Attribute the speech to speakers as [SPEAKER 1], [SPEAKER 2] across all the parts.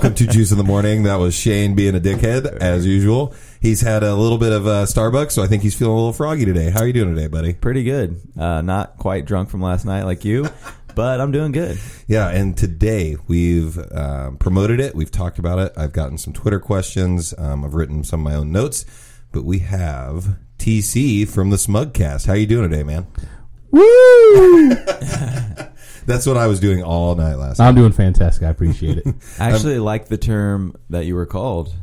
[SPEAKER 1] Welcome to Juice in the Morning. That was Shane being a dickhead, as usual. He's had a little bit of uh, Starbucks, so I think he's feeling a little froggy today. How are you doing today, buddy?
[SPEAKER 2] Pretty good. Uh, not quite drunk from last night like you, but I'm doing good.
[SPEAKER 1] Yeah, and today we've um, promoted it. We've talked about it. I've gotten some Twitter questions. Um, I've written some of my own notes, but we have TC from the Smugcast. How are you doing today, man?
[SPEAKER 3] Woo!
[SPEAKER 1] That's what I was doing all night last night.
[SPEAKER 3] I'm doing fantastic. I appreciate it.
[SPEAKER 2] I actually like the term that you were called.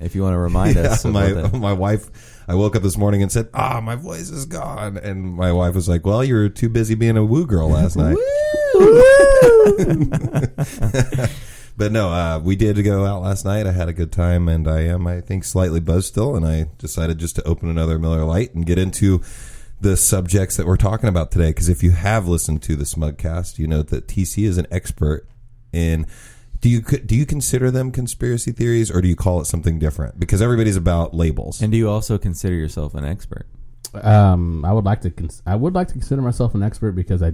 [SPEAKER 2] If you want to remind
[SPEAKER 1] Yeah,
[SPEAKER 2] us,
[SPEAKER 1] my
[SPEAKER 2] about that.
[SPEAKER 1] my wife. I woke up this morning and said, "Ah, my voice is gone." And my wife was like, "Well, you were too busy being a woo girl last night." but no, uh, we did go out last night. I had a good time, and I am, I think, slightly buzzed still. And I decided just to open another Miller Lite and get into the subjects that we're talking about today. Because if you have listened to the Smugcast, you know that TC is an expert in. Do you do you consider them conspiracy theories, or do you call it something different? Because everybody's about labels.
[SPEAKER 2] and do you also consider yourself an expert?
[SPEAKER 3] Um, I would like to. Cons- I would like to consider myself an expert because I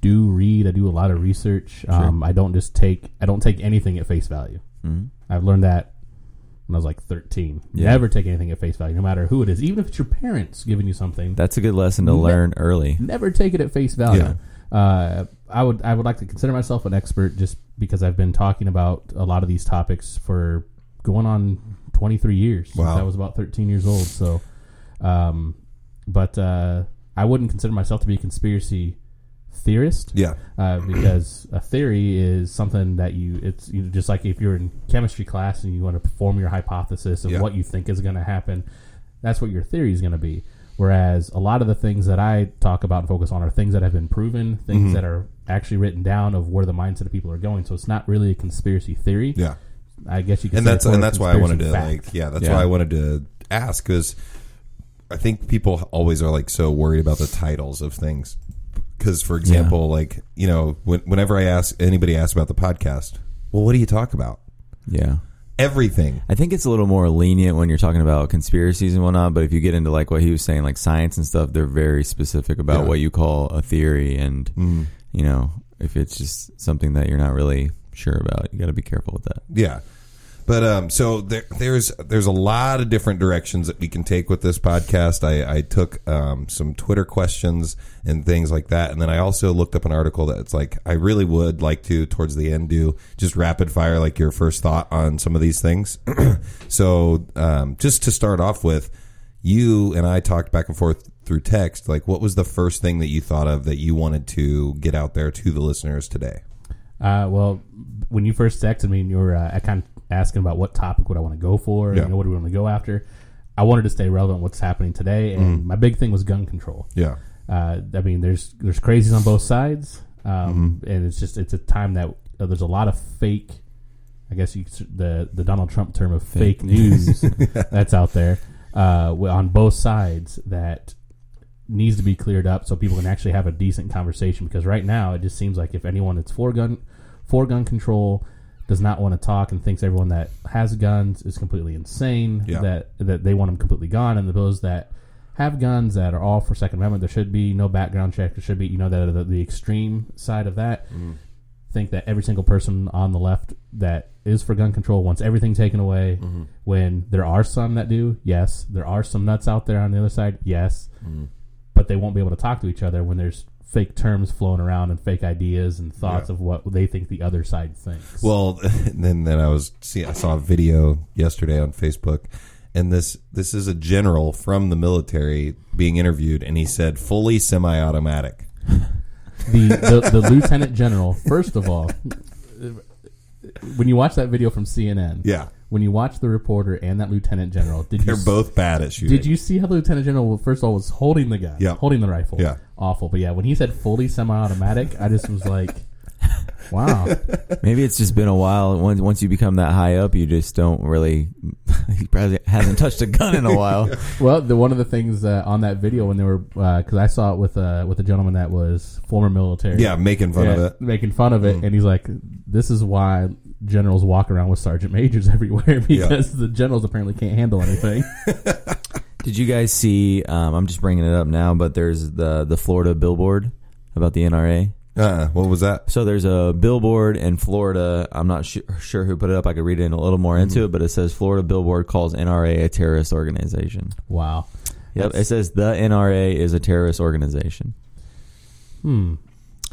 [SPEAKER 3] do read. I do a lot of research. Um, I don't just take. I don't take anything at face value.
[SPEAKER 2] Mhm.
[SPEAKER 3] I've learned that when I was like 13.
[SPEAKER 2] Yeah.
[SPEAKER 3] Never take anything at face value, no matter who it is. Even if it's your parents giving you something,
[SPEAKER 2] That's a good lesson to
[SPEAKER 3] Ne-
[SPEAKER 2] learn early.
[SPEAKER 3] never take it at face value. Uh, I would I would like to consider myself an expert just because I've been talking about a lot of these topics for going on 23 years since
[SPEAKER 1] Wow.
[SPEAKER 3] I was about 13 years old. So, um, but uh, I wouldn't consider myself to be a conspiracy theorist
[SPEAKER 1] Yeah,
[SPEAKER 3] uh, because a theory is something that you it's you know, just like if you're in chemistry class and you want to perform your hypothesis of
[SPEAKER 1] Yeah.
[SPEAKER 3] what you think is going to happen that's what your theory is going to be whereas a lot of the things that i talk about and focus on are things that have been proven things
[SPEAKER 1] Mm-hmm.
[SPEAKER 3] that are actually written down of where the mindset of people are going so it's not really a conspiracy theory
[SPEAKER 1] yeah.
[SPEAKER 3] i guess you can
[SPEAKER 1] and
[SPEAKER 3] say
[SPEAKER 1] that's and that's why I wanted to
[SPEAKER 3] fact.
[SPEAKER 1] like yeah that's
[SPEAKER 2] Yeah.
[SPEAKER 1] why I wanted to ask because I think people always are like so worried about the titles of things because for example like you know when, whenever I ask anybody asks about the podcast well what do you talk about
[SPEAKER 2] Yeah.
[SPEAKER 1] everything
[SPEAKER 2] I think it's a little more lenient when you're talking about conspiracies and whatnot, but if you get into like what he was saying, like science and stuff, they're very specific about
[SPEAKER 1] Yeah.
[SPEAKER 2] what you call a theory. And,
[SPEAKER 1] Mm.
[SPEAKER 2] you know, if it's just something that you're not really sure about, you got to be careful with that.
[SPEAKER 1] Yeah. But um, so there, there's there's a lot of different directions that we can take with this podcast. I, I took um, some Twitter questions and things like that, and then I also looked up an article that's like I really would like to towards the end do just rapid fire like your first thought on some of these things. so um, just to start off with, you and I talked back and forth through text. Like, what was the first thing that you thought of that you wanted to get out there to the listeners today?
[SPEAKER 3] Uh, well, when you first texted me and you were uh, kind of asking about what topic would I want to go for,
[SPEAKER 1] Yeah.
[SPEAKER 3] you know, what do we want to go after, I wanted to stay relevant what's happening today, and
[SPEAKER 1] Mm.
[SPEAKER 3] my big thing was gun control.
[SPEAKER 1] Yeah.
[SPEAKER 3] Uh, I mean, there's there's crazies on both sides, um,
[SPEAKER 1] Mm-hmm.
[SPEAKER 3] and it's just it's a time that uh, there's a lot of fake. I guess you could, the the Donald Trump term of fake, news that's out there uh, on both sides that needs to be cleared up so people can actually have a decent conversation. Because right now, it just seems like if anyone that's for gun for gun control does not want to talk and thinks everyone that has guns is completely insane,
[SPEAKER 1] Yeah.
[SPEAKER 3] that that they want them completely gone, and those that have guns that are all for Second Amendment, there should be no background check. There should be, you know, the the, the extreme side of that. Mm. Think that every single person on the left that is for gun control wants everything taken away. Mm-hmm. When there are some that do, yes, there are some nuts out there on the other side, yes, mm-hmm. but they won't be able to talk to each other when there's fake terms flowing around and fake ideas and thoughts
[SPEAKER 1] Yeah.
[SPEAKER 3] of what they think the other side thinks.
[SPEAKER 1] Well, then then I was see I saw a video yesterday on Facebook, and this this is a general from the military being interviewed, and he said fully semi-automatic.
[SPEAKER 3] the, the the lieutenant general, first of all, when you watch that video from CNN,
[SPEAKER 1] Yeah,
[SPEAKER 3] when you watch the reporter and that lieutenant general, did you
[SPEAKER 1] they're
[SPEAKER 3] s-
[SPEAKER 1] both bad at shooting.
[SPEAKER 3] Did you see how the lieutenant general first of all was holding the gun,
[SPEAKER 1] Yeah.
[SPEAKER 3] holding the rifle?
[SPEAKER 1] Yeah.
[SPEAKER 3] awful. But yeah, when he said fully semi-automatic, I just was like, wow.
[SPEAKER 2] Maybe it's just been a while. Once once you become that high up, you just don't really. he probably hasn't touched a gun in a while.
[SPEAKER 3] Well, the one of the things uh, on that video when they were because I saw it with uh, with a gentleman that was former military,
[SPEAKER 1] Yeah, making fun of it.
[SPEAKER 3] making fun of it, and he's like, "This is why generals walk around with sergeant majors everywhere because the generals apparently can't handle anything."
[SPEAKER 2] Did you guys see? Um, I'm just bringing it up now, but there's the the Florida billboard about the NRA.
[SPEAKER 1] Uh, what was that?
[SPEAKER 2] So there's a billboard in Florida. I'm not su- sure who put it up. I could read it in a little more into it, but it says Florida billboard calls NRA a terrorist organization.
[SPEAKER 3] Wow.
[SPEAKER 2] Yep,
[SPEAKER 3] That's-
[SPEAKER 2] it says the NRA is a terrorist organization.
[SPEAKER 3] Hmm.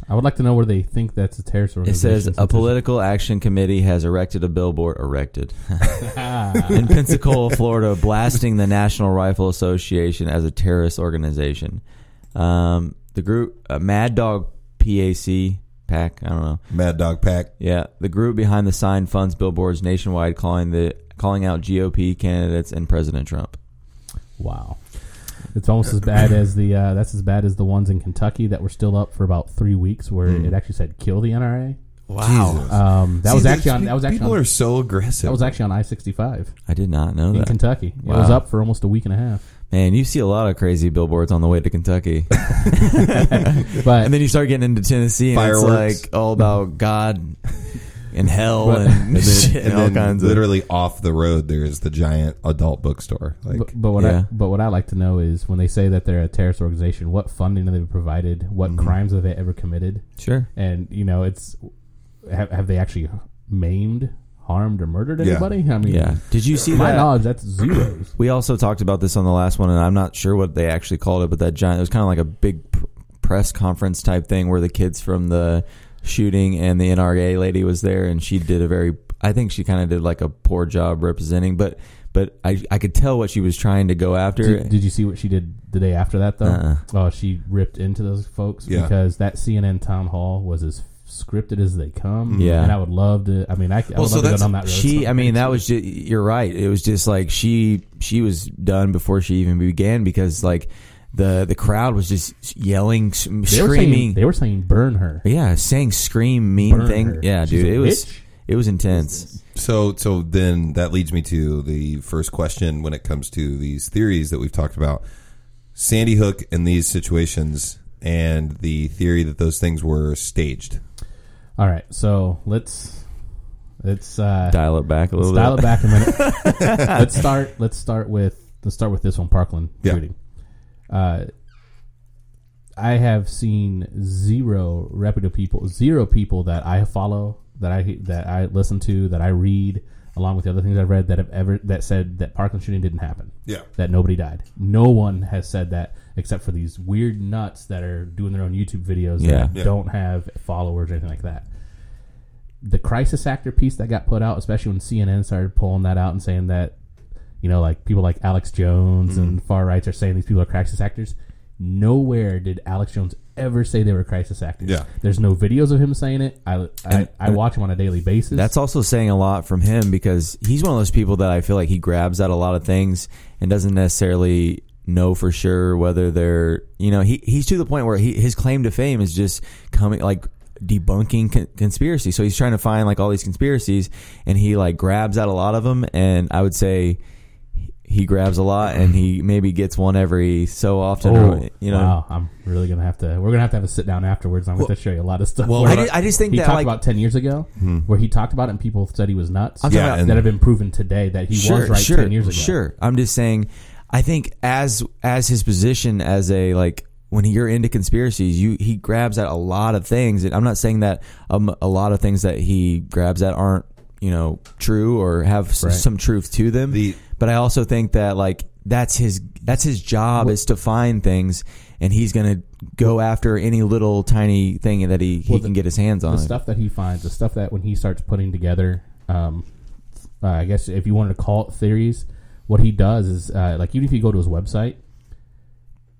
[SPEAKER 3] I would like to know where they think that's a terrorist
[SPEAKER 2] It
[SPEAKER 3] organization.
[SPEAKER 2] says a political action committee has erected a billboard erected in Pensacola, Florida, blasting the National Rifle Association as a terrorist organization. Um, the group uh, Mad Dog PAC PAC, I don't know.
[SPEAKER 1] Mad Dog Pack.
[SPEAKER 2] Yeah, the group behind the sign funds billboards nationwide, calling the calling out GOP candidates and President Trump.
[SPEAKER 3] Wow. It's almost as bad as the uh, that's as bad as the ones in Kentucky that were still up for about three weeks, where
[SPEAKER 2] Hmm.
[SPEAKER 3] it actually said kill the NRA.
[SPEAKER 1] Wow.
[SPEAKER 3] Um, that
[SPEAKER 1] See,
[SPEAKER 3] was actually on that was actually
[SPEAKER 1] people
[SPEAKER 3] on,
[SPEAKER 1] are so aggressive.
[SPEAKER 3] that was actually on I sixty five
[SPEAKER 2] I did not know
[SPEAKER 3] in
[SPEAKER 2] that.
[SPEAKER 3] Kentucky. It was up for almost a week and a half.
[SPEAKER 2] Man, you see a lot of crazy billboards on the way to Kentucky.
[SPEAKER 3] But
[SPEAKER 2] And then you start getting into Tennessee, and
[SPEAKER 1] Fireworks.
[SPEAKER 2] it's like all about God and hell
[SPEAKER 3] But-
[SPEAKER 2] and,
[SPEAKER 1] and then,
[SPEAKER 2] shit and
[SPEAKER 1] and
[SPEAKER 2] all
[SPEAKER 1] then
[SPEAKER 2] kinds of.
[SPEAKER 1] literally off the road, there's the giant adult bookstore. Like,
[SPEAKER 3] but, but what
[SPEAKER 2] Yeah.
[SPEAKER 3] I but what I like to know is when they say that they're a terrorist organization, what funding have they provided? What
[SPEAKER 2] Mm-hmm.
[SPEAKER 3] crimes have they ever committed?
[SPEAKER 2] Sure.
[SPEAKER 3] And you know, it's have, have they actually maimed, harmed, or murdered
[SPEAKER 1] Yeah.
[SPEAKER 3] anybody? I mean,
[SPEAKER 2] Yeah. Did you see
[SPEAKER 3] to my
[SPEAKER 2] that?
[SPEAKER 3] knowledge, that's zeros.
[SPEAKER 2] We also talked about this on the last one, and I'm not sure what they actually called it, but that giant, it was kind of like a big pr- press conference type thing where the kids from the shooting and the NRA lady was there, and she did a very, I think she kind of did like a poor job representing, but but I I could tell what she was trying to go after.
[SPEAKER 3] Did, did you see what she did the day after that though?
[SPEAKER 2] Uh-uh.
[SPEAKER 3] Oh, she ripped into those folks
[SPEAKER 1] Yeah.
[SPEAKER 3] because that CNN town hall was as scripted as they come. Mm-hmm.
[SPEAKER 2] Yeah.
[SPEAKER 3] and I would love to. I mean, I, I
[SPEAKER 1] Well,
[SPEAKER 3] would
[SPEAKER 1] so
[SPEAKER 3] love to go
[SPEAKER 1] that's-
[SPEAKER 3] down that road.
[SPEAKER 2] she, I mean, that was just, you're right. It was just like she she was done before she even began because like the the crowd was just yelling, s-
[SPEAKER 3] they were
[SPEAKER 2] screaming.
[SPEAKER 3] saying they were saying burn her.
[SPEAKER 2] Yeah, saying scream mean
[SPEAKER 3] Burn
[SPEAKER 2] thing.
[SPEAKER 3] her.
[SPEAKER 2] Yeah,
[SPEAKER 3] She's
[SPEAKER 2] dude, it was
[SPEAKER 3] bitch.
[SPEAKER 2] it was intense.
[SPEAKER 1] So so then that leads me to the first question when it comes to these theories that we've talked about. Sandy Hook and these situations and the theory that those things were staged.
[SPEAKER 3] All right, so let's let's uh,
[SPEAKER 2] Dial it back a little
[SPEAKER 3] dial
[SPEAKER 2] bit.
[SPEAKER 3] it back a minute. let's start. Let's start with let's start with this one, Parkland
[SPEAKER 1] Yeah.
[SPEAKER 3] shooting. Uh, I have seen zero reputable people, zero people that I follow, that I that I listen to, that I read, along with the other things I've read that have ever that said that Parkland shooting didn't happen.
[SPEAKER 1] Yeah.
[SPEAKER 3] that nobody died. No one has said that except for these weird nuts that are doing their own YouTube videos
[SPEAKER 2] Yeah.
[SPEAKER 3] that
[SPEAKER 1] Yeah.
[SPEAKER 3] don't have followers or anything like that. The crisis actor piece that got put out, especially when CNN started pulling that out and saying that, you know, like people like Alex Jones
[SPEAKER 1] Mm-hmm.
[SPEAKER 3] and far rights are saying these people are crisis actors. Nowhere did Alex Jones ever say they were crisis actors.
[SPEAKER 1] Yeah.
[SPEAKER 3] There's no videos of him saying it. I I, I watch him on a daily basis.
[SPEAKER 2] That's also saying a lot from him because he's one of those people that I feel like he grabs at a lot of things and doesn't necessarily know for sure whether they're you know he he's to the point where he his claim to fame is just coming like debunking con- conspiracy. So he's trying to find like all these conspiracies and he like grabs at a lot of them and I would say he grabs a lot and he maybe gets one every so often
[SPEAKER 3] Oh,
[SPEAKER 2] or, you know
[SPEAKER 3] wow! I'm really gonna have to. We're gonna have to have a sit down afterwards. I'm going to show you a lot of stuff.
[SPEAKER 1] well,
[SPEAKER 2] I, ju- I just think
[SPEAKER 3] he
[SPEAKER 2] that
[SPEAKER 3] talked
[SPEAKER 2] like
[SPEAKER 3] about ten years ago, where he talked about it and people said he was nuts.
[SPEAKER 2] I'm
[SPEAKER 1] Yeah,
[SPEAKER 2] about-
[SPEAKER 1] and-
[SPEAKER 3] that have been proven today that he was right
[SPEAKER 2] sure,
[SPEAKER 3] ten years ago.
[SPEAKER 2] Sure. I'm just saying I think as as his position as a like when you're into conspiracies, you he grabs at a lot of things. And I'm not saying that um, a lot of things that he grabs at aren't, you know, true or have s-
[SPEAKER 3] Right.
[SPEAKER 2] some truth to them.
[SPEAKER 1] The-
[SPEAKER 2] but I also think that like that's his that's his job is to find things and he's going to go after any little tiny thing that he, he
[SPEAKER 3] Well,
[SPEAKER 2] can get his hands on.
[SPEAKER 3] The stuff that he finds, the stuff that when he starts putting together, um, uh, I guess if you wanted to call it theories, what he does is uh, like even if you go to his website,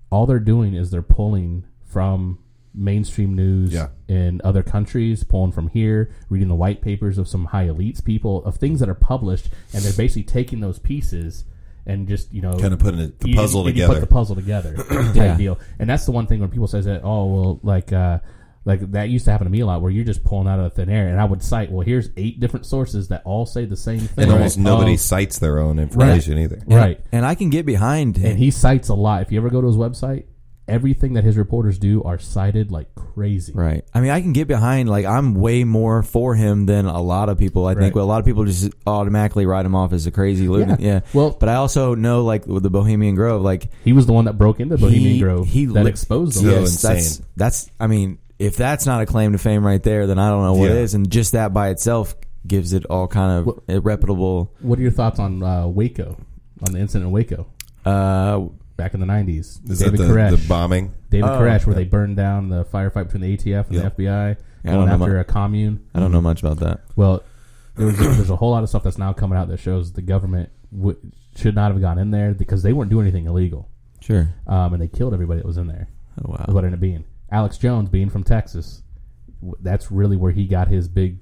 [SPEAKER 3] all they're doing is they're pulling from mainstream news
[SPEAKER 1] Yeah.
[SPEAKER 3] in other countries, pulling from here, reading the white papers of some high elites people of things that are published, and they're basically taking those pieces and just you know
[SPEAKER 1] Kind of putting it, the
[SPEAKER 3] you-
[SPEAKER 1] puzzle
[SPEAKER 3] you
[SPEAKER 1] together.
[SPEAKER 3] put the puzzle together type
[SPEAKER 2] Yeah.
[SPEAKER 3] deal. And that's the one thing when people says that, oh well, like uh, like that used to happen to me a lot, where you're just pulling out of thin air, and I would cite, well, here's eight different sources that all say the same thing,
[SPEAKER 1] and almost nobody
[SPEAKER 3] Oh,
[SPEAKER 1] cites their own information either.
[SPEAKER 2] And
[SPEAKER 3] right.
[SPEAKER 2] And I can get behind him.
[SPEAKER 3] And he cites a lot. If you ever go to his website, everything that his reporters do are cited like crazy.
[SPEAKER 2] Right. I mean, I can get behind. Like, I'm way more for him than a lot of people. I think. Well, a lot of people just automatically write him off as a crazy lunatic.
[SPEAKER 3] Yeah.
[SPEAKER 2] Yeah.
[SPEAKER 3] Well-
[SPEAKER 2] but I also know, like with the Bohemian Grove, like
[SPEAKER 3] He was the one that broke into Bohemian
[SPEAKER 2] he,
[SPEAKER 3] Grove
[SPEAKER 2] he
[SPEAKER 3] that
[SPEAKER 2] li-
[SPEAKER 3] exposed them.
[SPEAKER 1] So
[SPEAKER 2] Yes, that's that's. I mean, if that's not a claim to fame right there, then I don't know what
[SPEAKER 1] Yeah.
[SPEAKER 2] is. And just that by itself gives it all kind of a reputable.
[SPEAKER 3] What are your thoughts on uh, Waco, on the incident in Waco
[SPEAKER 2] Uh,
[SPEAKER 3] back in the nineties?
[SPEAKER 1] Is
[SPEAKER 3] David
[SPEAKER 1] that the,
[SPEAKER 3] Koresh,
[SPEAKER 1] the bombing?
[SPEAKER 3] David
[SPEAKER 2] Oh,
[SPEAKER 3] Koresh, where
[SPEAKER 1] yeah.
[SPEAKER 3] they burned down the firefight between the ATF and
[SPEAKER 1] Yeah.
[SPEAKER 3] the FBI,
[SPEAKER 2] I
[SPEAKER 3] going after
[SPEAKER 2] mu-
[SPEAKER 3] a commune.
[SPEAKER 2] I don't know much about that.
[SPEAKER 3] Well, there was, there's a whole lot of stuff that's now coming out that shows the government w- should not have gone in there because they weren't doing anything illegal,
[SPEAKER 2] Sure.
[SPEAKER 3] um, and they killed everybody that was in there.
[SPEAKER 2] Oh wow.
[SPEAKER 3] Is what it ended up being. Alex Jones, being from Texas, w- that's really where he got his big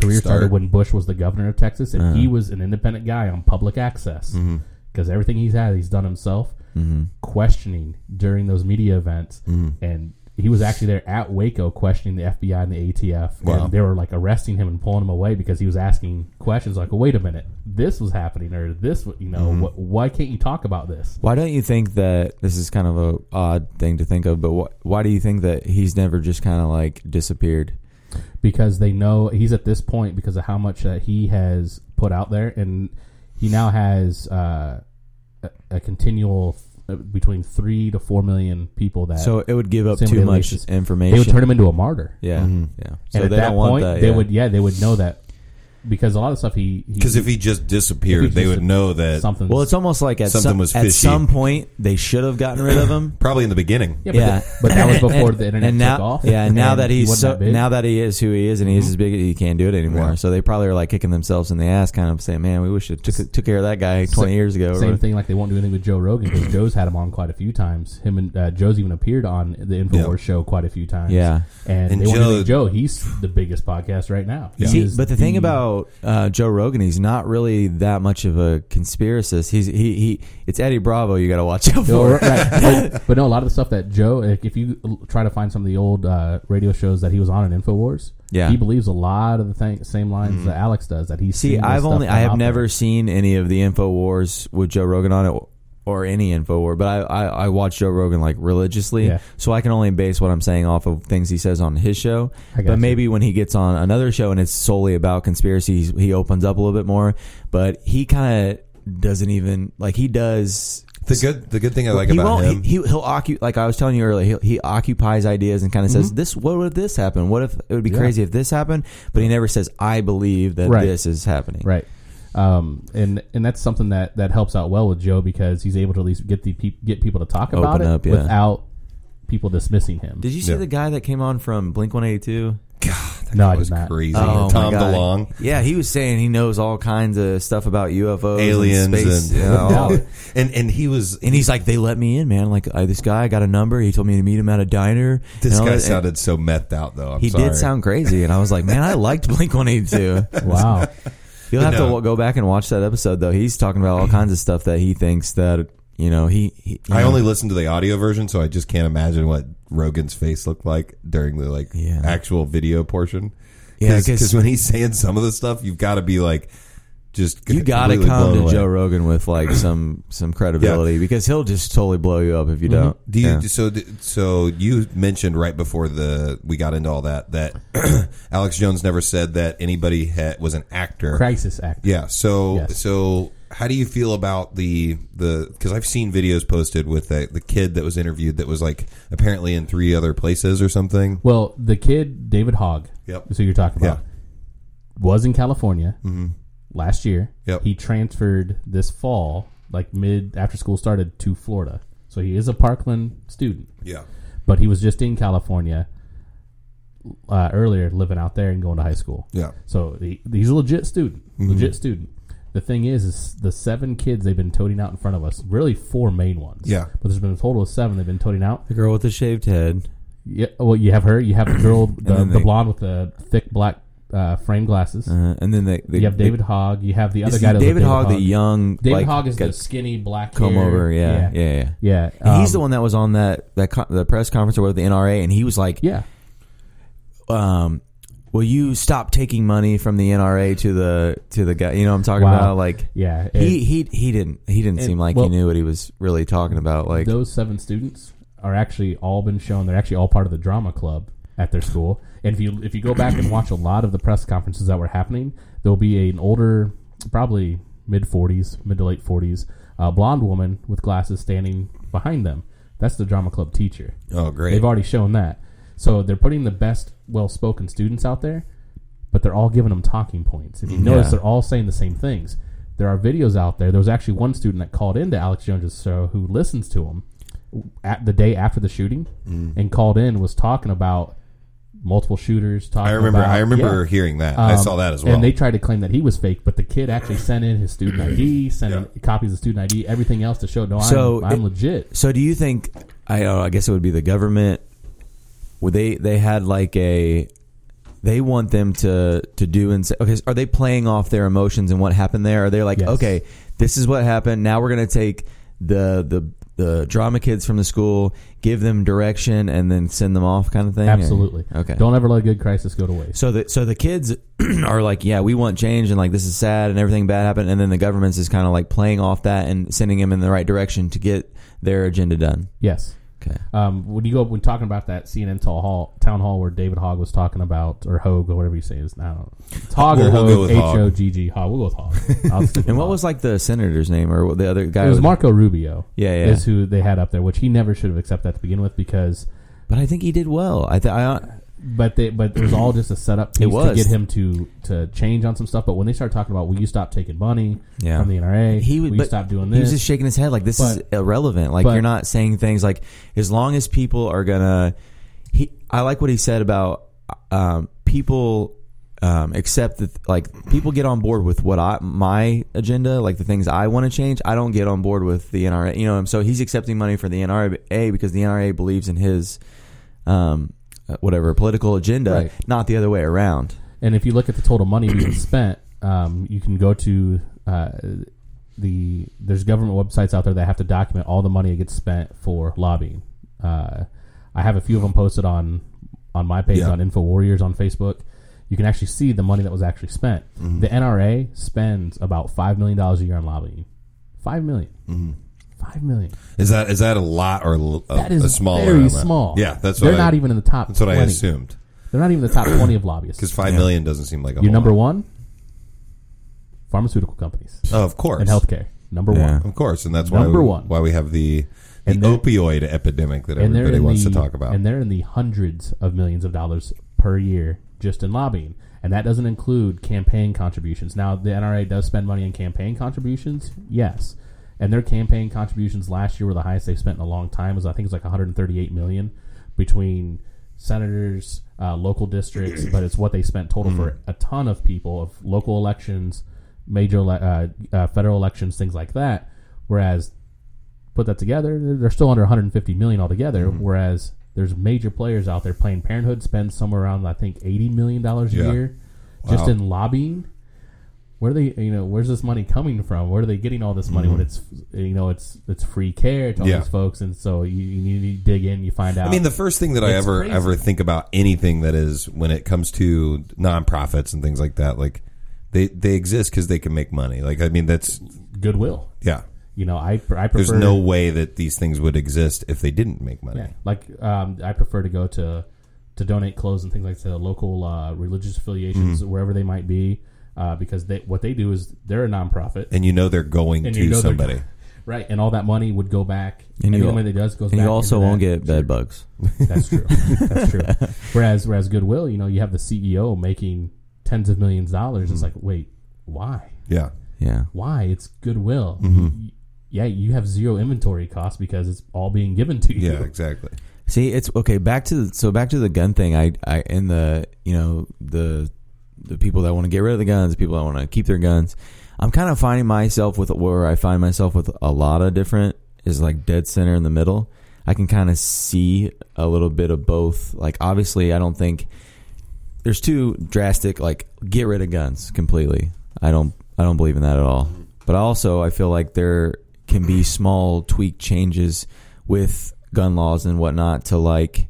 [SPEAKER 3] career
[SPEAKER 1] Start.
[SPEAKER 3] started when Bush was the governor of Texas, and
[SPEAKER 2] Uh-huh.
[SPEAKER 3] he was an independent guy on public access
[SPEAKER 1] Mm-hmm.
[SPEAKER 3] Because everything he's had, he's done himself.
[SPEAKER 2] Mm-hmm.
[SPEAKER 3] Questioning during those media events,
[SPEAKER 1] Mm-hmm.
[SPEAKER 3] and he was actually there at Waco questioning the FBI and the ATF,
[SPEAKER 1] Wow.
[SPEAKER 3] and they were like arresting him and pulling him away because he was asking questions like, "Wait a minute, this was happening, or this, you know,
[SPEAKER 1] Mm-hmm.
[SPEAKER 3] wh- why can't you talk about this?"
[SPEAKER 2] Why don't you think that this is kind of a odd thing to think of? But wh- why do you think that he's never just kind of like disappeared?
[SPEAKER 3] because they know he's at this point because of how much that he has put out there, and he now has uh, a, a continual uh, between three to four million people that
[SPEAKER 2] So it would give up too much
[SPEAKER 3] Alicia.
[SPEAKER 2] information.
[SPEAKER 3] they would turn him into a martyr.
[SPEAKER 2] yeah,
[SPEAKER 1] Mm-hmm.
[SPEAKER 2] yeah. So
[SPEAKER 3] and at
[SPEAKER 2] they
[SPEAKER 3] that
[SPEAKER 2] don't want
[SPEAKER 3] point,
[SPEAKER 2] that.
[SPEAKER 3] they would yeah they would know that because a lot of stuff he
[SPEAKER 1] Because if he just disappeared,
[SPEAKER 3] If he
[SPEAKER 1] they
[SPEAKER 3] just-
[SPEAKER 1] would know that
[SPEAKER 3] something
[SPEAKER 2] Well, it's almost like at
[SPEAKER 1] Something
[SPEAKER 2] some
[SPEAKER 1] was
[SPEAKER 2] at
[SPEAKER 1] fishy.
[SPEAKER 2] some point they should have gotten rid of him.
[SPEAKER 1] probably in the beginning.
[SPEAKER 3] yeah, but,
[SPEAKER 2] yeah.
[SPEAKER 3] that, but that was before the internet
[SPEAKER 2] and now,
[SPEAKER 3] took off.
[SPEAKER 2] yeah, and now that
[SPEAKER 3] he
[SPEAKER 2] he's
[SPEAKER 3] wasn't
[SPEAKER 2] so,
[SPEAKER 3] that big.
[SPEAKER 2] now that he is who he is, and he is as big, he can't do it anymore.
[SPEAKER 1] Yeah.
[SPEAKER 2] So they probably are like kicking themselves in the ass, kind of saying, "Man, we wish it took took care of that guy twenty
[SPEAKER 3] Sa-
[SPEAKER 2] years ago." or
[SPEAKER 3] Same thing like they won't do anything with Joe Rogan because Joe's had him on quite a few times. Him and uh, Joe's even appeared on the Infowars
[SPEAKER 1] Yeah.
[SPEAKER 3] show quite a few times.
[SPEAKER 2] Yeah.
[SPEAKER 3] and,
[SPEAKER 1] And
[SPEAKER 3] they won't do
[SPEAKER 1] Joe-
[SPEAKER 3] anything with Joe. He's the biggest podcast right now. He
[SPEAKER 2] See,
[SPEAKER 3] is
[SPEAKER 2] but the thing about uh, Joe Rogan, he's not really that much of a conspiracist. He's he he. It's Eddie Bravo. You got to watch out for.
[SPEAKER 3] right. but, but no, a lot of the stuff that Joe, like, if you try to find some of the old uh, radio shows that he was on in Infowars,
[SPEAKER 2] Yeah.
[SPEAKER 3] he believes a lot of the th- same lines that Alex does. That he
[SPEAKER 2] See,
[SPEAKER 3] seen
[SPEAKER 2] I've only I have never
[SPEAKER 3] there.
[SPEAKER 2] seen any of the Info Wars with Joe Rogan on it or any Info War, but I, I I watch Joe Rogan like religiously,
[SPEAKER 3] Yeah.
[SPEAKER 2] so I can only base what I'm saying off of things he says on his show.
[SPEAKER 3] I got
[SPEAKER 2] But
[SPEAKER 3] you.
[SPEAKER 2] maybe when he gets on another show and it's solely about conspiracies, he opens up a little bit more. But he kind of doesn't even like he does.
[SPEAKER 1] The good the good thing I like
[SPEAKER 2] he
[SPEAKER 1] about
[SPEAKER 2] won't.
[SPEAKER 1] him.
[SPEAKER 2] He, he he'll occup like I was telling you earlier. He, he occupies ideas and kind of says this. What would this happen? What if it would be
[SPEAKER 3] Mm-hmm. Yeah.
[SPEAKER 2] crazy if this happened? But he never says I believe that
[SPEAKER 3] Right.
[SPEAKER 2] this is happening.
[SPEAKER 3] right. Um, and and that's something that, that helps out well with Joe because he's able to at least get the peop get people to talk about
[SPEAKER 2] Open
[SPEAKER 3] it
[SPEAKER 2] up, yeah.
[SPEAKER 3] without people dismissing him.
[SPEAKER 2] Did you see
[SPEAKER 1] Yeah.
[SPEAKER 2] the guy that came on from Blink One Eighty Two?
[SPEAKER 1] God, that
[SPEAKER 3] No,
[SPEAKER 1] guy
[SPEAKER 3] I did
[SPEAKER 1] was
[SPEAKER 3] not.
[SPEAKER 1] crazy.
[SPEAKER 2] Oh,
[SPEAKER 1] Tom DeLonge.
[SPEAKER 2] Yeah, he was saying he knows all kinds of stuff about UFOs,
[SPEAKER 1] aliens
[SPEAKER 2] and space,
[SPEAKER 1] and
[SPEAKER 2] yeah, all-
[SPEAKER 1] and and he was
[SPEAKER 2] and he's like, they let me in, man. Like I, this guy, I got a number. He told me to meet him at a diner.
[SPEAKER 1] this
[SPEAKER 2] and all
[SPEAKER 1] guy
[SPEAKER 2] that-
[SPEAKER 1] sounded so methed out though. I'm
[SPEAKER 2] He
[SPEAKER 1] sorry.
[SPEAKER 2] did sound crazy, and I was like, man, I liked Blink One Eighty Two.
[SPEAKER 3] wow.
[SPEAKER 2] You'll have to
[SPEAKER 1] No.
[SPEAKER 2] w- go back and watch that episode though. He's talking about all kinds of stuff that he thinks that you know he. he you
[SPEAKER 1] I
[SPEAKER 2] know,
[SPEAKER 1] only listened to the audio version, so I just can't imagine what Rogan's face looked like during the like
[SPEAKER 2] Yeah.
[SPEAKER 1] actual video portion.
[SPEAKER 2] Yeah, 'cause-
[SPEAKER 1] because when he's saying some of the stuff, you've got to be like, just
[SPEAKER 2] you got to come to
[SPEAKER 1] away.
[SPEAKER 2] Joe Rogan with like some some credibility because he'll just totally blow you up if you don't.
[SPEAKER 1] Do you
[SPEAKER 2] Yeah.
[SPEAKER 1] so so you mentioned right before the we got into all that that Alex Jones never said that anybody had, was an actor.
[SPEAKER 3] Crisis actor.
[SPEAKER 1] Yeah. So
[SPEAKER 3] Yes.
[SPEAKER 1] so how do you feel about the the because I've seen videos posted with the, the kid that was interviewed that was like apparently in three other places or something.
[SPEAKER 3] Well, the kid David Hogg,
[SPEAKER 1] Yep.
[SPEAKER 3] is who you're talking about, was in California
[SPEAKER 1] Mm-hmm.
[SPEAKER 3] Last year.
[SPEAKER 1] Yep.
[SPEAKER 3] He transferred this fall, like mid after school started, to Florida. So he is a Parkland student,
[SPEAKER 1] Yeah.
[SPEAKER 3] but he was just in California uh, earlier, living out there and going to high school.
[SPEAKER 1] Yeah.
[SPEAKER 3] So he, he's a legit student.
[SPEAKER 1] Mm-hmm.
[SPEAKER 3] Legit student. The thing is, is the seven kids they've been toting out in front of us. Really, four main ones.
[SPEAKER 1] Yeah.
[SPEAKER 3] but there's been a total of seven they've been toting out.
[SPEAKER 2] the girl with the shaved head.
[SPEAKER 3] Yeah. Well, you have her. You have the girl, the, the
[SPEAKER 2] they-
[SPEAKER 3] blonde with the thick black uh, frame glasses.
[SPEAKER 2] Uh, and then the, the
[SPEAKER 3] you have David Hogg. You have the other
[SPEAKER 2] Is
[SPEAKER 3] guy. that
[SPEAKER 2] David Hogg, the young
[SPEAKER 3] David
[SPEAKER 2] like,
[SPEAKER 3] Hogg is
[SPEAKER 2] got
[SPEAKER 3] the skinny black
[SPEAKER 2] comb
[SPEAKER 3] hair.
[SPEAKER 2] over. Yeah, yeah, yeah.
[SPEAKER 3] yeah.
[SPEAKER 2] And he's
[SPEAKER 3] Um,
[SPEAKER 2] the one that was on that that co- the press conference or with the NRA, and he was like,
[SPEAKER 3] Yeah.
[SPEAKER 2] um, "Will you stop taking money from the NRA to the to the guy?" You know what I'm talking
[SPEAKER 3] Wow.
[SPEAKER 2] about? Like,
[SPEAKER 3] Yeah.
[SPEAKER 2] he he he didn't he didn't seem like
[SPEAKER 3] well-
[SPEAKER 2] he knew what he was really talking about. Like,
[SPEAKER 3] those seven students are actually all been shown. They're actually all part of the drama club at their school. And if you if you go back and watch a lot of the press conferences that were happening, there'll be an older, probably mid forties, mid to late forties, uh, blonde woman with glasses standing behind them. That's the drama club teacher.
[SPEAKER 1] Oh, great.
[SPEAKER 3] They've already shown that. So they're putting the best, well-spoken students out there, but they're all giving them talking points. If you notice, they're all saying the same things. There are videos out there. There was actually one student that called into Alex Jones' show who listens to him at the day after the shooting and called in was talking about multiple shooters. Talking
[SPEAKER 1] I remember.
[SPEAKER 3] about,
[SPEAKER 1] I remember
[SPEAKER 3] yeah.
[SPEAKER 1] hearing that. I
[SPEAKER 3] Um,
[SPEAKER 1] saw that as well.
[SPEAKER 3] And they tried to claim that he was fake, but the kid actually sent in his student ID, sent in copies of student ID, everything else to show no,
[SPEAKER 2] So
[SPEAKER 3] I'm, I'm
[SPEAKER 2] it-
[SPEAKER 3] legit.
[SPEAKER 2] So do you think? I uh, I guess it would be the government. Would they they had like a they want them to to do and say okay are they playing off their emotions and what happened there are they like
[SPEAKER 3] Yes.
[SPEAKER 2] okay this is what happened now we're gonna take the the the drama kids from the school give them direction and then send them off kind of thing Or-
[SPEAKER 3] Absolutely.
[SPEAKER 2] okay
[SPEAKER 3] Don't ever let a good crisis go to waste.
[SPEAKER 2] so the so the kids are like, yeah, we want change and like this is sad and everything bad happened, and then the government's is kind of like playing off that and sending them in the right direction to get their agenda done.
[SPEAKER 3] Yes.
[SPEAKER 2] Okay.
[SPEAKER 3] Um, when you go when talking about that CNN town hall, town hall where David Hogg was talking about or Hogue or whatever you say is now it's Hogg or
[SPEAKER 1] We'll- we'll
[SPEAKER 3] Hogue
[SPEAKER 1] Hogg.
[SPEAKER 3] O G G Hogg. We'll go with Hogg. I'll stick with
[SPEAKER 2] And what
[SPEAKER 3] Hogg.
[SPEAKER 2] was like the senator's name or the other guy?
[SPEAKER 3] it was
[SPEAKER 2] with-
[SPEAKER 3] Marco Rubio?
[SPEAKER 2] Yeah, yeah.
[SPEAKER 3] Is who they had up there, which he never should have accepted that to begin with because
[SPEAKER 2] But I think he did well. I th- I
[SPEAKER 3] but they but it was all just a setup piece to get him to to change on some stuff. But when they started talking about will you stop taking money
[SPEAKER 2] Yeah.
[SPEAKER 3] from the NRA,
[SPEAKER 2] he
[SPEAKER 3] will
[SPEAKER 2] would
[SPEAKER 3] you
[SPEAKER 2] but
[SPEAKER 3] stop doing this.
[SPEAKER 2] He was just shaking his head like this is irrelevant. Like
[SPEAKER 3] but-
[SPEAKER 2] you're not saying things like as long as people are gonna. He I like what he said about um, people um, accept that like people get on board with what I my agenda, like the things I want to change. I don't get on board with the NRA. You know, and so he's accepting money for the NRA because the NRA believes in his um, whatever political agenda,
[SPEAKER 3] Right.
[SPEAKER 2] not the other way around.
[SPEAKER 3] And if you look at the total money being spent, um, you can go to uh, the there's government websites out there that have to document all the money that gets spent for lobbying. Uh, I have a few of them posted on on my page
[SPEAKER 1] Yeah.
[SPEAKER 3] on Info Warriors on Facebook. You can actually see the money that was actually spent.
[SPEAKER 1] Mm-hmm.
[SPEAKER 3] The NRA spends about five million dollars a year on lobbying. Five million.
[SPEAKER 1] Mm-hmm.
[SPEAKER 3] Five million.
[SPEAKER 1] is that is that a lot or l- a,
[SPEAKER 3] That is
[SPEAKER 1] a small
[SPEAKER 3] very
[SPEAKER 1] amount?
[SPEAKER 3] small.
[SPEAKER 1] Yeah, that's
[SPEAKER 3] right.
[SPEAKER 1] they're I,
[SPEAKER 3] not even in the top.
[SPEAKER 1] That's what I
[SPEAKER 3] 20.
[SPEAKER 1] assumed.
[SPEAKER 3] They're not even in the top twenty of lobbyists.
[SPEAKER 1] Because five million doesn't seem like a
[SPEAKER 3] Your
[SPEAKER 1] whole
[SPEAKER 3] number
[SPEAKER 1] lot.
[SPEAKER 3] one, pharmaceutical companies
[SPEAKER 1] Oh, of course,
[SPEAKER 3] and healthcare. Number
[SPEAKER 2] Yeah.
[SPEAKER 3] one.
[SPEAKER 1] Of course, and that's why
[SPEAKER 3] Number
[SPEAKER 1] we,
[SPEAKER 3] one.
[SPEAKER 1] why we have the the opioid epidemic that everybody wants
[SPEAKER 3] the,
[SPEAKER 1] to talk about.
[SPEAKER 3] And they're in the hundreds of millions of dollars per year just in lobbying. And that doesn't include campaign contributions. Now, the NRA does spend money on campaign contributions, yes. And their campaign contributions last year were the highest they've spent in a long time. It was I think it was like 138 million between senators, uh, local districts, but it's what they spent total for a ton of people of local elections, major ele- uh, uh, federal elections, things like that. Whereas put that together, they're they're still under 150 million altogether.
[SPEAKER 1] Mm-hmm.
[SPEAKER 3] Whereas there's major players out there. Planned Parenthood spends somewhere around I think 80 million dollars a
[SPEAKER 1] Yeah.
[SPEAKER 3] year just
[SPEAKER 1] Wow.
[SPEAKER 3] in lobbying. Where are they? You know, where's this money coming from? Where are they getting all this money when it's you know it's it's free care to all
[SPEAKER 1] Mm-hmm. Yeah.
[SPEAKER 3] these folks? And so you, you need to dig in. You find out.
[SPEAKER 1] I mean, the first thing that I ever
[SPEAKER 3] crazy.
[SPEAKER 1] ever think about anything that is when it comes to nonprofits and things like that, like they they exist because they can make money. Like I mean, that's
[SPEAKER 3] goodwill.
[SPEAKER 1] yeah.
[SPEAKER 3] You know, I I prefer.
[SPEAKER 1] There's no way that these things would exist if they didn't make money.
[SPEAKER 3] Yeah, like um, I prefer to go to to donate clothes and things like to local uh, religious affiliations
[SPEAKER 1] Mm-hmm.
[SPEAKER 3] wherever they might be, uh, because they what they do is they're a nonprofit,
[SPEAKER 1] And you know they're going
[SPEAKER 3] And
[SPEAKER 1] to
[SPEAKER 3] you know they're-
[SPEAKER 1] somebody.
[SPEAKER 3] right? And all that money would go back.
[SPEAKER 2] And
[SPEAKER 3] And
[SPEAKER 2] you-
[SPEAKER 3] the money that does goes
[SPEAKER 2] And
[SPEAKER 3] back.
[SPEAKER 2] you also
[SPEAKER 3] into
[SPEAKER 2] won't
[SPEAKER 3] that.
[SPEAKER 2] get bed bugs.
[SPEAKER 3] That's true. That's true. Whereas whereas Goodwill, you know, you have the CEO making tens of millions of dollars.
[SPEAKER 1] Mm-hmm.
[SPEAKER 3] It's like, wait, why?
[SPEAKER 1] Yeah.
[SPEAKER 2] Yeah.
[SPEAKER 3] Why? It's Goodwill.
[SPEAKER 1] Mm-hmm.
[SPEAKER 3] Y- Yeah, you have zero inventory costs because it's all being given to you.
[SPEAKER 1] Yeah, exactly.
[SPEAKER 2] See, it's okay. Back to the, so back to the gun thing. I, I, in the you know the the people that want to get rid of the guns, people that want to keep their guns. I'm kind of finding myself with where I find myself with a lot of different is like dead center in the middle. I can kind of see a little bit of both. Like obviously, I don't think there's two drastic like get rid of guns completely. I don't I don't believe in that at all. But also I feel like there can be small tweak changes with gun laws and whatnot to like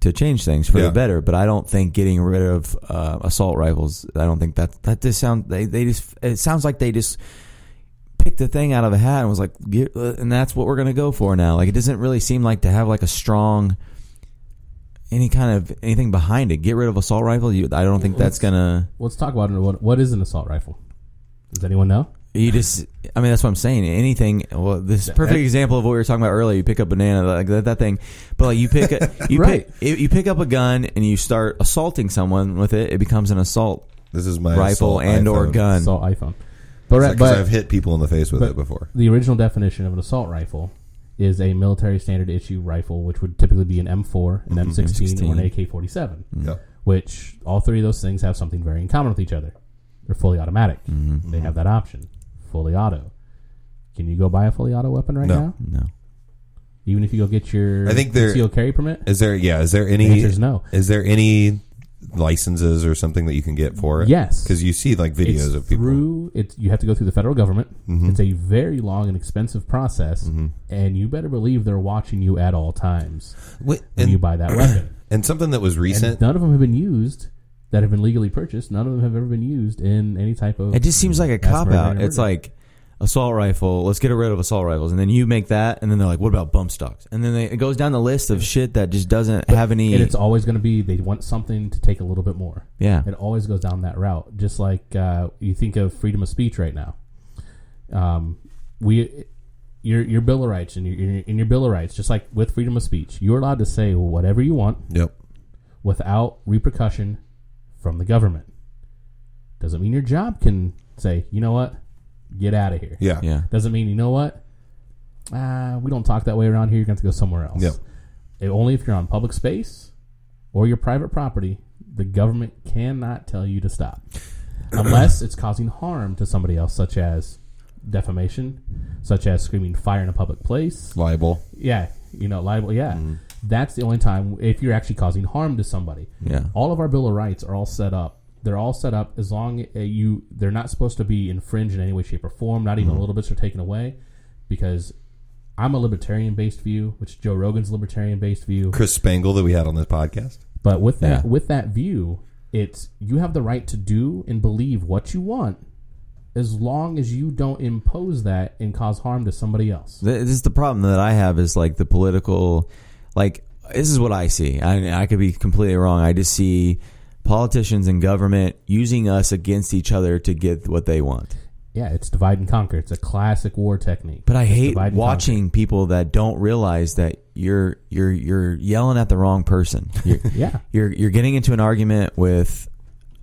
[SPEAKER 2] to change things for
[SPEAKER 1] Yeah.
[SPEAKER 2] the better. But I don't think getting rid of uh, assault rifles. I don't think that that just sound they they just it sounds like they just picked a thing out of a hat and was like, "Get- uh," and that's what we're gonna go for now. Like it doesn't really seem like to have like a strong any kind of anything behind it. Get rid of assault rifle. You, I don't think that's gonna.
[SPEAKER 3] Let's talk about it. What, what is an assault rifle? Does anyone know?
[SPEAKER 2] You just, I mean, that's what I'm saying. Anything, well, this is a perfect example of what we were talking about earlier. You pick up banana, like that, that thing, but like you pick, a, you
[SPEAKER 3] Right.
[SPEAKER 2] pick, you pick up a gun and you start assaulting someone with it. It becomes an assault
[SPEAKER 1] This is my
[SPEAKER 2] rifle
[SPEAKER 1] assault
[SPEAKER 2] and or
[SPEAKER 1] iPhone.
[SPEAKER 2] gun.
[SPEAKER 3] assault iPhone. But, right,
[SPEAKER 1] Because
[SPEAKER 3] but
[SPEAKER 1] I've hit people in the face with
[SPEAKER 3] but
[SPEAKER 1] it before.
[SPEAKER 3] the original definition of an assault rifle is a military standard issue rifle, which would typically be an M4, an
[SPEAKER 1] Mm-hmm.
[SPEAKER 3] M16, or an AK-47.
[SPEAKER 1] Yeah.
[SPEAKER 3] Which all three of those things have something very in common with each other. They're fully automatic.
[SPEAKER 2] Mm-hmm.
[SPEAKER 3] They have that option, fully auto. Can you go buy a fully auto weapon right
[SPEAKER 1] No.
[SPEAKER 3] now?
[SPEAKER 2] no.
[SPEAKER 3] Even if you go get your
[SPEAKER 1] I think they're-
[SPEAKER 3] concealed carry permit?
[SPEAKER 1] Is there? Yeah. Is there
[SPEAKER 3] The
[SPEAKER 1] any?
[SPEAKER 3] answer is no.
[SPEAKER 1] Is there any licenses or something that you can get for it?
[SPEAKER 3] Yes.
[SPEAKER 1] Because you see like videos
[SPEAKER 3] it's
[SPEAKER 1] of people.
[SPEAKER 3] through it's you have to go through the federal government.
[SPEAKER 1] Mhm.
[SPEAKER 3] It's a very long and expensive process,
[SPEAKER 1] Mhm.
[SPEAKER 3] and you better believe they're watching you at all times
[SPEAKER 1] Wait,
[SPEAKER 3] when
[SPEAKER 1] and,
[SPEAKER 3] you buy that weapon.
[SPEAKER 1] and something that was recent.
[SPEAKER 3] And none of them have been used that have been legally purchased. None of them have ever been used in any type of.
[SPEAKER 2] It just seems like a cop out. It's like assault rifle. Let's get rid of assault rifles, and then you make that, and then they're like, "What about bump stocks?" And then they, it goes down the list of shit that just doesn't have any.
[SPEAKER 3] and it's always going to be they want something to take a little bit more.
[SPEAKER 2] yeah,
[SPEAKER 3] It always goes down that route. Just like uh, you think of freedom of speech right now. Um, we, your your bill of rights and your, your in your bill of rights, just like with freedom of speech, you're allowed to say whatever you want
[SPEAKER 1] Yep.
[SPEAKER 3] without repercussion from the government. Doesn't mean your job can say, you know what, get out of here.
[SPEAKER 1] Yeah.
[SPEAKER 2] yeah.
[SPEAKER 3] Doesn't mean you know what, ah, we don't talk that way around here. You're going to have to go somewhere else.
[SPEAKER 1] Yep.
[SPEAKER 3] If- only if you're on public space or your private property, the government cannot tell you to stop, unless it's causing harm to somebody else, such as defamation, such as screaming fire in a public place.
[SPEAKER 1] Libel.
[SPEAKER 3] Yeah, you know, libel. Yeah,
[SPEAKER 1] Mm-hmm.
[SPEAKER 3] That's the only time if you're actually causing harm to somebody.
[SPEAKER 2] Yeah.
[SPEAKER 3] All of our Bill of Rights are all set up. They're all set up as long uh, you. They're not supposed to be infringed in any way, shape, or form. Not even a little bits are taken away, because I'm a libertarian based view, which Joe Rogan's libertarian based view.
[SPEAKER 1] Chris Spangle that we had on this podcast.
[SPEAKER 3] But with that,
[SPEAKER 2] Yeah.
[SPEAKER 3] with that view, it's you have the right to do and believe what you want, as long as you don't impose that and cause harm to somebody else.
[SPEAKER 2] This is the problem that I have is like the political, like this is what I see. I, I could be completely wrong. I just see politicians and government using us against each other to get what they want.
[SPEAKER 3] Yeah, it's divide and conquer. It's a classic war technique.
[SPEAKER 2] But I
[SPEAKER 3] It's
[SPEAKER 2] hate watching people that don't realize that you're you're you're yelling at the wrong person. You're.
[SPEAKER 3] Yeah,
[SPEAKER 2] you're you're getting into an argument with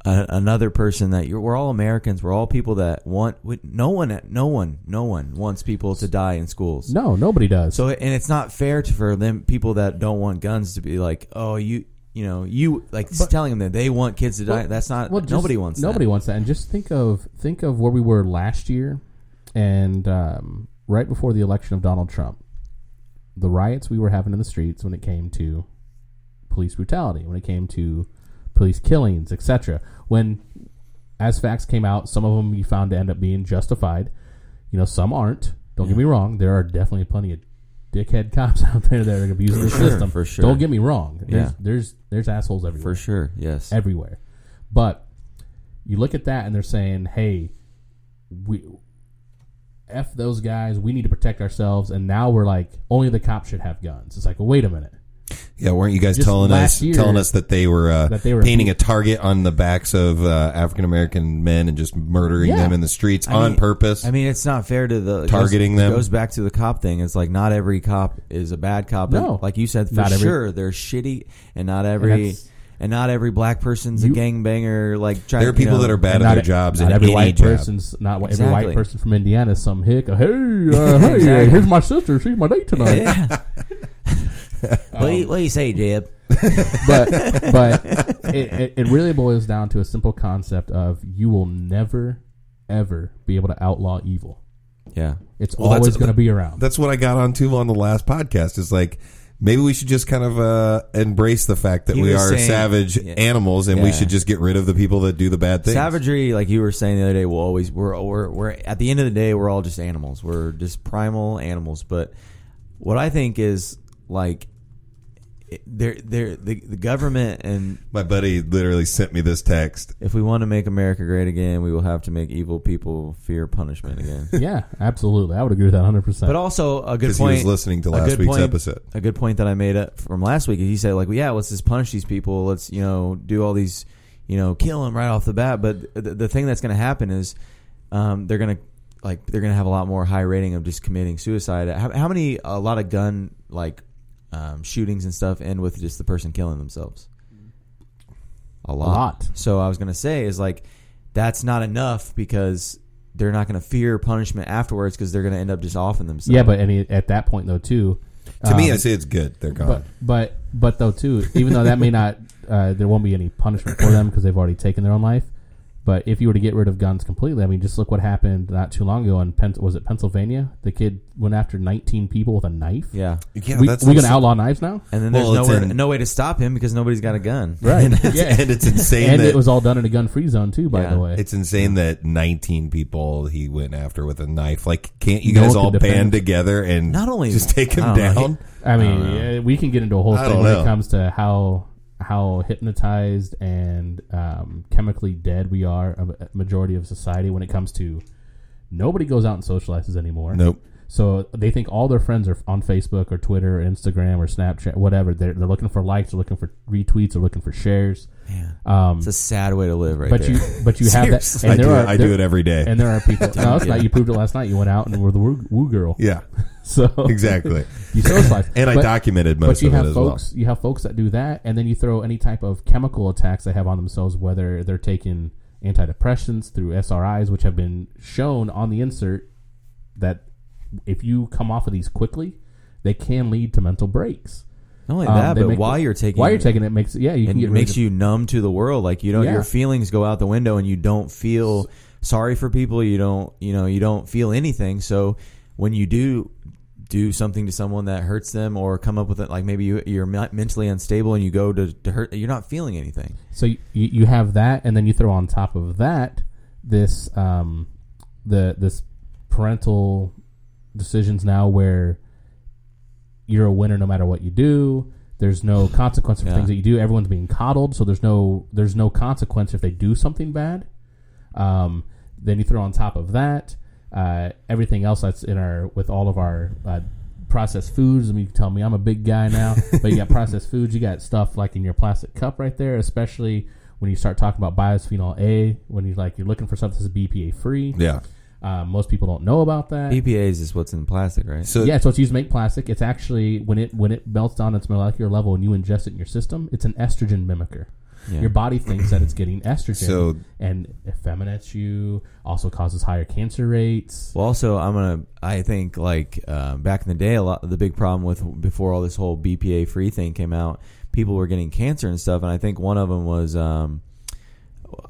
[SPEAKER 2] a, another person that you're. We're all Americans. We're all people that want. we- No one, no one, no one wants people to die in schools.
[SPEAKER 3] no, nobody does.
[SPEAKER 2] So and it's not fair to, for them people that don't want guns to be like, oh, you, you know, you like
[SPEAKER 3] But-
[SPEAKER 2] telling them that they want kids to die.
[SPEAKER 3] Well-
[SPEAKER 2] That's not.
[SPEAKER 3] Well, just-
[SPEAKER 2] nobody wants.
[SPEAKER 3] Nobody
[SPEAKER 2] that.
[SPEAKER 3] wants that. And just think of think of where we were last year, and um, right before the election of Donald Trump, the riots we were having in the streets when it came to police brutality, when it came to police killings, etc. When as facts came out, some of them you found to end up being justified. You know, some aren't. Don't get me wrong. There are definitely plenty of dickhead cops out there that are abusing the
[SPEAKER 2] sure,
[SPEAKER 3] system.
[SPEAKER 2] for sure.
[SPEAKER 3] Don't get me wrong. There's
[SPEAKER 2] Yeah.
[SPEAKER 3] there's there's assholes everywhere
[SPEAKER 2] for sure. Yes.
[SPEAKER 3] everywhere. But you look at that and they're saying, "Hey, we f those guys. We need to protect ourselves." And now we're like, only the cops should have guns. It's like, well, wait a minute.
[SPEAKER 1] Yeah, weren't you guys
[SPEAKER 3] Just
[SPEAKER 1] telling
[SPEAKER 3] last
[SPEAKER 1] us
[SPEAKER 3] year-
[SPEAKER 1] telling us that they were uh,
[SPEAKER 3] That they were-
[SPEAKER 1] painting a target on the backs of uh, African American men and just murdering
[SPEAKER 3] Yeah.
[SPEAKER 1] them in the streets
[SPEAKER 2] I
[SPEAKER 1] on
[SPEAKER 2] mean-
[SPEAKER 1] purpose?
[SPEAKER 2] I mean, it's not fair to the it
[SPEAKER 1] Targeting
[SPEAKER 2] goes,
[SPEAKER 1] them.
[SPEAKER 2] It goes back to the cop thing. It's like not every cop is a bad cop.
[SPEAKER 3] No.
[SPEAKER 2] And like you said, for
[SPEAKER 3] Not every-
[SPEAKER 2] sure they're shitty, and not every
[SPEAKER 3] that's-
[SPEAKER 2] and not every black person's
[SPEAKER 3] You-
[SPEAKER 2] a gangbanger. Like try,
[SPEAKER 1] there are
[SPEAKER 2] you
[SPEAKER 1] people
[SPEAKER 2] know,
[SPEAKER 1] that are bad at their jobs
[SPEAKER 3] Not
[SPEAKER 1] and
[SPEAKER 3] every
[SPEAKER 1] any
[SPEAKER 3] white
[SPEAKER 1] job.
[SPEAKER 3] person's not every
[SPEAKER 2] Exactly.
[SPEAKER 3] white person from Indiana is some hick. Hey, uh, hey,
[SPEAKER 2] Exactly.
[SPEAKER 3] here's my sister. She's my date tonight.
[SPEAKER 2] Yeah. what, do you, what do you say, Jeb?
[SPEAKER 3] but but it, it, it really boils down to a simple concept of you will never ever be able to outlaw evil.
[SPEAKER 2] Yeah.
[SPEAKER 3] It's
[SPEAKER 1] Well,
[SPEAKER 3] always going to be around.
[SPEAKER 1] That's what I got onto on the last podcast. Is like maybe we should just kind of uh, embrace the fact that
[SPEAKER 2] He
[SPEAKER 1] we are
[SPEAKER 2] saying-
[SPEAKER 1] savage
[SPEAKER 2] yeah.
[SPEAKER 1] animals, and we should just get rid of the people that do the bad things.
[SPEAKER 2] Savagery, like you were saying the other day, will always we're we're we're at the end of the day we're all just animals. We're just primal animals. But what I think is like it- they're they're the the government and
[SPEAKER 1] My buddy literally sent me this text.
[SPEAKER 2] if we want to make America great again, we will have to make evil people fear punishment again.
[SPEAKER 3] yeah, absolutely. I would agree with that 100%.
[SPEAKER 2] But also a good
[SPEAKER 1] point. He was listening to last week's
[SPEAKER 2] point-
[SPEAKER 1] episode.
[SPEAKER 2] A good point that I made up from last week is he said like, well, yeah, let's just punish these people. Let's you know do all these, you know, kill them right off the bat. But the, the thing that's going to happen is um, they're going to like they're gonna have a lot more high rating of just committing suicide. How, how many a lot of gun like um, shootings and stuff end with just the person killing themselves? A lot.
[SPEAKER 3] lot.
[SPEAKER 2] So I was gonna say is like that's not enough because they're not gonna fear punishment afterwards because they're gonna end up just offing themselves.
[SPEAKER 3] Yeah, but any, at that point though too.
[SPEAKER 1] To me,
[SPEAKER 3] um,
[SPEAKER 1] I say it's good. They're gone.
[SPEAKER 3] but but but though too, even though that may not, uh, there won't be any punishment for them because they've already taken their own life. But if you were to get rid of guns completely, I mean, just look what happened not too long ago in Pen- was it Pennsylvania? The kid went after 19 people with a knife.
[SPEAKER 2] yeah.
[SPEAKER 1] yeah,
[SPEAKER 3] we
[SPEAKER 1] that's
[SPEAKER 3] we gonna outlaw knives now?
[SPEAKER 2] And then there's
[SPEAKER 1] Well, it's
[SPEAKER 2] nowhere,
[SPEAKER 1] in-
[SPEAKER 2] no way to stop him because nobody's got a gun.
[SPEAKER 3] Right.
[SPEAKER 1] and, it's,
[SPEAKER 3] yeah.
[SPEAKER 1] and it's insane
[SPEAKER 3] And
[SPEAKER 1] that
[SPEAKER 3] it was all done in a gun-free zone too. By
[SPEAKER 2] Yeah.
[SPEAKER 3] the way,
[SPEAKER 1] It's insane that 19 people he went after with a knife. Like, can't you
[SPEAKER 3] No
[SPEAKER 1] guys
[SPEAKER 3] one
[SPEAKER 1] all
[SPEAKER 3] could
[SPEAKER 1] band
[SPEAKER 3] defend.
[SPEAKER 1] together and
[SPEAKER 2] Not only-
[SPEAKER 1] just take him
[SPEAKER 2] I don't know.
[SPEAKER 1] down?
[SPEAKER 3] I mean,
[SPEAKER 2] don't
[SPEAKER 3] yeah, we can get into a whole
[SPEAKER 1] I
[SPEAKER 3] thing
[SPEAKER 1] don't
[SPEAKER 3] when
[SPEAKER 1] know.
[SPEAKER 3] it comes to how how hypnotized and um, chemically dead we are, a majority of society, when it comes to nobody goes out and socializes anymore.
[SPEAKER 1] Nope.
[SPEAKER 3] So they think all their friends are on Facebook or Twitter or Instagram or Snapchat, whatever. They're, they're looking for likes, they're looking for retweets, they're looking for shares.
[SPEAKER 2] Man,
[SPEAKER 3] Um,
[SPEAKER 2] it's a sad way to live, right
[SPEAKER 3] but
[SPEAKER 2] there.
[SPEAKER 3] you but you have that, and
[SPEAKER 1] I,
[SPEAKER 3] there
[SPEAKER 1] do,
[SPEAKER 3] are
[SPEAKER 1] it, I
[SPEAKER 3] there-
[SPEAKER 1] do it every day.
[SPEAKER 3] and there are people. no, it's
[SPEAKER 2] Yeah.
[SPEAKER 3] not. You proved it last night. You went out and were the woo, woo girl.
[SPEAKER 1] yeah,
[SPEAKER 3] So
[SPEAKER 1] exactly.
[SPEAKER 3] you socialize,
[SPEAKER 1] And I
[SPEAKER 3] But-
[SPEAKER 1] documented
[SPEAKER 3] but
[SPEAKER 1] most
[SPEAKER 3] you
[SPEAKER 1] of it
[SPEAKER 3] have
[SPEAKER 1] as
[SPEAKER 3] folks you have folks that do that and then you throw any type of chemical attacks they have on themselves whether they're taking antidepressants through SSRIs which have been shown on the insert that if you come off of these quickly they can lead to mental breaks
[SPEAKER 2] Not only
[SPEAKER 3] Um,
[SPEAKER 2] that, but
[SPEAKER 3] make-
[SPEAKER 2] while you're taking
[SPEAKER 3] while you're taking it makes yeah you can get
[SPEAKER 2] it makes
[SPEAKER 3] of-
[SPEAKER 2] you numb to the world. Like you don't,
[SPEAKER 3] Yeah.
[SPEAKER 2] your feelings go out the window, and you don't feel sorry for people. You don't, you know, you don't feel anything. So when you do do something to someone that hurts them, or come up with it, like maybe you, you're mentally unstable and you go to, to hurt, you're not feeling anything.
[SPEAKER 3] So you, you have that, and then you throw on top of that this um, the this parental decisions now where you're a winner no matter what you do. There's no consequence for
[SPEAKER 2] Yeah.
[SPEAKER 3] things that you do. Everyone's being coddled, so there's no there's no consequence if they do something bad. Um, then you throw on top of that uh, everything else that's in our with all of our uh, processed foods. I mean, you can tell me I'm a big guy now, but you got processed foods. You got stuff like in your plastic cup right there, especially when you start talking about bisphenol A. When you like you're looking for something that's BPA free.
[SPEAKER 1] Yeah.
[SPEAKER 3] Uh, most people don't know about that.
[SPEAKER 2] BPA is just what's in plastic, right?
[SPEAKER 1] So
[SPEAKER 3] yeah, so it's used to make plastic. It's actually when it when it melts down its molecular level and you ingest it in your system, it's an estrogen mimicker.
[SPEAKER 2] Yeah.
[SPEAKER 3] Your body thinks that it's getting estrogen
[SPEAKER 1] So-
[SPEAKER 3] and effeminates you. Also causes higher cancer rates.
[SPEAKER 2] Well, also, I'm gonna. I think like uh, back in the day, a lot the big problem with before all this whole BPA free thing came out, people were getting cancer and stuff, and I think one of them was um,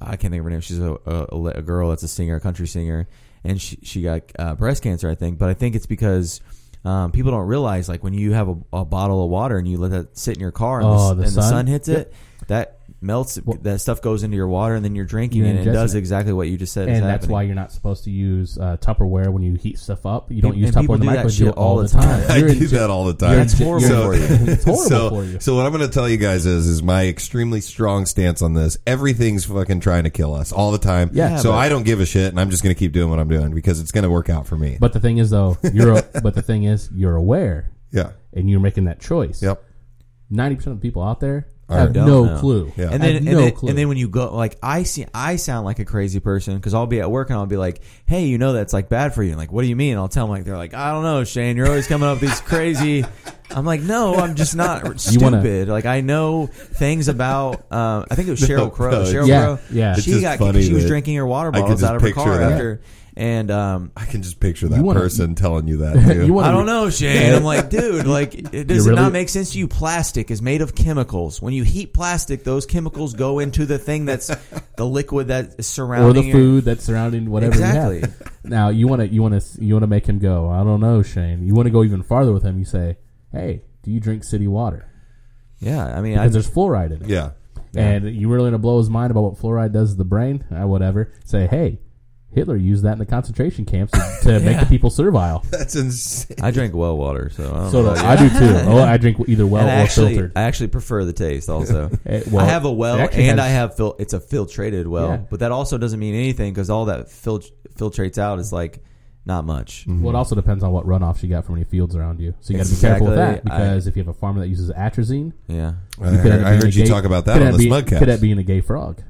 [SPEAKER 2] I can't think of her name. She's a, a, a girl that's a singer, a country singer, and she she got uh, breast cancer, I think. But I think it's because. Um, people don't realize like when you have a, a bottle of water and you let that sit in your car and,
[SPEAKER 3] Oh,
[SPEAKER 2] the,
[SPEAKER 3] the
[SPEAKER 2] and the
[SPEAKER 3] sun?
[SPEAKER 2] sun hits
[SPEAKER 3] Yep.
[SPEAKER 2] it, that melts.
[SPEAKER 3] Well-
[SPEAKER 2] that stuff goes into your water and then you're drinking
[SPEAKER 3] You're
[SPEAKER 2] it and it does
[SPEAKER 3] it.
[SPEAKER 2] exactly what you just said.
[SPEAKER 3] and that's
[SPEAKER 2] happening.
[SPEAKER 3] why you're not supposed to use uh, Tupperware when you heat stuff up. You don't
[SPEAKER 2] And-
[SPEAKER 3] use
[SPEAKER 2] and
[SPEAKER 3] Tupperware in the
[SPEAKER 2] do that
[SPEAKER 3] microwave. You
[SPEAKER 2] shit
[SPEAKER 3] all the time.
[SPEAKER 1] I do
[SPEAKER 3] in-
[SPEAKER 1] that all the time.
[SPEAKER 2] That's horrible
[SPEAKER 1] so,
[SPEAKER 2] for you.
[SPEAKER 3] It's horrible
[SPEAKER 1] so,
[SPEAKER 3] for you.
[SPEAKER 1] So what I'm going to tell you guys is, is my extremely strong stance on this. Everything's fucking trying to kill us all the time.
[SPEAKER 3] Yeah,
[SPEAKER 1] So
[SPEAKER 2] but-
[SPEAKER 1] I don't give a shit, and I'm just going to keep doing what I'm doing because it's going to work out for me.
[SPEAKER 3] But the thing is, though, you're but the thing is, you're aware
[SPEAKER 1] yeah.
[SPEAKER 3] and you're making that choice.
[SPEAKER 1] Yep.
[SPEAKER 3] Ninety percent of the people out there
[SPEAKER 1] Are-
[SPEAKER 3] have
[SPEAKER 2] Don't
[SPEAKER 3] no
[SPEAKER 2] know.
[SPEAKER 3] clue.
[SPEAKER 1] Yeah.
[SPEAKER 2] And then,
[SPEAKER 3] Have
[SPEAKER 2] and,
[SPEAKER 3] no
[SPEAKER 2] then
[SPEAKER 3] clue.
[SPEAKER 2] and then when you go, like I see, I sound like a crazy person because I'll be at work and I'll be like, "Hey, you know that's like bad for you." And like, what do you mean? And I'll tell them like they're like, "I don't know, Shane. You're always coming up with these crazy." I'm like, "No, I'm just not
[SPEAKER 3] You wanna-
[SPEAKER 2] stupid. like I know things about. Um, I think it was Sheryl Crow.
[SPEAKER 1] no,
[SPEAKER 2] Sheryl
[SPEAKER 3] Yeah,
[SPEAKER 2] Crow.
[SPEAKER 3] yeah. It's
[SPEAKER 2] She
[SPEAKER 1] just
[SPEAKER 2] got
[SPEAKER 1] funny
[SPEAKER 2] she was
[SPEAKER 1] that
[SPEAKER 2] drinking her water
[SPEAKER 1] I could
[SPEAKER 2] bottles
[SPEAKER 1] just
[SPEAKER 2] out of her
[SPEAKER 1] picture
[SPEAKER 2] car
[SPEAKER 1] that.
[SPEAKER 2] after, and um,
[SPEAKER 1] I can just picture that
[SPEAKER 3] wanna-
[SPEAKER 1] person telling you that. Too.
[SPEAKER 3] You wanna
[SPEAKER 2] I don't know, Shane. I'm like, dude, like, it does
[SPEAKER 3] You
[SPEAKER 2] it
[SPEAKER 3] really-
[SPEAKER 2] not make sense to you? Plastic is made of chemicals. When you heat plastic, those chemicals go into the thing that's the liquid that is surrounding
[SPEAKER 3] or the
[SPEAKER 2] your-
[SPEAKER 3] food that's surrounding whatever.
[SPEAKER 2] Exactly.
[SPEAKER 3] You have. Now you want to you want to you want to make him go. I don't know, Shane. You want to go even farther with him. You say, "Hey, do you drink city water?"
[SPEAKER 2] Yeah, I mean, I,
[SPEAKER 3] Because there's fluoride in it.
[SPEAKER 1] yeah.
[SPEAKER 3] And you really want to blow his mind about what fluoride does to the brain, uh, whatever. Say, hey, Hitler used that in the concentration camps to, to make the people servile.
[SPEAKER 1] That's insane.
[SPEAKER 2] I drink well water, so I don't
[SPEAKER 3] So
[SPEAKER 2] know.
[SPEAKER 3] do- I do too. Oh, I drink either well
[SPEAKER 2] And I
[SPEAKER 3] or
[SPEAKER 2] actually,
[SPEAKER 3] filtered.
[SPEAKER 2] I actually prefer the taste. Also,
[SPEAKER 3] Eh, well,
[SPEAKER 2] I have a well,
[SPEAKER 3] it actually
[SPEAKER 2] and
[SPEAKER 3] has-
[SPEAKER 2] I have fil- it's a filtrated well,
[SPEAKER 3] Yeah.
[SPEAKER 2] but that also doesn't mean anything because all that fil- filtrates out is like not much.
[SPEAKER 3] Well, it also depends on what runoffs you got from any fields around you. So you got to be careful with that
[SPEAKER 2] Exactly.
[SPEAKER 3] because if you have a farmer that uses atrazine,
[SPEAKER 2] Yeah,
[SPEAKER 1] I
[SPEAKER 3] you could
[SPEAKER 1] heard,
[SPEAKER 3] end up
[SPEAKER 1] I
[SPEAKER 3] being
[SPEAKER 1] heard
[SPEAKER 3] a
[SPEAKER 1] you
[SPEAKER 3] gay-
[SPEAKER 1] talk about that
[SPEAKER 3] could
[SPEAKER 1] on
[SPEAKER 3] end
[SPEAKER 1] the
[SPEAKER 3] be-
[SPEAKER 1] Smugcast.
[SPEAKER 3] Could that being a gay frog?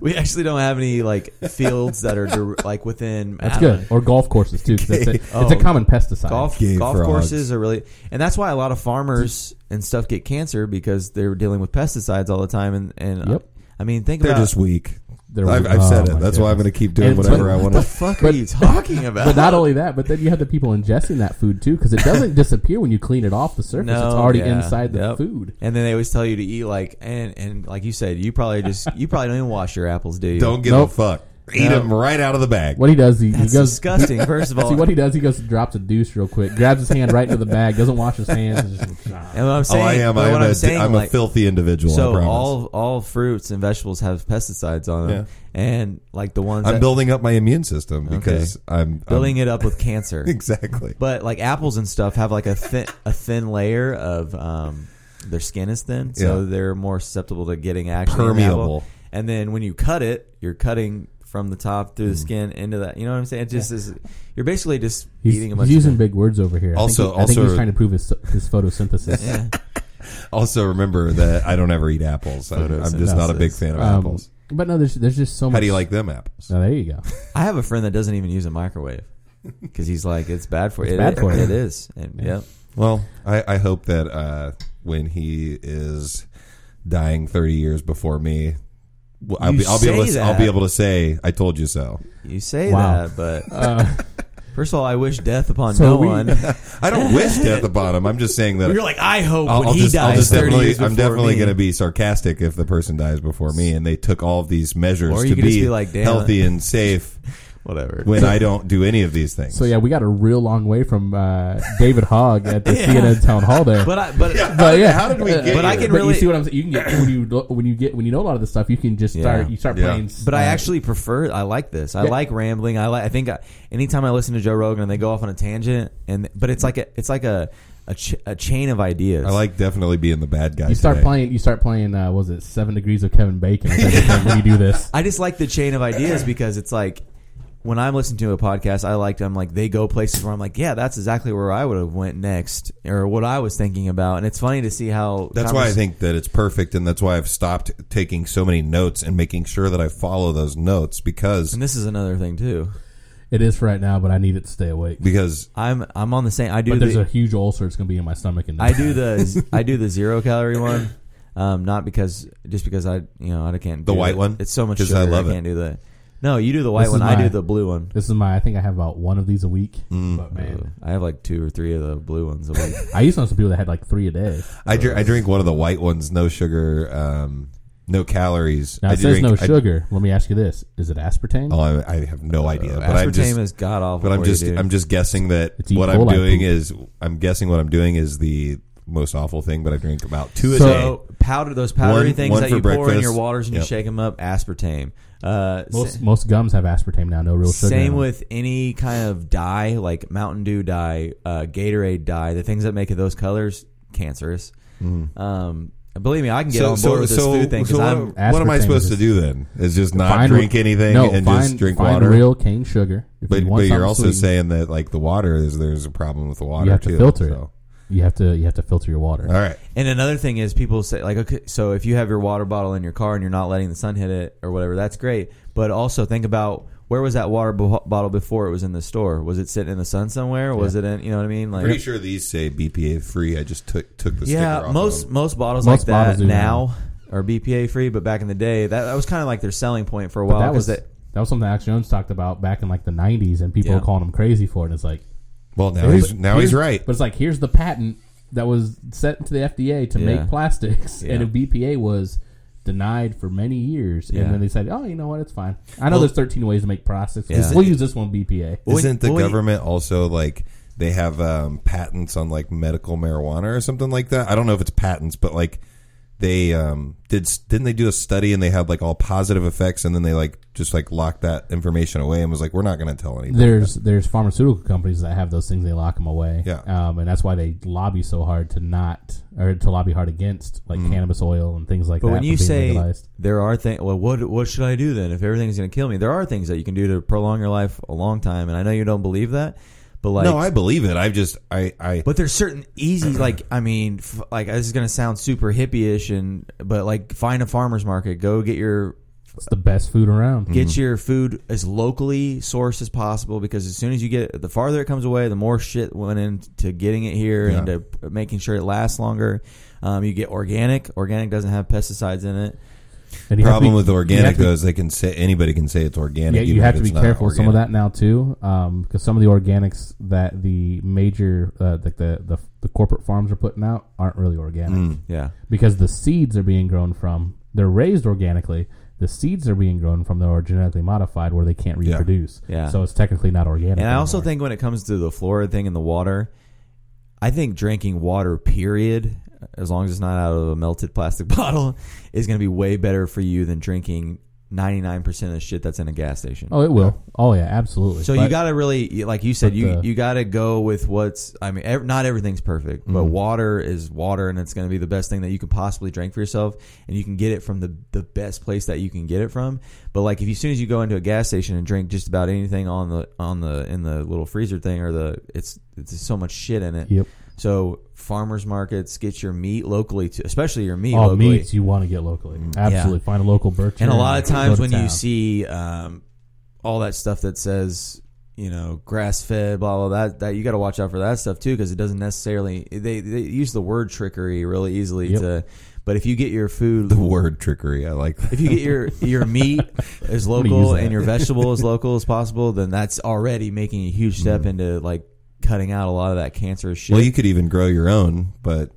[SPEAKER 2] We actually don't have any like fields that are dir- like within.
[SPEAKER 3] That's
[SPEAKER 2] I don't
[SPEAKER 3] good. Or golf courses too. 'cause that's a, it's a
[SPEAKER 2] Oh.
[SPEAKER 3] common pesticide.
[SPEAKER 2] golf
[SPEAKER 1] Gay
[SPEAKER 2] golf
[SPEAKER 1] frogs.
[SPEAKER 2] courses are really and that's why a lot of farmers and stuff get cancer because they're dealing with pesticides all the time and and
[SPEAKER 3] Yep.
[SPEAKER 2] I mean think about
[SPEAKER 1] They're
[SPEAKER 2] about
[SPEAKER 1] just weak.
[SPEAKER 3] They're
[SPEAKER 1] I've. I've said
[SPEAKER 3] Oh,
[SPEAKER 1] it.
[SPEAKER 3] my
[SPEAKER 1] That's why I'm going to keep doing
[SPEAKER 3] And-
[SPEAKER 1] whatever
[SPEAKER 3] but-
[SPEAKER 1] I want
[SPEAKER 2] what the
[SPEAKER 1] to.
[SPEAKER 2] fuck are you talking about?
[SPEAKER 3] But not only that, but then you have the people ingesting that food too, because it doesn't disappear when you clean it off the surface.
[SPEAKER 2] No,
[SPEAKER 3] it's already
[SPEAKER 2] yeah,
[SPEAKER 3] inside the
[SPEAKER 2] yep.
[SPEAKER 3] food.
[SPEAKER 2] And then they always tell you to eat like and and like you said, you probably just you probably don't even wash your apples, do you?
[SPEAKER 1] Don't give
[SPEAKER 3] Nope.
[SPEAKER 1] a fuck. Eat
[SPEAKER 2] No.
[SPEAKER 1] them right out of the bag.
[SPEAKER 3] What he does, he, he
[SPEAKER 2] That's
[SPEAKER 3] goes.
[SPEAKER 2] disgusting. First of all,
[SPEAKER 3] See what he does? He goes and drops a deuce real quick, grabs his hand right into the bag, doesn't wash his hands. And just,
[SPEAKER 2] and what I'm
[SPEAKER 1] Oh,
[SPEAKER 2] saying,
[SPEAKER 1] I am.
[SPEAKER 2] but
[SPEAKER 1] I
[SPEAKER 2] what
[SPEAKER 1] am
[SPEAKER 2] I'm
[SPEAKER 1] a,
[SPEAKER 2] saying,
[SPEAKER 1] I'm
[SPEAKER 2] like,
[SPEAKER 1] a filthy individual. I
[SPEAKER 2] So
[SPEAKER 1] promise.
[SPEAKER 2] all all fruits and vegetables have pesticides on them, and like the ones
[SPEAKER 1] I'm
[SPEAKER 2] that,
[SPEAKER 1] building up my immune system because I'm
[SPEAKER 2] building
[SPEAKER 1] I'm,
[SPEAKER 2] it up with cancer.
[SPEAKER 1] exactly.
[SPEAKER 2] But like apples and stuff have like a thin a thin layer of um their skin is thin, so
[SPEAKER 1] Yeah.
[SPEAKER 2] they're more susceptible to getting actually an
[SPEAKER 1] Permeable.
[SPEAKER 2] apple. And then when you cut it, you're cutting from the top through the skin into that. You know what I'm saying? It just is. You're basically just
[SPEAKER 3] he's,
[SPEAKER 2] eating a
[SPEAKER 3] he's
[SPEAKER 2] bunch
[SPEAKER 3] using
[SPEAKER 2] of
[SPEAKER 3] big words over here. I
[SPEAKER 1] Also-
[SPEAKER 3] think he- I think
[SPEAKER 1] also-
[SPEAKER 3] he's trying to prove his, his photosynthesis.
[SPEAKER 2] yeah.
[SPEAKER 1] Also, remember that I don't ever eat apples. I'm, I'm just not a big fan of
[SPEAKER 3] Um,
[SPEAKER 1] apples.
[SPEAKER 3] but no, there's there's just so much.
[SPEAKER 1] How do you like them apples?
[SPEAKER 3] Oh, there you go.
[SPEAKER 2] I have a friend that doesn't even use a microwave because he's like, it's bad for
[SPEAKER 3] It's
[SPEAKER 2] it.
[SPEAKER 3] bad for
[SPEAKER 2] it,
[SPEAKER 3] you.
[SPEAKER 2] It is. And,
[SPEAKER 3] Yeah.
[SPEAKER 2] yeah.
[SPEAKER 1] Well, I, I hope that uh, when he is dying 30 years before me, well, I'll
[SPEAKER 2] You
[SPEAKER 1] be I'll be able
[SPEAKER 2] say
[SPEAKER 1] to I'll be able to say I told you so.
[SPEAKER 2] You say
[SPEAKER 3] Wow.
[SPEAKER 2] that, but
[SPEAKER 3] Uh,
[SPEAKER 2] first of all, I wish death upon
[SPEAKER 3] So
[SPEAKER 2] no
[SPEAKER 3] we-
[SPEAKER 2] one.
[SPEAKER 1] I don't wish death upon him. I'm just saying that
[SPEAKER 2] You're like, I hope
[SPEAKER 1] I'll,
[SPEAKER 2] when
[SPEAKER 1] I'll
[SPEAKER 2] he
[SPEAKER 1] just, I'll
[SPEAKER 2] dies
[SPEAKER 1] just
[SPEAKER 2] 30
[SPEAKER 1] definitely,
[SPEAKER 2] years
[SPEAKER 1] I'm
[SPEAKER 2] before
[SPEAKER 1] definitely
[SPEAKER 2] me.
[SPEAKER 1] going to be sarcastic if the person dies before me, and they took all of these measures
[SPEAKER 2] Or you
[SPEAKER 1] to
[SPEAKER 2] could just
[SPEAKER 1] be,
[SPEAKER 2] be like, "Damn
[SPEAKER 1] healthy and safe
[SPEAKER 2] Whatever.
[SPEAKER 1] when I don't do any of these things.
[SPEAKER 3] so yeah, we got a real long way from uh, David Hogg at the CNN town hall there.
[SPEAKER 2] but I, but
[SPEAKER 3] but yeah,
[SPEAKER 1] how did we
[SPEAKER 3] uh,
[SPEAKER 1] get
[SPEAKER 2] But I can
[SPEAKER 3] But
[SPEAKER 2] really-
[SPEAKER 3] you see what I'm saying? You can get when you when you get when you know a lot of this stuff, you can just start
[SPEAKER 2] Yeah.
[SPEAKER 3] you start
[SPEAKER 1] Yeah.
[SPEAKER 3] playing.
[SPEAKER 2] But I
[SPEAKER 3] uh,
[SPEAKER 2] actually prefer. I like this. I
[SPEAKER 3] Yeah.
[SPEAKER 2] like rambling. I like. I think I, anytime I listen to Joe Rogan and they go off on a tangent, and but it's like a it's like a a, ch- a chain of ideas.
[SPEAKER 1] I like definitely being the bad guy.
[SPEAKER 3] you start
[SPEAKER 1] today.
[SPEAKER 3] playing. You start playing. Uh, was it Seven Degrees of Kevin Bacon when you do this?
[SPEAKER 2] I just like the chain of ideas because it's like when I'm listening to a podcast, I like I'm like they go places where I'm like, yeah, that's exactly where I would have went next, or what I was thinking about, and it's funny to see how.
[SPEAKER 1] That's why I think that it's perfect, and that's why I've stopped taking so many notes and making sure that I follow those notes because
[SPEAKER 2] And this is another thing too.
[SPEAKER 3] It is for right now, but I need it to stay awake.
[SPEAKER 1] because
[SPEAKER 2] I'm I'm on the same. I do
[SPEAKER 3] But there's
[SPEAKER 2] the,
[SPEAKER 3] a huge ulcer. It's going to be in my stomach. And
[SPEAKER 2] I do the I do the zero calorie one, um, not because just because I you know I can't
[SPEAKER 1] The
[SPEAKER 2] do
[SPEAKER 1] white
[SPEAKER 2] it.
[SPEAKER 1] one?
[SPEAKER 2] It's so much
[SPEAKER 1] 'Cause
[SPEAKER 2] sugar.
[SPEAKER 1] I love it.
[SPEAKER 2] I can't do that. No, you do the white
[SPEAKER 3] This
[SPEAKER 2] one.
[SPEAKER 3] is
[SPEAKER 2] I
[SPEAKER 3] my-
[SPEAKER 2] do the blue one.
[SPEAKER 3] This is my. I think I have about one of these a week.
[SPEAKER 1] Mm.
[SPEAKER 3] But man,
[SPEAKER 2] I have like two or three of the blue ones a week.
[SPEAKER 3] I used to know some people that had like three a day.
[SPEAKER 1] I drink, I drink one of the white ones, no sugar, um, no calories.
[SPEAKER 3] Now
[SPEAKER 1] I
[SPEAKER 3] it says
[SPEAKER 1] drink,
[SPEAKER 3] no
[SPEAKER 1] I-
[SPEAKER 3] sugar. Let me ask you this: Is it aspartame?
[SPEAKER 1] oh, I, I have no idea, but
[SPEAKER 2] Aspartame
[SPEAKER 1] I'm just,
[SPEAKER 2] is god awful.
[SPEAKER 1] but I'm
[SPEAKER 2] for you,
[SPEAKER 1] just,
[SPEAKER 2] dude.
[SPEAKER 1] I'm just guessing that
[SPEAKER 3] It's E.
[SPEAKER 1] what I'm
[SPEAKER 3] coli
[SPEAKER 1] doing
[SPEAKER 3] poop.
[SPEAKER 1] is, I'm guessing what I'm doing is the most awful thing. But I drink about two a day.
[SPEAKER 2] so powder those powdery
[SPEAKER 1] One-
[SPEAKER 2] things
[SPEAKER 1] one
[SPEAKER 2] that
[SPEAKER 1] for
[SPEAKER 2] you pour in your waters and
[SPEAKER 1] Yep.
[SPEAKER 2] you shake them up. Aspartame. Uh,
[SPEAKER 3] Most
[SPEAKER 2] sa-
[SPEAKER 3] most gums have aspartame now. No real sugar.
[SPEAKER 2] Same with any kind of dye, like Mountain Dew dye, uh, Gatorade dye. The things that make it those colors cancerous. Um, believe me, I can get on board with this food thing
[SPEAKER 1] so what,
[SPEAKER 2] I'm.
[SPEAKER 1] what am I supposed to do then? Is just not
[SPEAKER 3] Find
[SPEAKER 1] drink
[SPEAKER 3] re-
[SPEAKER 1] anything
[SPEAKER 3] no,
[SPEAKER 1] and
[SPEAKER 3] find,
[SPEAKER 1] just drink
[SPEAKER 3] find
[SPEAKER 1] water.
[SPEAKER 3] real cane sugar. If
[SPEAKER 1] but
[SPEAKER 3] you want
[SPEAKER 1] but you're also
[SPEAKER 3] sweet,
[SPEAKER 1] saying that like the water is there's a problem with the water
[SPEAKER 3] you have to
[SPEAKER 1] too.
[SPEAKER 3] filter
[SPEAKER 1] so.
[SPEAKER 3] it. You have to you have to filter your water.
[SPEAKER 1] All right.
[SPEAKER 2] And another thing is people say like, okay, so if you have your water bottle in your car and you're not letting the sun hit it or whatever, that's great. But also think about where was that water bo- bottle before it was in the store? Was it sitting in the sun somewhere? Or was it in? You know what I mean? Like,
[SPEAKER 1] Pretty sure these say BPA free. I just took took the sticker
[SPEAKER 2] yeah,
[SPEAKER 1] off.
[SPEAKER 2] most
[SPEAKER 1] of them.
[SPEAKER 2] most bottles
[SPEAKER 3] Most
[SPEAKER 2] like that
[SPEAKER 3] bottles do
[SPEAKER 2] now are BPA free, but back in the day, that, that was kind of like their selling point for a while.
[SPEAKER 3] that
[SPEAKER 2] 'cause
[SPEAKER 3] was
[SPEAKER 2] that,
[SPEAKER 3] that was something Alex Jones talked about back in like the '90s, and people
[SPEAKER 2] Yeah.
[SPEAKER 3] were calling him crazy for it. And it's like
[SPEAKER 1] Well, now he's now he's right.
[SPEAKER 3] But it's like here's the patent that was sent into the FDA to
[SPEAKER 2] Yeah.
[SPEAKER 3] make plastics,
[SPEAKER 2] Yeah.
[SPEAKER 3] and if BPA was denied for many years,
[SPEAKER 2] Yeah.
[SPEAKER 3] and then they said, "Oh, you know what? It's fine." I know
[SPEAKER 2] Well-
[SPEAKER 3] there's 13 ways to make plastics.
[SPEAKER 2] Yeah.
[SPEAKER 3] We'll use this one BPA.
[SPEAKER 2] Well,
[SPEAKER 1] Isn't the
[SPEAKER 2] well, you-
[SPEAKER 1] government also like they have um, patents on like medical marijuana or something like that? I don't know if it's patents, but like they um, did didn't they do a study and they had like all positive effects and then they like just like locked that information away and was like we're not going to tell anybody.
[SPEAKER 3] There's there's pharmaceutical companies that have those things. They lock them away.
[SPEAKER 1] Yeah.
[SPEAKER 3] um, and that's why they lobby so hard to not or to lobby hard against like
[SPEAKER 1] Mm.
[SPEAKER 3] cannabis oil and things like
[SPEAKER 2] But
[SPEAKER 3] that.
[SPEAKER 2] when you say
[SPEAKER 3] legalized.
[SPEAKER 2] there are things, well, what what should I do then if everything's going to kill me? There are things that you can do to prolong your life a long time, and I know you don't believe that, but like,
[SPEAKER 1] no, I believe it. I just I I
[SPEAKER 2] but there's certain easy, like I mean, f- like this is going to sound super hippie-ish, and but like find a farmer's market, go get your
[SPEAKER 3] It's the best food around.
[SPEAKER 2] Get your food as locally sourced as possible because as soon as you get it, the farther it comes away, the more shit went into getting it here and to p- making sure it lasts longer. Um, you get organic. Organic doesn't have pesticides in it.
[SPEAKER 3] And you
[SPEAKER 1] Problem
[SPEAKER 3] be-
[SPEAKER 1] with organic though is they can say anybody can say it's organic.
[SPEAKER 3] Yeah, you have to be careful with some of that now too, um, because some of the organics that the major, uh, like the, the the corporate farms are putting out, aren't really organic
[SPEAKER 1] Mm.
[SPEAKER 2] Yeah.
[SPEAKER 3] because the seeds are being grown from. They're raised organically. The seeds are being grown from that are genetically modified where they can't reproduce.
[SPEAKER 2] Yeah.
[SPEAKER 3] So it's technically not organic.
[SPEAKER 2] And I also
[SPEAKER 3] anymore.
[SPEAKER 2] think when it comes to the fluoride thing in the water, I think drinking water, period, as long as it's not out of a melted plastic bottle, is going to be way better for you than drinking 99% of the shit that's in a gas station.
[SPEAKER 3] Oh, it will. Oh yeah, absolutely.
[SPEAKER 2] So you got to really, like you said, you
[SPEAKER 3] the-
[SPEAKER 2] you got to go with what's. I mean, ev- not everything's perfect, but mm-hmm. water is water, and it's going to be the best thing that you can possibly drink for yourself, and you can get it from the the best place that you can get it from. But like, if you, as soon as you go into a gas station and drink just about anything on the on the in the little freezer thing or the it's it's so much shit in it.
[SPEAKER 3] Yep.
[SPEAKER 2] So farmers markets get your meat locally too, especially your meat
[SPEAKER 3] all
[SPEAKER 2] locally.
[SPEAKER 3] meats you want to get locally. Absolutely, find a local butcher.
[SPEAKER 2] And a lot of times
[SPEAKER 3] to
[SPEAKER 2] when you see um, all that stuff that says, you know, grass fed, blah blah that that you got to watch out for that stuff too because it doesn't necessarily they they use the word trickery really easily
[SPEAKER 3] Yep.
[SPEAKER 2] to. But if you get your food,
[SPEAKER 1] The word trickery, I like that.
[SPEAKER 2] if you get your your meat as local and your vegetable as local as possible, then that's already making a huge step
[SPEAKER 3] Mm.
[SPEAKER 2] into like cutting out a lot of that cancerous shit.
[SPEAKER 1] Well, you could even grow your own, but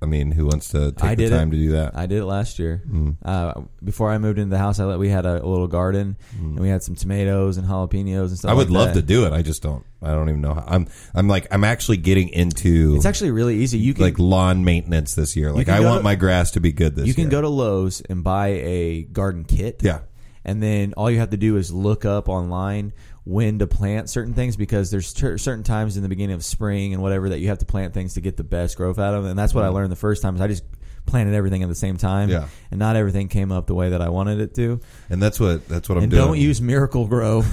[SPEAKER 1] I mean, who wants to take
[SPEAKER 2] I
[SPEAKER 1] the
[SPEAKER 2] did it.
[SPEAKER 1] time to do that?
[SPEAKER 2] I did it last year.
[SPEAKER 1] Mm.
[SPEAKER 2] Uh, before I moved into the house, I let we had a, a little garden and we had some tomatoes and jalapenos and stuff.
[SPEAKER 1] Mm. I would
[SPEAKER 2] like
[SPEAKER 1] love
[SPEAKER 2] that.
[SPEAKER 1] to do it. I just don't. I don't even know how. I'm. I'm like. I'm actually getting into
[SPEAKER 2] It's actually really easy. You can
[SPEAKER 1] like lawn maintenance this year. Like I want
[SPEAKER 2] to-
[SPEAKER 1] my grass to be good this year.
[SPEAKER 2] you can
[SPEAKER 1] year.
[SPEAKER 2] go to Lowe's and buy a garden kit.
[SPEAKER 1] Yeah.
[SPEAKER 2] And then all you have to do is look up online when to plant certain things because there's ter- certain times in the beginning of spring and whatever that you have to plant things to get the best growth out of them. And that's what I learned the first time is I just planted everything at the same time.
[SPEAKER 1] Mm-hmm. Yeah.
[SPEAKER 2] And not everything came up the way that I wanted it to.
[SPEAKER 1] and that's what that's what I'm
[SPEAKER 2] and
[SPEAKER 1] doing.
[SPEAKER 2] don't use Miracle-Gro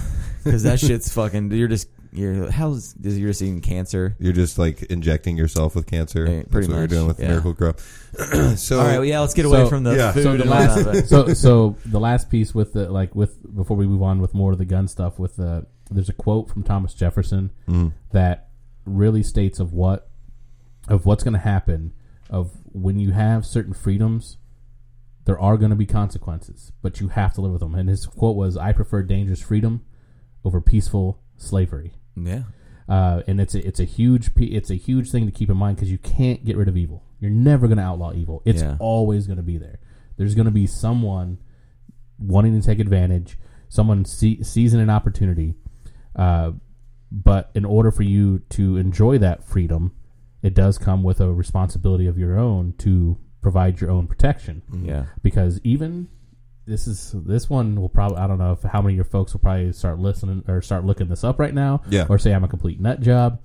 [SPEAKER 2] because that shit's fucking. You're just you're how's you're just eating cancer.
[SPEAKER 1] You're just like injecting yourself with cancer.
[SPEAKER 2] Yeah,
[SPEAKER 1] That's
[SPEAKER 2] pretty
[SPEAKER 1] what you're doing with
[SPEAKER 2] yeah.
[SPEAKER 1] Miracle-Gro. so
[SPEAKER 2] All right, well, yeah, let's get away
[SPEAKER 3] So-
[SPEAKER 2] from the
[SPEAKER 1] yeah.
[SPEAKER 2] food
[SPEAKER 3] So the
[SPEAKER 2] and that.
[SPEAKER 3] last,
[SPEAKER 2] but-
[SPEAKER 3] so so the last piece with the like with before we move on with more of the gun stuff with the there's a quote from Thomas Jefferson
[SPEAKER 1] Mm.
[SPEAKER 3] that really states of what of what's going to happen of when you have certain freedoms there are going to be consequences but you have to live with them and his quote was I prefer dangerous freedom over peaceful slavery
[SPEAKER 2] yeah.
[SPEAKER 3] uh, and it's a, it's a huge it's a huge thing to keep in mind because you can't get rid of evil. You're never going to outlaw evil. It's
[SPEAKER 2] Yeah.
[SPEAKER 3] always going to be there. There's going to be someone wanting to take advantage, someone see, seizing an opportunity. Uh, but in order for you to enjoy that freedom, it does come with a responsibility of your own to provide your own protection
[SPEAKER 2] Yeah.
[SPEAKER 3] because even this is this one will probably I don't know if how many of your folks will probably start listening or start looking this up right now,
[SPEAKER 1] Yeah.
[SPEAKER 3] or say I'm a complete nut job.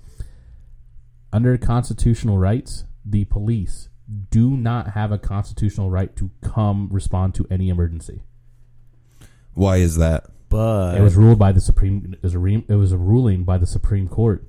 [SPEAKER 3] Under constitutional rights, the police do not have a constitutional right to come respond to any emergency.
[SPEAKER 1] why is that?
[SPEAKER 2] But
[SPEAKER 3] it was ruled by the supreme. It was a re, it was a ruling by the Supreme Court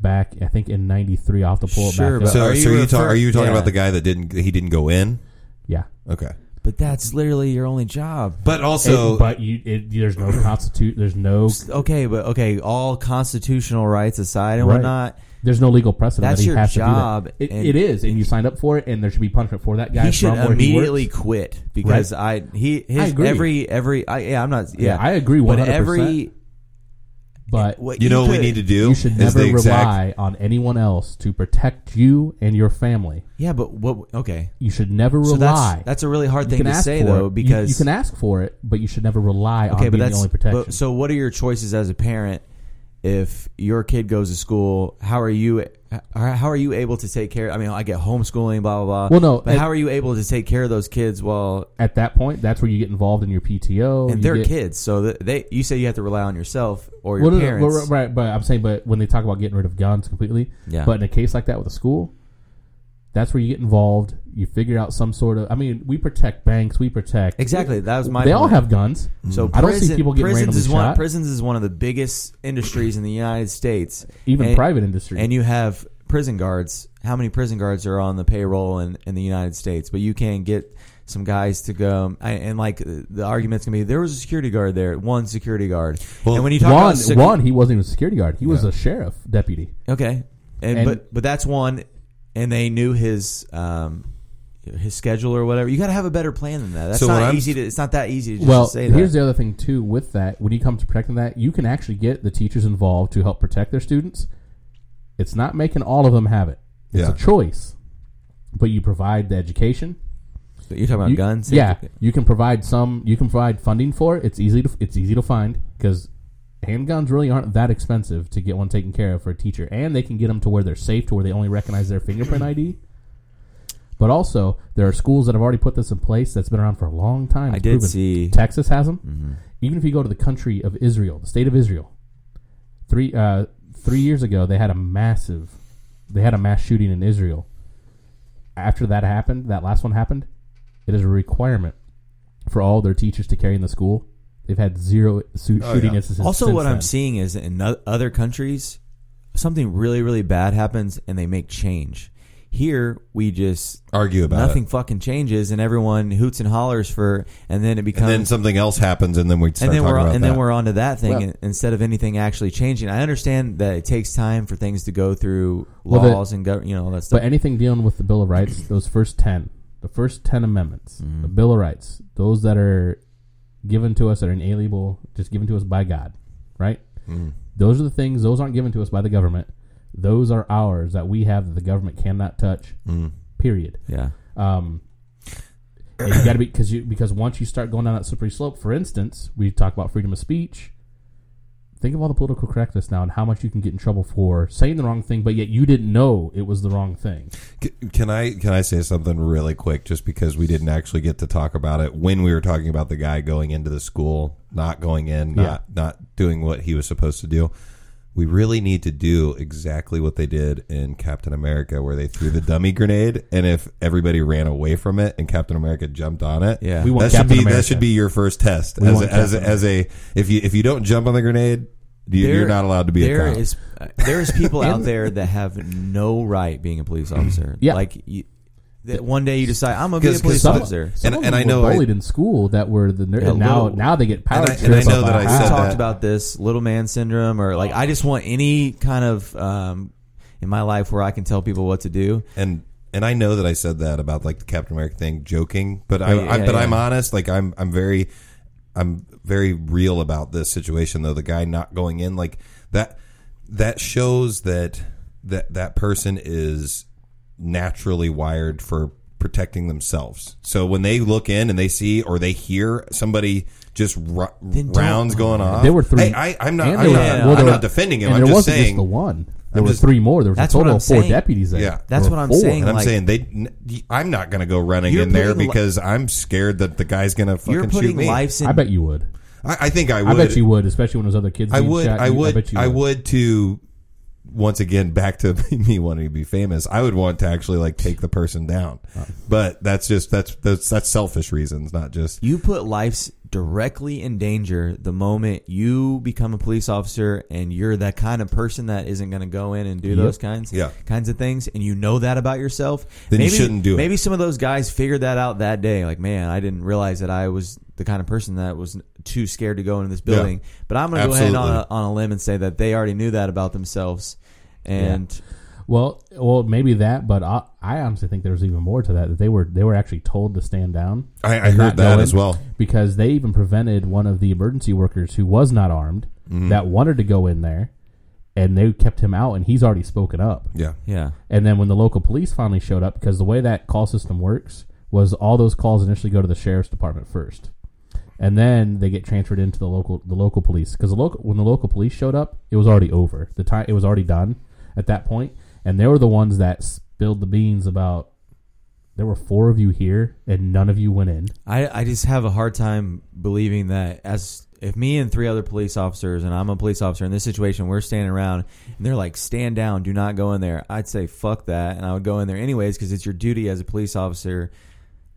[SPEAKER 3] back I think in '93. Off the have pull
[SPEAKER 2] Sure,
[SPEAKER 3] back.
[SPEAKER 1] So,
[SPEAKER 2] Are
[SPEAKER 1] so
[SPEAKER 2] you
[SPEAKER 1] are you, talk,
[SPEAKER 2] refer-
[SPEAKER 1] are you talking
[SPEAKER 2] yeah.
[SPEAKER 1] about the guy that didn't? He didn't go in.
[SPEAKER 3] yeah,
[SPEAKER 1] Okay,
[SPEAKER 2] but that's literally your only job.
[SPEAKER 1] but also,
[SPEAKER 3] It- but you, it, there's no constitute. There's no
[SPEAKER 2] Okay, but okay, all constitutional rights aside and
[SPEAKER 3] Right.
[SPEAKER 2] whatnot,
[SPEAKER 3] There's no legal precedent
[SPEAKER 2] That's
[SPEAKER 3] that he
[SPEAKER 2] your
[SPEAKER 3] has
[SPEAKER 2] job,
[SPEAKER 3] to do that. It, it is, and you signed up for it, and there should be punishment for that guy.
[SPEAKER 2] he should
[SPEAKER 3] from where he
[SPEAKER 2] immediately
[SPEAKER 3] works.
[SPEAKER 2] quit because I he his
[SPEAKER 3] I agree.
[SPEAKER 2] every every I, yeah I'm not yeah,
[SPEAKER 3] Yeah, I agree
[SPEAKER 2] but
[SPEAKER 3] 100%.
[SPEAKER 2] every
[SPEAKER 3] But
[SPEAKER 2] what
[SPEAKER 1] you know what we
[SPEAKER 2] could-
[SPEAKER 1] need to do
[SPEAKER 3] you should
[SPEAKER 1] is
[SPEAKER 3] never
[SPEAKER 1] the exact.
[SPEAKER 3] rely on anyone else to protect you and your family.
[SPEAKER 2] yeah but what okay
[SPEAKER 3] You should never
[SPEAKER 2] so
[SPEAKER 3] rely.
[SPEAKER 2] that's that's a really hard
[SPEAKER 3] You
[SPEAKER 2] thing
[SPEAKER 3] can
[SPEAKER 2] to
[SPEAKER 3] ask
[SPEAKER 2] say
[SPEAKER 3] for
[SPEAKER 2] though
[SPEAKER 3] it. You-
[SPEAKER 2] because
[SPEAKER 3] you, can ask for it, but you should never rely
[SPEAKER 2] okay
[SPEAKER 3] on
[SPEAKER 2] but
[SPEAKER 3] being
[SPEAKER 2] that's
[SPEAKER 3] the only protection.
[SPEAKER 2] but, so what are your choices as a parent if your kid goes to school how are you how are you able to take care I mean I get homeschooling blah blah blah
[SPEAKER 3] Well, no,
[SPEAKER 2] but
[SPEAKER 3] and-
[SPEAKER 2] how are you able to take care of those kids Well,
[SPEAKER 3] At that point, that's where you get involved in your PTO.
[SPEAKER 2] and they're
[SPEAKER 3] get-
[SPEAKER 2] kids so they you say you have to rely on yourself or your
[SPEAKER 3] Well, no, no,
[SPEAKER 2] parents
[SPEAKER 3] well, right, but I'm saying, but when they talk about getting rid of guns completely,
[SPEAKER 2] Yeah.
[SPEAKER 3] But in a case like that with a school, that's where you get involved. You figure out some sort of. I mean, we protect banks. We protect
[SPEAKER 2] exactly that was my
[SPEAKER 3] They all have guns.
[SPEAKER 2] So
[SPEAKER 3] I don't see people getting
[SPEAKER 2] prisons
[SPEAKER 3] randomly
[SPEAKER 2] is one
[SPEAKER 3] shot.
[SPEAKER 2] prisons is one of the biggest industries in the United States.
[SPEAKER 3] Even
[SPEAKER 2] And-
[SPEAKER 3] private industry.
[SPEAKER 2] And you have prison guards. How many prison guards are on the payroll in, in the United States? But you can't get some guys to go, I, and like uh, the argument's gonna be there was a security guard there, one security guard,
[SPEAKER 1] Well,
[SPEAKER 2] and when you talk
[SPEAKER 3] One,
[SPEAKER 2] about sec-
[SPEAKER 3] one, he wasn't even a security guard. He was
[SPEAKER 1] Yeah.
[SPEAKER 3] a sheriff deputy.
[SPEAKER 2] okay, and,
[SPEAKER 3] And-
[SPEAKER 2] but but that's one, and they knew his um his schedule or whatever. You got to have a better plan than that. That's
[SPEAKER 1] So what
[SPEAKER 2] not
[SPEAKER 1] I'm-
[SPEAKER 2] easy to. It's not that easy to just
[SPEAKER 3] well,
[SPEAKER 2] say that.
[SPEAKER 3] here's the other thing too. With that, when you come to protecting that, you can actually get the teachers involved to help protect their students. It's not making all of them have it. It's
[SPEAKER 1] Yeah.
[SPEAKER 3] a choice, but you provide the education.
[SPEAKER 2] You're talking about
[SPEAKER 3] You-
[SPEAKER 2] guns.
[SPEAKER 3] Yeah, you can provide some. You can provide funding for it. It's easy to it's easy to find because handguns really aren't that expensive to get one taken care of for a teacher, and they can get them to where they're safe, to where they only recognize their fingerprint ID. But also, there are schools that have already put this in place that's been around for a long time.
[SPEAKER 2] I
[SPEAKER 3] It's
[SPEAKER 2] did
[SPEAKER 3] proven.
[SPEAKER 2] see-
[SPEAKER 3] Texas has them.
[SPEAKER 2] Mhm.
[SPEAKER 3] Even if you go to the country of Israel, the state of Israel, three uh, three years ago they had a massive, they had a mass shooting in Israel. After that happened, that last one happened, it is a requirement for all their teachers to carry in the school. They've had zero su-
[SPEAKER 1] Oh,
[SPEAKER 3] shooting
[SPEAKER 1] yeah.
[SPEAKER 3] instances.
[SPEAKER 2] Also,
[SPEAKER 3] since
[SPEAKER 2] what I'm
[SPEAKER 3] then.
[SPEAKER 2] seeing is in o- other countries, something really, really bad happens and they make change. Here, we just
[SPEAKER 1] Argue about
[SPEAKER 2] nothing
[SPEAKER 1] it.
[SPEAKER 2] fucking changes, and everyone hoots and hollers for, and then it
[SPEAKER 1] And
[SPEAKER 2] becomes,
[SPEAKER 1] then something else happens, and then we start
[SPEAKER 2] and then
[SPEAKER 1] talking
[SPEAKER 2] we're
[SPEAKER 1] about
[SPEAKER 2] and
[SPEAKER 1] that.
[SPEAKER 2] then we're on to that thing
[SPEAKER 3] Well-
[SPEAKER 2] in- instead of anything actually changing. I understand that it takes time for things to go through
[SPEAKER 3] Well, the-
[SPEAKER 2] laws and go, you know all that stuff.
[SPEAKER 3] But anything dealing with the Bill of Rights, those first ten, the first ten amendments,
[SPEAKER 2] Mm-hmm.
[SPEAKER 3] the Bill of Rights, those that are given to us that are inalienable, just given to us by God, right?
[SPEAKER 1] Mm.
[SPEAKER 3] Those are the things. Those aren't given to us by the government. Those are ours that we have that the government cannot touch.
[SPEAKER 1] Mm.
[SPEAKER 3] Period.
[SPEAKER 2] yeah,
[SPEAKER 3] Um, you got to be because you because once you start going down that slippery slope. For instance, we talk about freedom of speech. Think of all the political correctness now and how much you can get in trouble for saying the wrong thing, but yet you didn't know it was the wrong thing.
[SPEAKER 1] Can I can I say something really quick? Just because we didn't actually get to talk about it when we were talking about the guy going into the school, not going in, not not doing what he was supposed to do. We really need to do exactly what they did in Captain America, where they threw the dummy grenade, and if everybody ran away from it and Captain America jumped on it,
[SPEAKER 2] yeah.
[SPEAKER 3] We want
[SPEAKER 1] that should be
[SPEAKER 3] America.
[SPEAKER 1] that should be your first test
[SPEAKER 3] We
[SPEAKER 1] as
[SPEAKER 3] want
[SPEAKER 1] a, as a,
[SPEAKER 3] Captain
[SPEAKER 1] as a if you if you don't jump on the grenade, you,
[SPEAKER 2] There-
[SPEAKER 1] you're not allowed to be a
[SPEAKER 2] There
[SPEAKER 1] cop.
[SPEAKER 2] is uh, there is people out there that have no right being a police officer.
[SPEAKER 3] Yeah.
[SPEAKER 2] like you, that one day you decide I'm gonna be a
[SPEAKER 1] 'Cause- 'cause
[SPEAKER 2] police
[SPEAKER 1] some-
[SPEAKER 2] officer.
[SPEAKER 3] Some
[SPEAKER 1] And-
[SPEAKER 3] of
[SPEAKER 1] and
[SPEAKER 3] them
[SPEAKER 1] I know
[SPEAKER 3] were
[SPEAKER 1] I-
[SPEAKER 3] bullied in school that were the ner-
[SPEAKER 2] Yeah,
[SPEAKER 3] and now
[SPEAKER 2] little-
[SPEAKER 3] now they get power
[SPEAKER 1] And I- and
[SPEAKER 3] trips
[SPEAKER 1] I know
[SPEAKER 3] up
[SPEAKER 1] that
[SPEAKER 3] a
[SPEAKER 1] I
[SPEAKER 2] we
[SPEAKER 1] said
[SPEAKER 2] talked
[SPEAKER 1] that-
[SPEAKER 2] about this little man syndrome, or like I just want any kind of um, in my life where I can tell people what to do.
[SPEAKER 1] and and I know that I said that about like the Captain America thing, joking, but I,
[SPEAKER 2] yeah,
[SPEAKER 1] I but
[SPEAKER 2] yeah.
[SPEAKER 1] I'm honest. Like I'm I'm very I'm very real about this situation though. The guy not going in like that that shows that that that person is naturally wired for protecting themselves. So when they look in and they see or they hear somebody just ru- rounds going off,
[SPEAKER 3] There were three.
[SPEAKER 1] Hey, I, I'm not. I'm
[SPEAKER 3] there
[SPEAKER 1] not,
[SPEAKER 3] were- well,
[SPEAKER 1] I'm
[SPEAKER 3] there
[SPEAKER 1] not
[SPEAKER 3] were-
[SPEAKER 1] defending him.
[SPEAKER 3] And
[SPEAKER 1] I'm
[SPEAKER 3] there
[SPEAKER 1] just
[SPEAKER 3] wasn't
[SPEAKER 1] saying.
[SPEAKER 3] just the one. There
[SPEAKER 1] I'm
[SPEAKER 3] were three more. There was
[SPEAKER 2] That's
[SPEAKER 3] a total of four
[SPEAKER 2] saying.
[SPEAKER 3] deputies there.
[SPEAKER 1] Yeah.
[SPEAKER 2] That's
[SPEAKER 3] There
[SPEAKER 2] what I'm
[SPEAKER 3] four.
[SPEAKER 2] saying.
[SPEAKER 1] And I'm
[SPEAKER 2] like-
[SPEAKER 1] saying they. n- I'm not going to go running in there
[SPEAKER 2] putting li-
[SPEAKER 1] because I'm scared that the guy's going to fucking shoot me.
[SPEAKER 2] lives in.
[SPEAKER 3] I bet you would.
[SPEAKER 1] I, I think I would.
[SPEAKER 3] I bet you would, especially when those other kids.
[SPEAKER 1] I would.
[SPEAKER 3] shot.
[SPEAKER 1] I would.
[SPEAKER 3] bet you
[SPEAKER 1] I would to. Once again, back to me wanting to be famous. I would want to actually like take the person down, but that's just that's that's that's selfish reasons, not just.
[SPEAKER 2] You put lives directly in danger the moment you become a police officer and you're that kind of person that isn't going to go in and do those kinds
[SPEAKER 1] Yeah.
[SPEAKER 2] kinds of things and you know that about yourself
[SPEAKER 1] Then you shouldn't do it.
[SPEAKER 2] maybe some of those guys figured that out that day like man I didn't realize that I was the kind of person that was too scared to go into this building but I'm going to go ahead on a, on a limb and say that they already knew that about themselves and
[SPEAKER 3] Well, well, maybe that, but I, I honestly think there was even more to that. That they were they were actually told to stand down.
[SPEAKER 1] I, I heard that as well.
[SPEAKER 3] because they even prevented one of the emergency workers who was not armed
[SPEAKER 1] Mm-hmm.
[SPEAKER 3] that wanted to go in there, and they kept him out, and he's already spoken up.
[SPEAKER 1] Yeah,
[SPEAKER 2] yeah
[SPEAKER 3] And then when the local police finally showed up, because the way that call system works was all those calls initially go to the sheriff's department first, and then they get transferred into the local the local police. Because the local when the local police showed up, it was already over. The time it was already done at that point, and they were the ones that spilled the beans about. There were four of you here, and none of you went in.
[SPEAKER 2] I, I just have a hard time believing that as if me and three other police officers and I'm a police officer in this situation, we're standing around and they're like, stand down, do not go in there. I'd say fuck that, and I would go in there anyways because it's your duty as a police officer.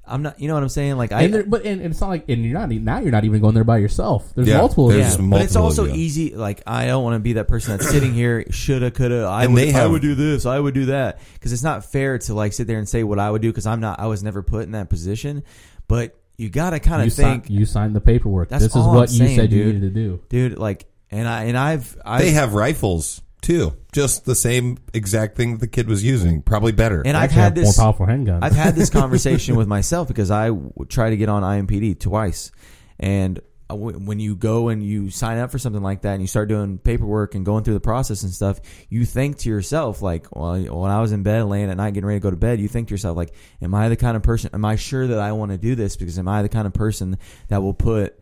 [SPEAKER 2] I'm not, you know what I'm saying? Like I,
[SPEAKER 3] And there, but and, and it's not like and you're not now you're not even going there by yourself. There's
[SPEAKER 1] Yeah,
[SPEAKER 3] multiple. of
[SPEAKER 1] there's
[SPEAKER 3] you.
[SPEAKER 2] yeah, but it's
[SPEAKER 1] multiple
[SPEAKER 2] also
[SPEAKER 1] of you.
[SPEAKER 2] easy. Like I don't want to be that person that's sitting here. Shoulda, coulda. I
[SPEAKER 1] And
[SPEAKER 2] would.
[SPEAKER 1] they
[SPEAKER 2] I
[SPEAKER 1] have-
[SPEAKER 2] would do this. I would do that. Because it's not fair to like sit there and say what I would do. Because I'm not. I was never put in that position. but you got to kind
[SPEAKER 3] you,
[SPEAKER 2] of think,
[SPEAKER 3] signed, you signed the paperwork.
[SPEAKER 2] That's
[SPEAKER 3] this is
[SPEAKER 2] all
[SPEAKER 3] what
[SPEAKER 2] I'm
[SPEAKER 3] you
[SPEAKER 2] saying,
[SPEAKER 3] said you
[SPEAKER 2] dude.
[SPEAKER 3] needed to do.
[SPEAKER 2] dude. Like, and I and I've, I've
[SPEAKER 1] They have rifles too, just the same exact thing the kid was using, probably better.
[SPEAKER 2] and I've
[SPEAKER 3] actually
[SPEAKER 2] had
[SPEAKER 3] have
[SPEAKER 2] this.
[SPEAKER 3] more powerful handguns.
[SPEAKER 2] I've had this conversation with myself because I w- try to get on IMPD twice, and uh, w- when you go and you sign up for something like that and you start doing paperwork and going through the process and stuff, you think to yourself like, well, when I was in bed laying at night getting ready to go to bed, you think to yourself like, am I the kind of person? Am I sure that I want to do this? Because am I the kind of person that will put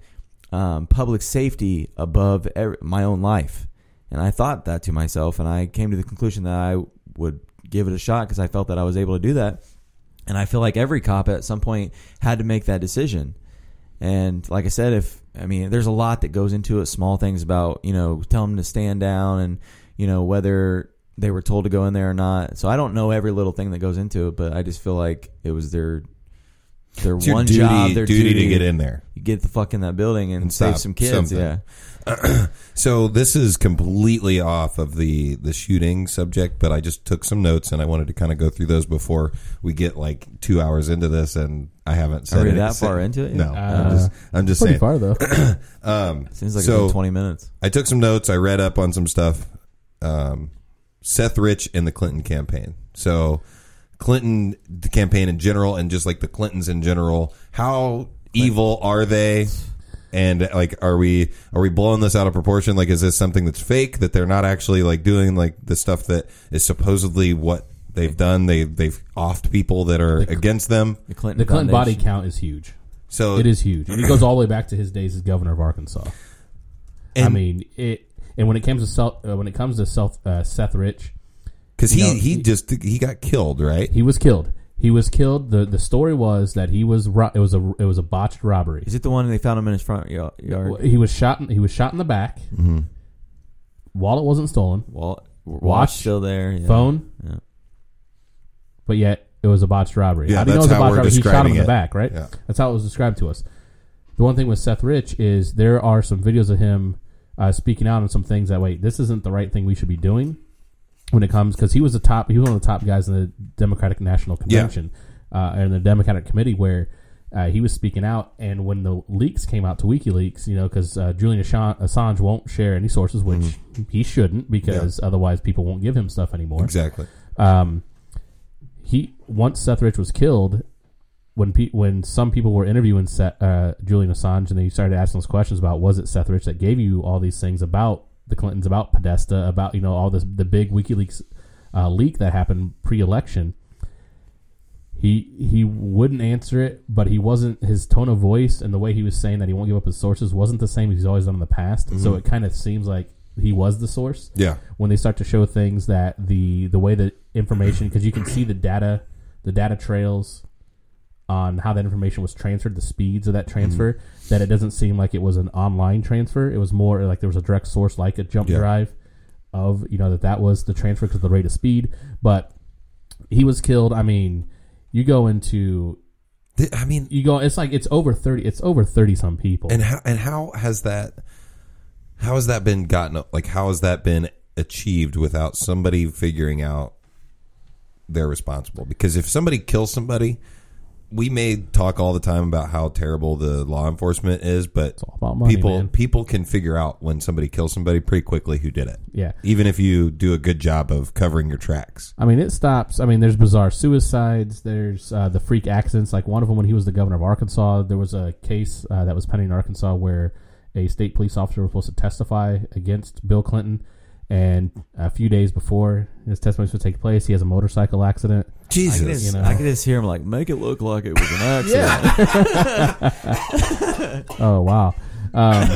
[SPEAKER 2] um, public safety above every, my own life? And I thought that to myself, and I came to the conclusion that I would give it a shot because I felt that I was able to do that. And I feel like every cop at some point had to make that decision. And like I said, if I mean, there's a lot that goes into it. Small things about you know, tell them to stand down, and you know whether they were told to go in there or not. So I don't know every little thing that goes into it, but I just feel like it was their their one
[SPEAKER 1] duty,
[SPEAKER 2] job, their
[SPEAKER 1] duty,
[SPEAKER 2] duty
[SPEAKER 1] to get in there.
[SPEAKER 2] You get the fuck in that building and,
[SPEAKER 1] And
[SPEAKER 2] save some kids.
[SPEAKER 1] something.
[SPEAKER 2] Yeah,
[SPEAKER 1] So this is completely off of the the shooting subject, but I just took some notes and I wanted to kind of go through those before we get like two hours into this, and I haven't said
[SPEAKER 2] Are we
[SPEAKER 1] it-
[SPEAKER 2] that far into it?
[SPEAKER 1] No,
[SPEAKER 3] Uh,
[SPEAKER 1] I'm just, I'm just
[SPEAKER 3] Pretty
[SPEAKER 1] saying.
[SPEAKER 3] far though.
[SPEAKER 1] Um,
[SPEAKER 2] seems like
[SPEAKER 1] So-
[SPEAKER 2] it's been twenty minutes.
[SPEAKER 1] I took some notes. I read up on some stuff. Um, Seth Rich and the Clinton campaign. So, Clinton the campaign in general, and just like the Clintons in general. How evil are they? And like, are we are we blowing this out of proportion? Like, is this something that's fake that they're not actually like doing like the stuff that is supposedly what they've done? They they've offed people that are against them.
[SPEAKER 2] The Clinton,
[SPEAKER 3] The Clinton body
[SPEAKER 2] Foundation.
[SPEAKER 3] count is huge.
[SPEAKER 1] So
[SPEAKER 3] It is huge, and it goes all the way back to his days as governor of Arkansas. I
[SPEAKER 1] And-
[SPEAKER 3] mean, it. And when it comes to Seth, uh, when it comes to Seth, uh, Seth Rich,
[SPEAKER 1] because
[SPEAKER 3] you
[SPEAKER 1] he
[SPEAKER 3] know,
[SPEAKER 1] he
[SPEAKER 3] he-
[SPEAKER 1] just he got killed, right?
[SPEAKER 3] he was killed. He was killed. the The story was that he was ro- it was a it was a botched robbery.
[SPEAKER 2] Is it the one they found him in his front ya- yard?
[SPEAKER 3] He was shot. In, he was shot in the back.
[SPEAKER 1] Mm-hmm.
[SPEAKER 3] Wallet wasn't stolen.
[SPEAKER 2] Wall, watch,
[SPEAKER 3] Watch,
[SPEAKER 2] still there. Yeah.
[SPEAKER 3] Phone,
[SPEAKER 2] Yeah.
[SPEAKER 3] but yet it was a botched robbery.
[SPEAKER 1] Yeah,
[SPEAKER 3] how do you know
[SPEAKER 1] that's
[SPEAKER 3] it was a
[SPEAKER 1] how
[SPEAKER 3] botched
[SPEAKER 1] we're
[SPEAKER 3] robbery? He shot him
[SPEAKER 1] describing
[SPEAKER 3] in the
[SPEAKER 1] it.
[SPEAKER 3] back, right?
[SPEAKER 1] Yeah.
[SPEAKER 3] That's how it was described to us. The one thing with Seth Rich is there are some videos of him uh, speaking out on some things that wait, this isn't the right thing we should be doing when it comes because he was the top. He was one of the top guys in the Democratic National Convention uh, and the Democratic Committee where. Uh, he was speaking out, and when the leaks came out to WikiLeaks, you know, because uh, Julian Assange, won't share any sources, which
[SPEAKER 1] Mm-hmm.
[SPEAKER 3] he shouldn't, because otherwise people won't give him stuff anymore
[SPEAKER 1] Exactly.
[SPEAKER 3] um, he once Seth Rich was killed, when pe- when some people were interviewing Seth, uh, Julian Assange and they started asking those questions about was it Seth Rich that gave you all these things about the Clintons, about Podesta, about you know all this the big WikiLeaks uh, leak that happened pre-election. He he wouldn't answer it, but he wasn't his tone of voice and the way he was saying that he won't give up his sources wasn't the same as he's always done in the past. So it kind of seems like he was the source
[SPEAKER 1] Yeah.
[SPEAKER 3] when they start to show things that the the way that information because you can see the data the data trails on how that information was transferred the speeds of that mm-hmm. transfer that it doesn't seem like it was an online transfer. It was more like there was a direct source like a jump
[SPEAKER 1] Yeah.
[SPEAKER 3] drive of you know that that was the transfer because the rate of speed. But he was killed. I mean you go into
[SPEAKER 1] I mean,
[SPEAKER 3] you go it's like it's over 30 it's over 30 some people.
[SPEAKER 1] And how and how has that how has that been gotten like how has that been achieved without somebody figuring out they're responsible? Because if somebody kills somebody we may talk all the time about how terrible the law enforcement is but
[SPEAKER 3] money,
[SPEAKER 1] people
[SPEAKER 3] man.
[SPEAKER 1] people can figure out when somebody kills somebody pretty quickly who did it
[SPEAKER 3] yeah
[SPEAKER 1] even if you do a good job of covering your tracks
[SPEAKER 3] I mean, it stops. I mean, there's bizarre suicides. There's uh, the freak accidents. Like one of them, when he was the governor of Arkansas, there was a case uh, that was pending in Arkansas where a state police officer was supposed to testify against Bill Clinton, and a few days before his testimony was to take place, he has a motorcycle accident.
[SPEAKER 2] I could,
[SPEAKER 1] jesus
[SPEAKER 2] just,
[SPEAKER 3] you know.
[SPEAKER 2] I could just hear him like, make it look like it was an accident.
[SPEAKER 3] Oh wow! Um,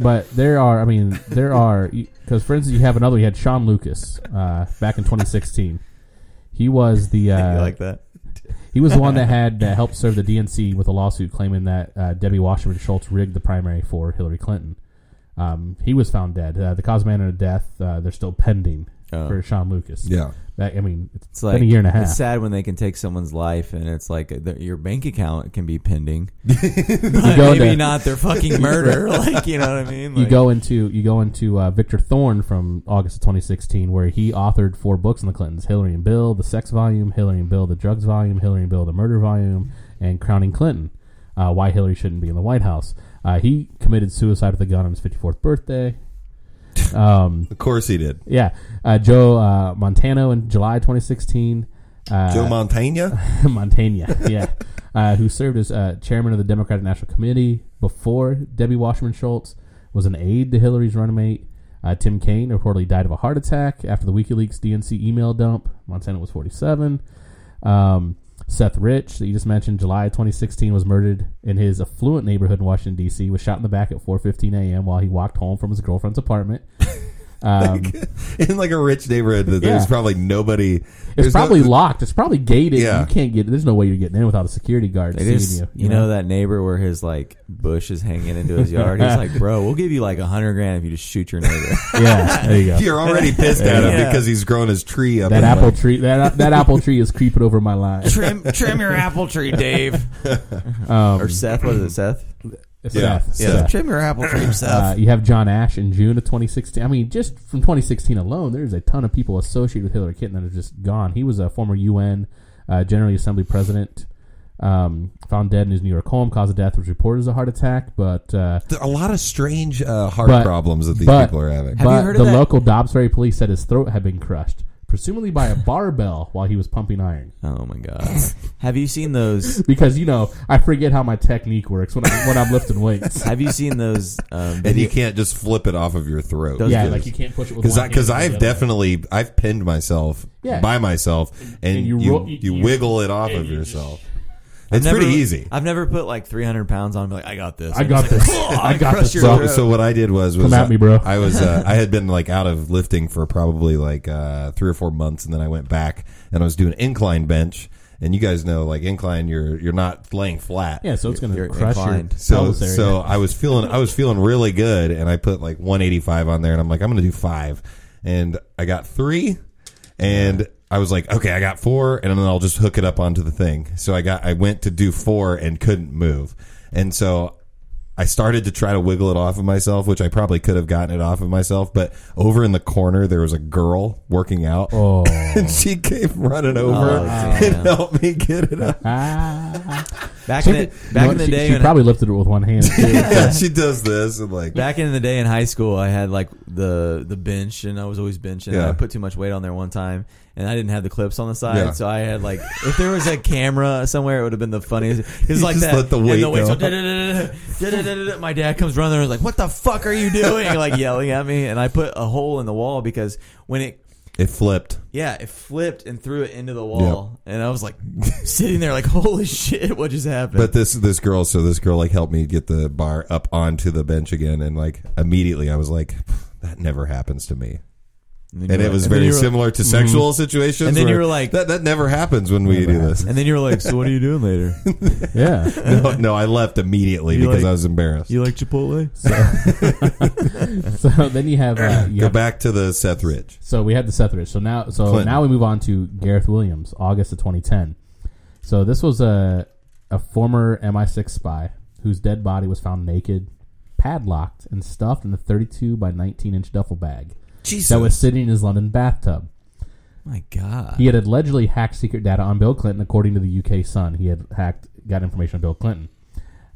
[SPEAKER 3] but there are, I mean, there are because for instance, you have another. You had Shawn Lucas uh, back in 2016. He was the
[SPEAKER 2] you
[SPEAKER 3] uh,
[SPEAKER 2] like that?
[SPEAKER 3] He was the one that had uh, helped serve the DNC with a lawsuit claiming that uh, Debbie Wasserman Schultz rigged the primary for Hillary Clinton. Um, he was found dead. Uh, the cause of manner of death, uh, they're still pending
[SPEAKER 2] Oh.
[SPEAKER 3] for Shawn Lucas.
[SPEAKER 1] yeah
[SPEAKER 3] That- I mean, it's,
[SPEAKER 2] It's like
[SPEAKER 3] been a year and a half.
[SPEAKER 2] It's sad when they can take someone's life and it's like the, your bank account can be pending.
[SPEAKER 3] You
[SPEAKER 2] But
[SPEAKER 3] go
[SPEAKER 2] maybe
[SPEAKER 3] to-
[SPEAKER 2] not their fucking murder. like you know what I mean?
[SPEAKER 3] You
[SPEAKER 2] Like,
[SPEAKER 3] go into you go into uh, Victor Thorn from August of 2016, where he authored four books on the Clintons: Hillary and Bill, the Sex Volume, Hillary and Bill, the Drugs Volume, Hillary and Bill, the Murder Volume, and Crowning Clinton. uh, why Hillary shouldn't be in the White House. Uh, he committed suicide with a gun on his 54th birthday. Um,
[SPEAKER 1] Of course he did.
[SPEAKER 3] yeah, uh, Joe uh, Montano in July 2016. Uh,
[SPEAKER 1] Joe Montana.
[SPEAKER 3] Montana, yeah, uh, who served as uh, chairman of the Democratic National Committee before Debbie Wasserman Schultz, was an aide to Hillary's running mate. Uh, Tim Kaine reportedly died of a heart attack after the WikiLeaks DNC email dump. Montana was 47. Um, Seth Rich, that you just mentioned, July 2016, was murdered in his affluent neighborhood in Washington D.C. Was shot in the back at 4:15 a.m. while he walked home from his girlfriend's apartment. Um,
[SPEAKER 1] in like a rich neighborhood that there's
[SPEAKER 3] Yeah.
[SPEAKER 1] probably nobody.
[SPEAKER 3] it's
[SPEAKER 1] there's no-
[SPEAKER 3] probably locked. It's probably gated.
[SPEAKER 1] Yeah.
[SPEAKER 3] You can't get. There's no way you're getting in without a security guard
[SPEAKER 2] It
[SPEAKER 3] seeing
[SPEAKER 2] is,
[SPEAKER 3] you.
[SPEAKER 2] you, know, that neighbor where his like bush is hanging into his yard. He's like, bro, we'll give you like a hundred grand if you just shoot your neighbor.
[SPEAKER 3] yeah, there you go.
[SPEAKER 1] You're already pissed at him
[SPEAKER 2] Yeah.
[SPEAKER 1] because he's grown his tree up.
[SPEAKER 3] That
[SPEAKER 1] in,
[SPEAKER 3] apple
[SPEAKER 1] like-
[SPEAKER 3] tree, that that apple tree is creeping over my line.
[SPEAKER 2] trim, trim your apple tree, Dave.
[SPEAKER 3] Um,
[SPEAKER 2] Or Seth. What is it, Seth?
[SPEAKER 3] Seth,
[SPEAKER 1] Yeah,
[SPEAKER 3] Seth.
[SPEAKER 1] yeah.
[SPEAKER 2] Trim your apple tree,
[SPEAKER 3] Uh, you have John Ashe in June of 2016. I mean, just from 2016 alone, there's a ton of people associated with Hillary Clinton that are just gone. He was a former UN uh, General Assembly president. Um, found dead in his New York home. Cause of death was reported as a heart attack, but uh,
[SPEAKER 1] There are a lot of strange uh, heart
[SPEAKER 3] But-
[SPEAKER 1] problems that these
[SPEAKER 3] but-
[SPEAKER 1] people are having.
[SPEAKER 2] Have you heard of
[SPEAKER 3] the
[SPEAKER 2] that?
[SPEAKER 3] local Ferry police said his throat had been crushed, presumably by a barbell while he was pumping iron.
[SPEAKER 2] Oh my god. Have you seen those?
[SPEAKER 3] Because you know, I forget how my technique works when I when I'm lifting weights.
[SPEAKER 2] Have you seen those? Um,
[SPEAKER 1] and
[SPEAKER 2] video-
[SPEAKER 1] you can't just flip it off of your throat.
[SPEAKER 2] Those
[SPEAKER 3] yeah,
[SPEAKER 2] dudes.
[SPEAKER 3] like you can't push it with
[SPEAKER 1] because
[SPEAKER 3] one
[SPEAKER 1] because
[SPEAKER 3] hand and
[SPEAKER 1] I've
[SPEAKER 3] the other.
[SPEAKER 1] definitely I've pinned myself
[SPEAKER 3] Yeah.
[SPEAKER 1] by myself, and,
[SPEAKER 3] and you
[SPEAKER 1] you
[SPEAKER 3] ro-
[SPEAKER 1] you,
[SPEAKER 3] you-
[SPEAKER 1] wiggle it off of
[SPEAKER 3] you
[SPEAKER 1] yourself.
[SPEAKER 2] I've
[SPEAKER 1] It's
[SPEAKER 2] never-
[SPEAKER 1] pretty easy.
[SPEAKER 2] I've never put like 300 pounds on. And be like, I got this.
[SPEAKER 3] I
[SPEAKER 2] I'm
[SPEAKER 3] got
[SPEAKER 2] just
[SPEAKER 3] this.
[SPEAKER 2] like,
[SPEAKER 3] I got
[SPEAKER 2] crush
[SPEAKER 3] this,
[SPEAKER 2] your.
[SPEAKER 1] So,
[SPEAKER 2] throat.
[SPEAKER 1] so what I did was, was
[SPEAKER 3] Come at
[SPEAKER 1] uh,
[SPEAKER 3] me, bro.
[SPEAKER 1] I was uh, I had been like out of lifting for probably like uh, three or four months, and then I went back and I was doing incline bench. And you guys know, like incline, you're you're not laying flat.
[SPEAKER 3] Yeah, so it's going
[SPEAKER 2] You're
[SPEAKER 3] to crush
[SPEAKER 2] inclined.
[SPEAKER 3] your
[SPEAKER 1] So
[SPEAKER 3] pelvis area.
[SPEAKER 1] so I was feeling I was feeling really good, and I put like 185 on there, and I'm like I'm gonna do five, and I got three, and I was like okay I got four, and then I'll just hook it up onto the thing. So I got I went to do four and couldn't move, and so. I started to try to wiggle it off of myself, which I probably could have gotten it off of myself. But over in the corner, there was a girl working out,
[SPEAKER 3] oh,
[SPEAKER 1] and she came running oh, over
[SPEAKER 2] Oh,
[SPEAKER 1] and helped me get it up.
[SPEAKER 2] back in the, back
[SPEAKER 3] you
[SPEAKER 2] in the
[SPEAKER 3] she,
[SPEAKER 2] day,
[SPEAKER 3] she
[SPEAKER 2] when-
[SPEAKER 3] probably lifted it with one hand. Too.
[SPEAKER 1] yeah, she does this and like
[SPEAKER 2] back in the day in high school, I had like the the bench, and I was always benching.
[SPEAKER 1] Yeah.
[SPEAKER 2] I put too much weight on there one time, and I didn't have the clips on the side,
[SPEAKER 1] Yeah.
[SPEAKER 2] so I had like if there was a camera somewhere, it would have been the funniest. It's like
[SPEAKER 1] just
[SPEAKER 2] that.
[SPEAKER 1] let the weight go,
[SPEAKER 2] da-da-da-da-da, da-da-da-da-da. My dad comes running there, and is like, "What the fuck are you doing?" like yelling at me, and I put a hole in the wall because when it
[SPEAKER 1] it flipped.
[SPEAKER 2] Yeah, it flipped and threw it into the wall, and I was like sitting there, like, "Holy shit, what just happened?"
[SPEAKER 1] But this this girl, so this girl like helped me get the bar up onto the bench again, and like immediately I was like, that never happens to me.
[SPEAKER 2] Then
[SPEAKER 1] And it
[SPEAKER 2] were-
[SPEAKER 1] was
[SPEAKER 2] then
[SPEAKER 1] very
[SPEAKER 2] you were-
[SPEAKER 1] similar to sexual situations.
[SPEAKER 2] And then you were like-
[SPEAKER 1] that that never happens when we do this.
[SPEAKER 2] And then you were like, "So what are you doing later?
[SPEAKER 3] yeah.
[SPEAKER 1] No, no, I left immediately
[SPEAKER 2] You
[SPEAKER 1] because
[SPEAKER 2] like-
[SPEAKER 1] I was embarrassed.
[SPEAKER 2] You like Chipotle?"
[SPEAKER 3] So then you have, uh, you
[SPEAKER 1] Go
[SPEAKER 3] have
[SPEAKER 1] back to the Seth Ridge.
[SPEAKER 3] So we had the Seth Rich. So now, so
[SPEAKER 1] Clinton.
[SPEAKER 3] now we move on to Gareth Williams, August of 2010. So this was a a former MI6 spy whose dead body was found naked, padlocked, and stuffed in a 32 by 19 inch duffel bag
[SPEAKER 1] Jesus.
[SPEAKER 3] that was sitting in his London bathtub.
[SPEAKER 2] My God,
[SPEAKER 3] He had allegedly hacked secret data on Bill Clinton, according to the UK Sun. He had hacked, got information on Bill Clinton.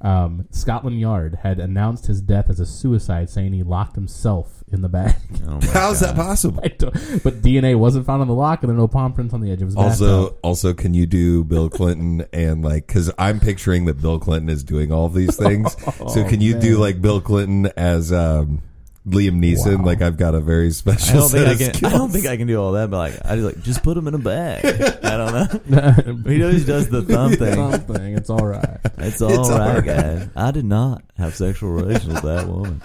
[SPEAKER 3] Um, Scotland Yard had announced his death as a suicide, saying he locked himself in the bag.
[SPEAKER 2] Oh
[SPEAKER 1] How's that possible?
[SPEAKER 3] But DNA wasn't found on the lock, and there are no palm prints on the edge of his bathtub.
[SPEAKER 1] Also, also, can you do Bill Clinton and like? Because I'm picturing that Bill Clinton is doing all of these things. so can you do like Bill Clinton as um, Liam Neeson?
[SPEAKER 3] Wow.
[SPEAKER 1] Like I've got a very
[SPEAKER 2] I
[SPEAKER 1] special
[SPEAKER 2] don't think
[SPEAKER 1] set
[SPEAKER 2] I can.
[SPEAKER 1] skills.
[SPEAKER 2] I don't think I can do all that. But like, I just like just put him in a bag. I don't know. He always does the thumb thing.
[SPEAKER 3] Something. It's all right.
[SPEAKER 2] It's all
[SPEAKER 1] It's all
[SPEAKER 2] right,
[SPEAKER 1] right.
[SPEAKER 2] guys. I did not have sexual relations with that woman.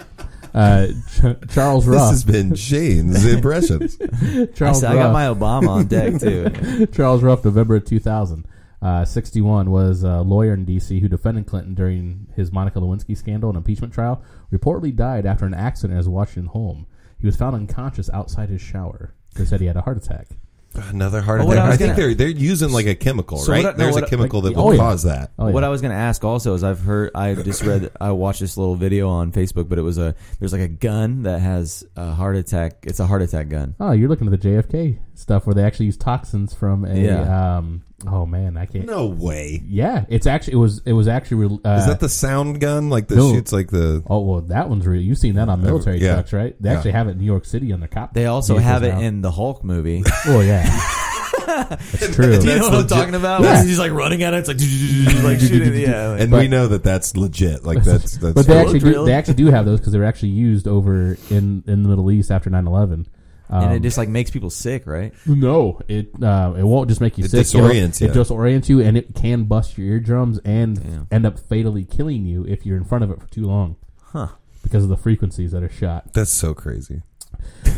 [SPEAKER 3] Uh, Ch- Charles
[SPEAKER 1] This
[SPEAKER 3] Ruff.
[SPEAKER 1] has been Shane's impressions.
[SPEAKER 2] I,
[SPEAKER 3] Charles
[SPEAKER 2] said, I got my Obama on deck too.
[SPEAKER 3] Charles Ruff, November 2000. Uh, 61 was a lawyer in D.C. who defended Clinton during his Monica Lewinsky scandal and impeachment trial. Reportedly died after an accident at his Washington home. He was found unconscious outside his shower. They said he had a heart attack.
[SPEAKER 1] Another heart
[SPEAKER 2] Oh,
[SPEAKER 1] attack.
[SPEAKER 2] I
[SPEAKER 1] I, think they're they're using like a chemical,
[SPEAKER 2] So
[SPEAKER 1] right?
[SPEAKER 2] I- no,
[SPEAKER 1] There's a chemical
[SPEAKER 3] like-
[SPEAKER 1] that will
[SPEAKER 3] oh, yeah.
[SPEAKER 1] cause that.
[SPEAKER 3] Oh, yeah.
[SPEAKER 2] What I was going to ask also is I've heard I just read I watched this little video on Facebook, but it was a there's like a gun that has a heart attack. It's a heart attack gun.
[SPEAKER 3] Oh, you're looking at the JFK stuff where they actually use toxins from a.
[SPEAKER 2] Yeah.
[SPEAKER 3] Um, oh man, I can't.
[SPEAKER 1] No way.
[SPEAKER 3] Yeah, it's actually it was it was actually. Uh,
[SPEAKER 1] Is that the sound gun? Like the
[SPEAKER 3] no.
[SPEAKER 1] shoots like the
[SPEAKER 3] Oh well, that one's real. You've seen that on military
[SPEAKER 1] yeah.
[SPEAKER 3] trucks, right? They
[SPEAKER 1] Yeah.
[SPEAKER 3] actually have it in New York City on their cop.
[SPEAKER 2] They also have it
[SPEAKER 3] now.
[SPEAKER 2] in the Hulk movie.
[SPEAKER 3] Oh yeah, that's true.
[SPEAKER 2] Do you know
[SPEAKER 1] That's
[SPEAKER 2] what I'm talking about?
[SPEAKER 3] Yeah.
[SPEAKER 2] He's like running at it. It's like like shooting. Yeah. like-
[SPEAKER 1] and
[SPEAKER 3] But-
[SPEAKER 1] we know that that's legit. Like that's that's
[SPEAKER 3] but they actually do,
[SPEAKER 2] real.
[SPEAKER 3] they actually do have those because they were actually used over in in the Middle East after 9-11. Um,
[SPEAKER 2] and it just like makes people sick, right?
[SPEAKER 3] no, it uh, it won't just make you
[SPEAKER 1] It
[SPEAKER 3] sick.
[SPEAKER 1] disorients
[SPEAKER 3] It'll-
[SPEAKER 1] you.
[SPEAKER 3] It disorients you, and it can bust your eardrums and
[SPEAKER 2] Damn.
[SPEAKER 3] end up fatally killing you if you're in front of it for too long
[SPEAKER 2] Huh.
[SPEAKER 3] because of the frequencies that are shot.
[SPEAKER 1] that's so crazy.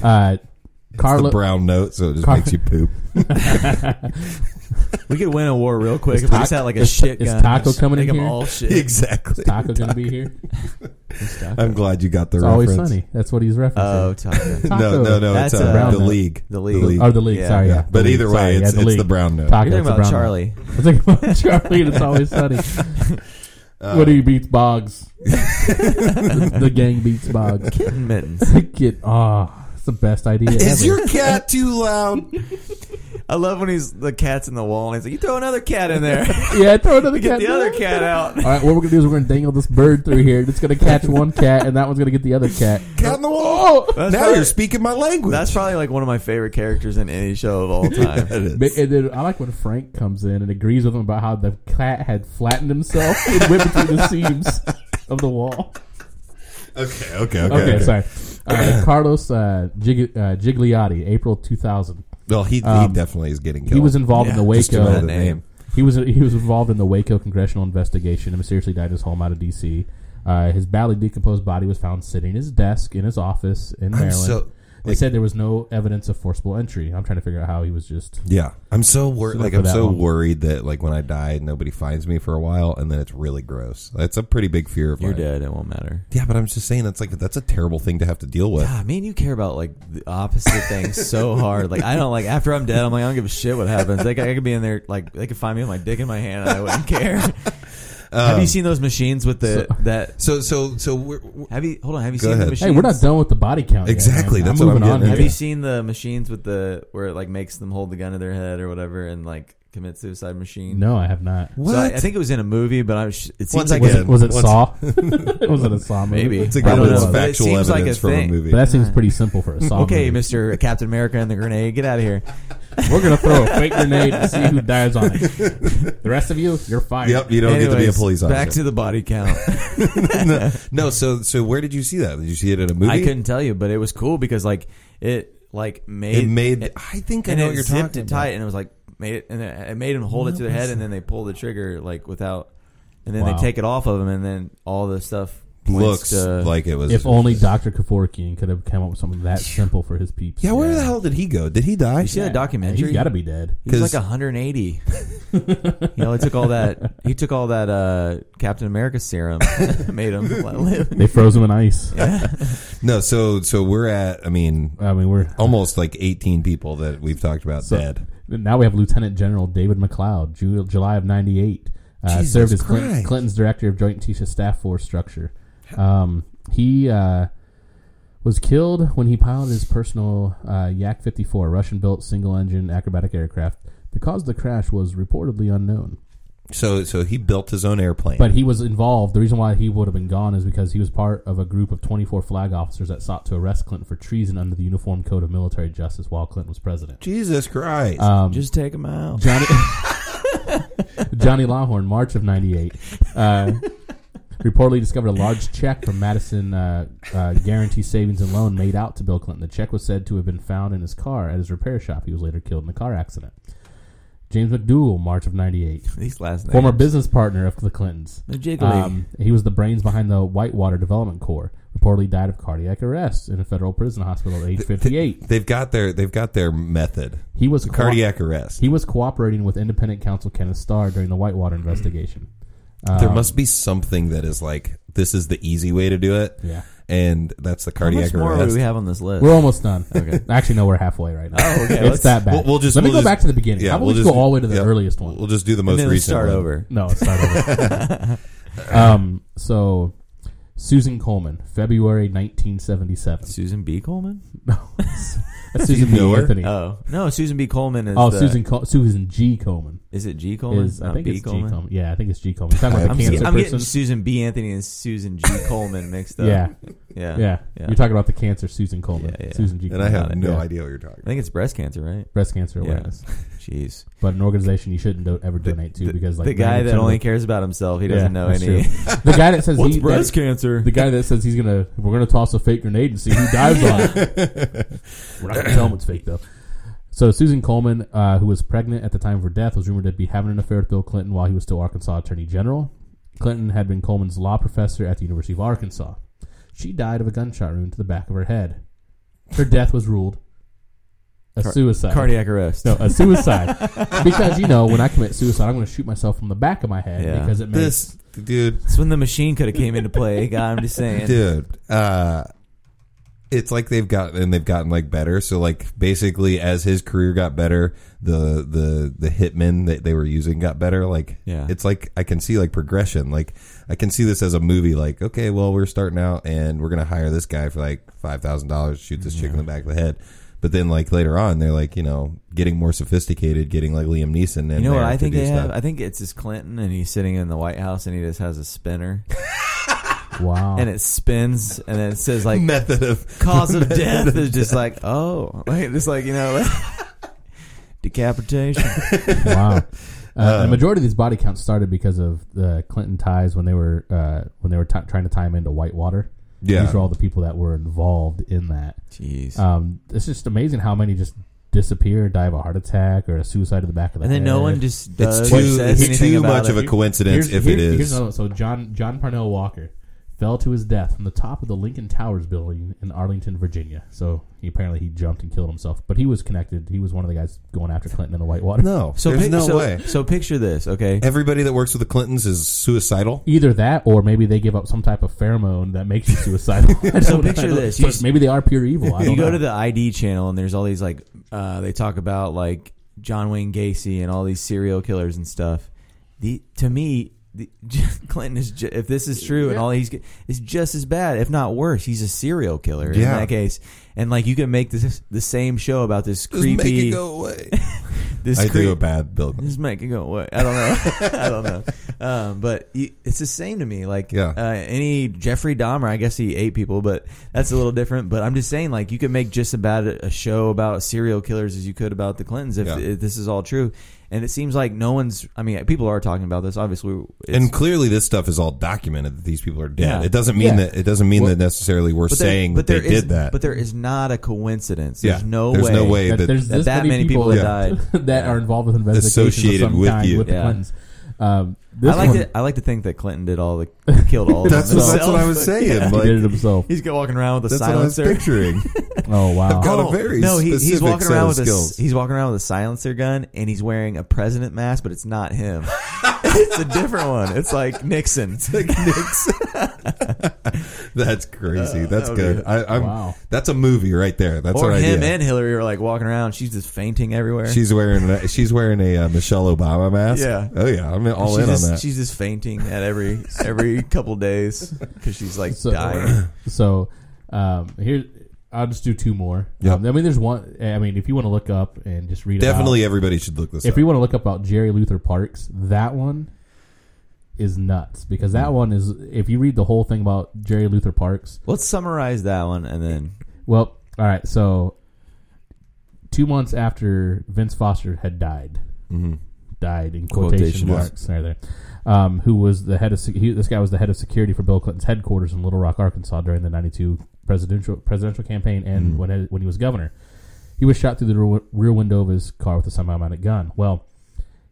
[SPEAKER 3] Uh,
[SPEAKER 1] It's
[SPEAKER 3] Carlo,
[SPEAKER 1] the brown note, so it just
[SPEAKER 3] Car-
[SPEAKER 1] makes you poop.
[SPEAKER 2] We could win a war real quick
[SPEAKER 3] Is
[SPEAKER 2] if we just had like a
[SPEAKER 3] is-
[SPEAKER 2] shit
[SPEAKER 3] is
[SPEAKER 2] gun.
[SPEAKER 3] Taco
[SPEAKER 2] Just
[SPEAKER 3] coming in
[SPEAKER 2] make 'em
[SPEAKER 3] here?
[SPEAKER 2] all shit.
[SPEAKER 1] exactly.
[SPEAKER 3] Taco gonna be here. It's Taco.
[SPEAKER 1] I'm glad you got the
[SPEAKER 3] It's
[SPEAKER 1] reference.
[SPEAKER 3] always sunny. That's what he's referencing.
[SPEAKER 2] Oh, Taco.
[SPEAKER 3] Taco.
[SPEAKER 1] No, no, no.
[SPEAKER 2] That's
[SPEAKER 1] it's
[SPEAKER 2] a
[SPEAKER 1] uh,
[SPEAKER 3] brown
[SPEAKER 1] the
[SPEAKER 3] note.
[SPEAKER 1] league.
[SPEAKER 2] The league.
[SPEAKER 3] Oh, the league.
[SPEAKER 2] Yeah.
[SPEAKER 3] Sorry, yeah.
[SPEAKER 1] Yeah,
[SPEAKER 3] The
[SPEAKER 1] but
[SPEAKER 3] league.
[SPEAKER 1] either way,
[SPEAKER 3] Sorry,
[SPEAKER 1] it's,
[SPEAKER 3] yeah,
[SPEAKER 1] it's
[SPEAKER 3] league.
[SPEAKER 1] the brown note.
[SPEAKER 3] Taco.
[SPEAKER 2] You're
[SPEAKER 3] It's
[SPEAKER 2] talking
[SPEAKER 3] a
[SPEAKER 2] about
[SPEAKER 3] brown
[SPEAKER 2] Charlie.
[SPEAKER 3] I was thinking about Charlie, and it's always sunny.
[SPEAKER 1] Uh,
[SPEAKER 3] what do you beats Boggs? the gang beats Boggs.
[SPEAKER 2] Kitten mittens.
[SPEAKER 3] Get oh, it's the best idea.
[SPEAKER 1] Is
[SPEAKER 3] ever.
[SPEAKER 1] your cat too loud?
[SPEAKER 2] I love when he's the cat's in the wall and he's like, "You throw another cat in there.
[SPEAKER 3] yeah? Throw another
[SPEAKER 2] Get
[SPEAKER 3] cat.
[SPEAKER 2] the other cat out."
[SPEAKER 3] All right, what we're gonna do is we're gonna dangle this bird through here. It's gonna catch one cat, and that one's gonna get the other cat.
[SPEAKER 1] Cat in the wall.
[SPEAKER 3] Oh,
[SPEAKER 2] That's
[SPEAKER 1] now
[SPEAKER 2] probably-
[SPEAKER 1] you're speaking my language.
[SPEAKER 2] That's probably like one of my favorite characters in any show of all time.
[SPEAKER 1] It is.
[SPEAKER 3] But- and then I like when Frank comes in and agrees with him about how the cat had flattened himself and went between the seams of the wall.
[SPEAKER 1] Okay, okay, okay.
[SPEAKER 3] Okay,
[SPEAKER 1] okay.
[SPEAKER 3] sorry. Uh, Carlos uh, Gig- uh, Ghigliotti, April 2000.
[SPEAKER 1] Well, he he
[SPEAKER 3] Um,
[SPEAKER 1] definitely is getting killed.
[SPEAKER 3] He was involved in
[SPEAKER 2] Yeah,
[SPEAKER 3] the
[SPEAKER 1] Just
[SPEAKER 3] Waco.
[SPEAKER 1] know the
[SPEAKER 2] name.
[SPEAKER 1] name.
[SPEAKER 3] He was he was involved in the Waco congressional investigation and mysteriously died at his home out of D.C. Uh, his badly decomposed body was found sitting in his desk in his office in
[SPEAKER 1] I'm
[SPEAKER 3] Maryland.
[SPEAKER 1] so
[SPEAKER 3] they
[SPEAKER 1] like-
[SPEAKER 3] said there was no evidence of forcible entry. I'm trying to figure out how he was just.
[SPEAKER 1] yeah. I'm so worried. Like I'm so
[SPEAKER 3] one.
[SPEAKER 1] worried that like when I die, nobody finds me for a while, and then it's really gross. That's a pretty big fear of
[SPEAKER 2] You're
[SPEAKER 1] mine.
[SPEAKER 2] dead. It won't matter.
[SPEAKER 1] Yeah, but I'm just saying that's like that's a terrible thing to have to deal with.
[SPEAKER 2] God, me and you care about like the opposite things so hard. Like I don't like after I'm dead, I'm like I don't give a shit what happens. They could, I could be in there like they could find me with my dick in my hand and I wouldn't care. Have you um, seen those machines with the that?
[SPEAKER 1] So so so we're, we're-
[SPEAKER 2] Have you hold on? Have you
[SPEAKER 1] Go
[SPEAKER 2] seen
[SPEAKER 1] ahead.
[SPEAKER 2] the machines?
[SPEAKER 3] Hey, we're not done with the body count. yet,
[SPEAKER 1] Exactly,
[SPEAKER 3] man.
[SPEAKER 1] that's
[SPEAKER 3] I'm
[SPEAKER 1] what I'm
[SPEAKER 3] moving on
[SPEAKER 1] getting
[SPEAKER 2] Have
[SPEAKER 3] here.
[SPEAKER 2] you seen the machines with the where it like makes them hold the gun to their head or whatever and like commit suicide machine?
[SPEAKER 3] No, I have not.
[SPEAKER 2] So I, I think it was in a movie, but I was, it seems
[SPEAKER 1] Once
[SPEAKER 2] like
[SPEAKER 3] Was
[SPEAKER 1] again,
[SPEAKER 3] it, was it
[SPEAKER 1] once-
[SPEAKER 3] Saw? was it a Saw movie?
[SPEAKER 2] Maybe.
[SPEAKER 1] once
[SPEAKER 2] I
[SPEAKER 1] again,
[SPEAKER 2] don't
[SPEAKER 1] it's
[SPEAKER 2] know, but it
[SPEAKER 1] factual
[SPEAKER 2] seems like
[SPEAKER 1] evidence
[SPEAKER 2] a
[SPEAKER 1] from a movie.
[SPEAKER 3] But that seems pretty simple for a Saw.
[SPEAKER 2] okay,
[SPEAKER 3] movie.
[SPEAKER 2] Mister Captain America and the grenade, get out of here.
[SPEAKER 3] We're gonna throw a fake grenade to see who dies on it. The rest of you, you're fired.
[SPEAKER 1] Yep, you don't get to be a
[SPEAKER 2] Anyways,
[SPEAKER 1] police officer.
[SPEAKER 2] Back to the body count.
[SPEAKER 1] no, no, so so where did you see that? Did you see it in a movie?
[SPEAKER 2] I couldn't tell you, but it was cool because like it like made
[SPEAKER 1] It made.
[SPEAKER 2] it,
[SPEAKER 1] I think I
[SPEAKER 2] and
[SPEAKER 1] know
[SPEAKER 2] it
[SPEAKER 1] what you're
[SPEAKER 2] zipped
[SPEAKER 1] talking
[SPEAKER 2] it
[SPEAKER 1] about.
[SPEAKER 2] tight, and it was like made it, and it, made him hold it to their head, and then they pull the trigger like without, and then
[SPEAKER 3] Wow.
[SPEAKER 2] they take it off of him, and then all the stuff
[SPEAKER 1] Looks
[SPEAKER 2] to,
[SPEAKER 1] like it was.
[SPEAKER 3] If only Dr. Kevorkian could have come up with something that simple for his peeps.
[SPEAKER 1] yeah, where the hell did he go? Did he die?
[SPEAKER 2] You see that documentary?
[SPEAKER 3] He's got to be dead.
[SPEAKER 2] He's
[SPEAKER 1] 'Cause-
[SPEAKER 2] like 180. you know, he took all that. He took all that uh, Captain America serum, made him live.
[SPEAKER 3] They froze him in ice.
[SPEAKER 1] No, so so we're at. I mean,
[SPEAKER 3] I mean, we're
[SPEAKER 1] almost like 18 people that we've talked about
[SPEAKER 3] So-
[SPEAKER 1] dead.
[SPEAKER 3] now we have Lieutenant General David McCloud, Ju- July of '98. Uh,
[SPEAKER 1] Jesus
[SPEAKER 3] served as Clinton,
[SPEAKER 1] Christ.
[SPEAKER 3] Clinton's director of Joint Chiefs of Staff Force structure. Um, he uh, was killed when he piloted his personal uh, Yak 54, Russian-built single-engine acrobatic aircraft. The cause of the crash was reportedly unknown,
[SPEAKER 1] So so he built his own airplane.
[SPEAKER 3] but he was involved. The reason why he would have been gone is because he was part of a group of 24 flag officers that sought to arrest Clinton for treason under the Uniform Code of Military Justice while Clinton was president.
[SPEAKER 1] Jesus Christ.
[SPEAKER 3] Um,
[SPEAKER 2] Just take him out.
[SPEAKER 3] Johnny Johnny Lawhon, March of '98, uh, reportedly discovered a large check from Madison uh, uh, Guaranty Savings and Loan made out to Bill Clinton. The check was said to have been found in his car at his repair shop. He was later killed in a car accident. James McDougal, March of '98,
[SPEAKER 2] These last names.
[SPEAKER 3] former business partner of the Clintons.
[SPEAKER 2] They're jiggly.
[SPEAKER 3] Um, he was the brains behind the Whitewater Development Corps. Reportedly died of cardiac arrest in a federal prison hospital at age 58.
[SPEAKER 1] they've got their they've got their method.
[SPEAKER 3] He was co-
[SPEAKER 1] cardiac arrest.
[SPEAKER 3] He was cooperating with independent counsel Kenneth Starr during the Whitewater investigation.
[SPEAKER 1] There
[SPEAKER 3] Um,
[SPEAKER 1] must be something that is like this is the easy way to do it,
[SPEAKER 3] Yeah.
[SPEAKER 1] and that's the cardiac
[SPEAKER 2] How
[SPEAKER 1] cardiac
[SPEAKER 2] much more
[SPEAKER 1] arrest.
[SPEAKER 2] do we have on this list?
[SPEAKER 3] We're almost done.
[SPEAKER 2] Okay.
[SPEAKER 3] Actually, no, we're halfway right now.
[SPEAKER 2] Oh, okay.
[SPEAKER 3] It's
[SPEAKER 2] Let's-
[SPEAKER 3] that bad.
[SPEAKER 1] We'll, we'll just
[SPEAKER 3] Let me
[SPEAKER 1] we'll
[SPEAKER 3] go
[SPEAKER 1] just-
[SPEAKER 3] back to the beginning.
[SPEAKER 1] Yeah,
[SPEAKER 3] How about
[SPEAKER 1] we'll
[SPEAKER 3] we
[SPEAKER 1] just
[SPEAKER 3] go all the way to the
[SPEAKER 1] yeah,
[SPEAKER 3] earliest one?
[SPEAKER 1] We'll just do the
[SPEAKER 2] and
[SPEAKER 1] most
[SPEAKER 2] then
[SPEAKER 1] recent
[SPEAKER 2] start
[SPEAKER 1] one.
[SPEAKER 2] over.
[SPEAKER 3] no, start over. um, so Susan Coleman, February 1977.
[SPEAKER 2] Susan B. Coleman.
[SPEAKER 3] That's Susan B. Anthony.
[SPEAKER 2] Oh no, Susan B. Coleman is.
[SPEAKER 3] oh,
[SPEAKER 2] the-
[SPEAKER 3] Susan Co- Susan G. Coleman.
[SPEAKER 2] Is it G. Coleman?
[SPEAKER 3] Is, I
[SPEAKER 2] Not
[SPEAKER 3] think
[SPEAKER 2] B.
[SPEAKER 3] it's
[SPEAKER 2] Coleman?
[SPEAKER 3] G. Coleman. Yeah, I think it's G. Coleman. You're talking about
[SPEAKER 1] I'm
[SPEAKER 3] cancer
[SPEAKER 2] I'm
[SPEAKER 3] person.
[SPEAKER 2] getting Susan B. Anthony and Susan G. Coleman mixed up.
[SPEAKER 3] yeah,
[SPEAKER 2] yeah,
[SPEAKER 3] yeah,
[SPEAKER 2] yeah.
[SPEAKER 3] You're talking about the cancer Susan Coleman.
[SPEAKER 2] Yeah, yeah.
[SPEAKER 3] Susan G.
[SPEAKER 1] And I have no
[SPEAKER 3] yeah.
[SPEAKER 1] idea what you're talking
[SPEAKER 2] I
[SPEAKER 1] about.
[SPEAKER 2] think it's breast cancer, right?
[SPEAKER 3] breast cancer
[SPEAKER 2] Yeah.
[SPEAKER 3] awareness.
[SPEAKER 2] Jeez.
[SPEAKER 3] But an organization you shouldn't do, ever donate to
[SPEAKER 2] the,
[SPEAKER 3] because like
[SPEAKER 2] the guy
[SPEAKER 3] 90%
[SPEAKER 2] that
[SPEAKER 3] of
[SPEAKER 2] only cares about himself, he doesn't
[SPEAKER 3] Yeah,
[SPEAKER 2] know
[SPEAKER 3] that's
[SPEAKER 2] any.
[SPEAKER 3] true. the guy that says
[SPEAKER 2] What's
[SPEAKER 3] he,
[SPEAKER 2] breast
[SPEAKER 3] that-
[SPEAKER 2] cancer?
[SPEAKER 3] the guy that says he's gonna we're gonna toss a fake grenade and see who dives on it. We're not gonna tell him it's fake though. So Susan Coleman, uh, who was pregnant at the time of her death, was rumored to be having an affair with Bill Clinton while he was still Arkansas Attorney General. Clinton had been Coleman's law professor at the University of Arkansas. She died of a gunshot wound to the back of her head. Her death was ruled a
[SPEAKER 2] Car-
[SPEAKER 3] suicide.
[SPEAKER 2] Cardiac arrest.
[SPEAKER 3] No, a suicide. because you know, when I commit suicide, I'm going to shoot myself from the back of my head
[SPEAKER 2] Yeah.
[SPEAKER 3] because it makes
[SPEAKER 1] This dude,
[SPEAKER 2] That's when the machine could have came into play. guy. I'm just saying.
[SPEAKER 1] dude. Uh, it's like they've gotten and they've gotten like better. So like basically, as his career got better, the the the hitmen that they were using got better. Like
[SPEAKER 2] Yeah.
[SPEAKER 1] it's like I can see like progression. Like I can see this as a movie. Like okay, well we're starting out and we're gonna hire this guy for like five thousand dollars shoot this chick in the back of the head. But then, like later on, they're like, you know, getting more sophisticated, getting like Liam Neeson. And
[SPEAKER 2] You know what I think they have? I think it's just Clinton, and he's sitting in the White House, and he just has a spinner,
[SPEAKER 3] wow.
[SPEAKER 2] and it spins, and then it says like
[SPEAKER 1] method of
[SPEAKER 2] cause of death is just like oh, like just like you know, like, decapitation.
[SPEAKER 3] wow. Uh,
[SPEAKER 1] Um,
[SPEAKER 3] the majority of these body counts started because of the Clinton ties when they were uh, when they were t- trying to tie him into Whitewater.
[SPEAKER 1] Yeah.
[SPEAKER 3] These were all the people that were involved in that.
[SPEAKER 2] Jeez.
[SPEAKER 3] Um, it's just amazing how many just disappear, die of a heart attack or a suicide to the back of the
[SPEAKER 2] and then no one just does
[SPEAKER 1] It's too
[SPEAKER 2] says
[SPEAKER 1] it's
[SPEAKER 2] anything
[SPEAKER 1] too
[SPEAKER 2] about
[SPEAKER 1] much of a coincidence
[SPEAKER 3] Here's-
[SPEAKER 1] if it
[SPEAKER 3] here-
[SPEAKER 1] is.
[SPEAKER 3] Here's another one. So John John Parnell Walker fell to his death from the top of the Lincoln Towers building in Arlington, Virginia. So he apparently he jumped and killed himself, but he was connected. He was one of the guys going after Clinton in the Whitewater.
[SPEAKER 1] no,
[SPEAKER 2] So
[SPEAKER 1] there's
[SPEAKER 2] pic-
[SPEAKER 1] no
[SPEAKER 2] so,
[SPEAKER 1] way.
[SPEAKER 2] So picture this, okay?
[SPEAKER 1] Everybody that works with the Clintons is suicidal.
[SPEAKER 3] Either that, or maybe they give up some type of pheromone that makes you suicidal.
[SPEAKER 2] So
[SPEAKER 3] don't know.
[SPEAKER 2] picture this.
[SPEAKER 3] So maybe they are pure evil. I don't
[SPEAKER 2] you go
[SPEAKER 3] know.
[SPEAKER 2] to the ID channel and there's all these like uh, they talk about like John Wayne Gacy and all these serial killers and stuff. The to me, the, Clinton is ju- if this is true and all he's g- is just as bad, if not worse. He's a serial killer in
[SPEAKER 1] Yeah.
[SPEAKER 2] that case. And like you can make this the same show about this
[SPEAKER 1] Just make
[SPEAKER 2] creepy
[SPEAKER 1] it go away.
[SPEAKER 2] this
[SPEAKER 1] I
[SPEAKER 2] creep-
[SPEAKER 1] do a bad Bill.
[SPEAKER 2] just make it go away. I don't know. I don't know. Um, but you, it's the same to me. Like
[SPEAKER 1] Yeah.
[SPEAKER 2] uh, any Jeffrey Dahmer, I guess he ate people, but that's a little different. But I'm just saying, like you could make just about a, a show about serial killers as you could about the Clintons if,
[SPEAKER 1] Yeah.
[SPEAKER 2] if this is all true. And it seems like no one's. I mean, people are talking about this. Obviously, it's,
[SPEAKER 1] And clearly, this stuff is all documented that these people are dead.
[SPEAKER 2] Yeah.
[SPEAKER 1] It doesn't mean
[SPEAKER 3] Yeah.
[SPEAKER 1] that it doesn't mean
[SPEAKER 2] Well,
[SPEAKER 1] that necessarily we're
[SPEAKER 2] but there-
[SPEAKER 1] saying
[SPEAKER 2] but
[SPEAKER 1] that they
[SPEAKER 2] there is-
[SPEAKER 1] did that.
[SPEAKER 2] But there is not a coincidence. There's
[SPEAKER 1] Yeah.
[SPEAKER 2] no
[SPEAKER 1] There's
[SPEAKER 2] way.
[SPEAKER 1] no way
[SPEAKER 3] that
[SPEAKER 1] that-
[SPEAKER 3] there's
[SPEAKER 2] that that
[SPEAKER 3] many
[SPEAKER 2] many people
[SPEAKER 3] people
[SPEAKER 2] have died.
[SPEAKER 3] that are involved with investigations
[SPEAKER 1] Associated
[SPEAKER 3] of some
[SPEAKER 1] with you.
[SPEAKER 3] with the
[SPEAKER 2] Yeah.
[SPEAKER 3] Clintons. Um, this
[SPEAKER 2] I like
[SPEAKER 3] one,
[SPEAKER 2] to. I like to think that Clinton did all the killed all of
[SPEAKER 1] that's,
[SPEAKER 2] them.
[SPEAKER 1] what, that's
[SPEAKER 2] himself.
[SPEAKER 1] what I was saying.
[SPEAKER 2] Yeah.
[SPEAKER 3] he
[SPEAKER 1] Like,
[SPEAKER 3] did it himself.
[SPEAKER 2] He's got walking around with a
[SPEAKER 1] that's what I was
[SPEAKER 2] silencer.
[SPEAKER 1] picturing.
[SPEAKER 3] Oh wow!
[SPEAKER 1] got a oh, very
[SPEAKER 2] no, he, he's
[SPEAKER 1] specific
[SPEAKER 2] walking
[SPEAKER 1] set
[SPEAKER 2] around
[SPEAKER 1] of
[SPEAKER 2] with
[SPEAKER 1] skills.
[SPEAKER 2] a he's walking around with a silencer gun and he's wearing a president mask, but it's not him. it's a different one. It's like Nixon.
[SPEAKER 1] like Nixon. that's crazy. That's
[SPEAKER 2] that
[SPEAKER 1] good.
[SPEAKER 2] be-
[SPEAKER 1] I, I'm,
[SPEAKER 3] Wow.
[SPEAKER 1] That's a movie right there. That's
[SPEAKER 2] or
[SPEAKER 1] our
[SPEAKER 2] him
[SPEAKER 1] idea.
[SPEAKER 2] and Hillary are like walking around. She's just fainting everywhere.
[SPEAKER 1] She's wearing a, she's wearing a uh, Michelle Obama mask.
[SPEAKER 2] Yeah.
[SPEAKER 1] Oh yeah. I'm all
[SPEAKER 2] she's
[SPEAKER 1] in
[SPEAKER 2] just,
[SPEAKER 1] on that.
[SPEAKER 2] She's just fainting at every every couple days because she's like
[SPEAKER 3] So-
[SPEAKER 2] dying.
[SPEAKER 3] So um, here, I'll just do two more.
[SPEAKER 1] Yep.
[SPEAKER 3] Um, I mean, there's one. I mean, if you want to look up and just read
[SPEAKER 1] Definitely,
[SPEAKER 3] about,
[SPEAKER 1] everybody should look this up.
[SPEAKER 3] if
[SPEAKER 1] up.
[SPEAKER 3] you want to look up about Jerry Luther Parks, that one is nuts because that
[SPEAKER 1] Hmm.
[SPEAKER 3] one is. If you read the whole thing about Jerry Luther Parks,
[SPEAKER 2] Let's summarize that one and then
[SPEAKER 3] well, all right. So two months after Vince Foster had died,
[SPEAKER 1] Mhm.
[SPEAKER 3] died in
[SPEAKER 2] Quotation
[SPEAKER 3] quotation,
[SPEAKER 2] marks.
[SPEAKER 3] Right there. Um, who was the head of he, this guy was the head of security for Bill Clinton's headquarters in Little Rock, Arkansas during the '92 presidential presidential campaign and
[SPEAKER 1] Mhm.
[SPEAKER 3] when when he was governor. He was shot through the rear window of his car with a semi-automatic gun. Well,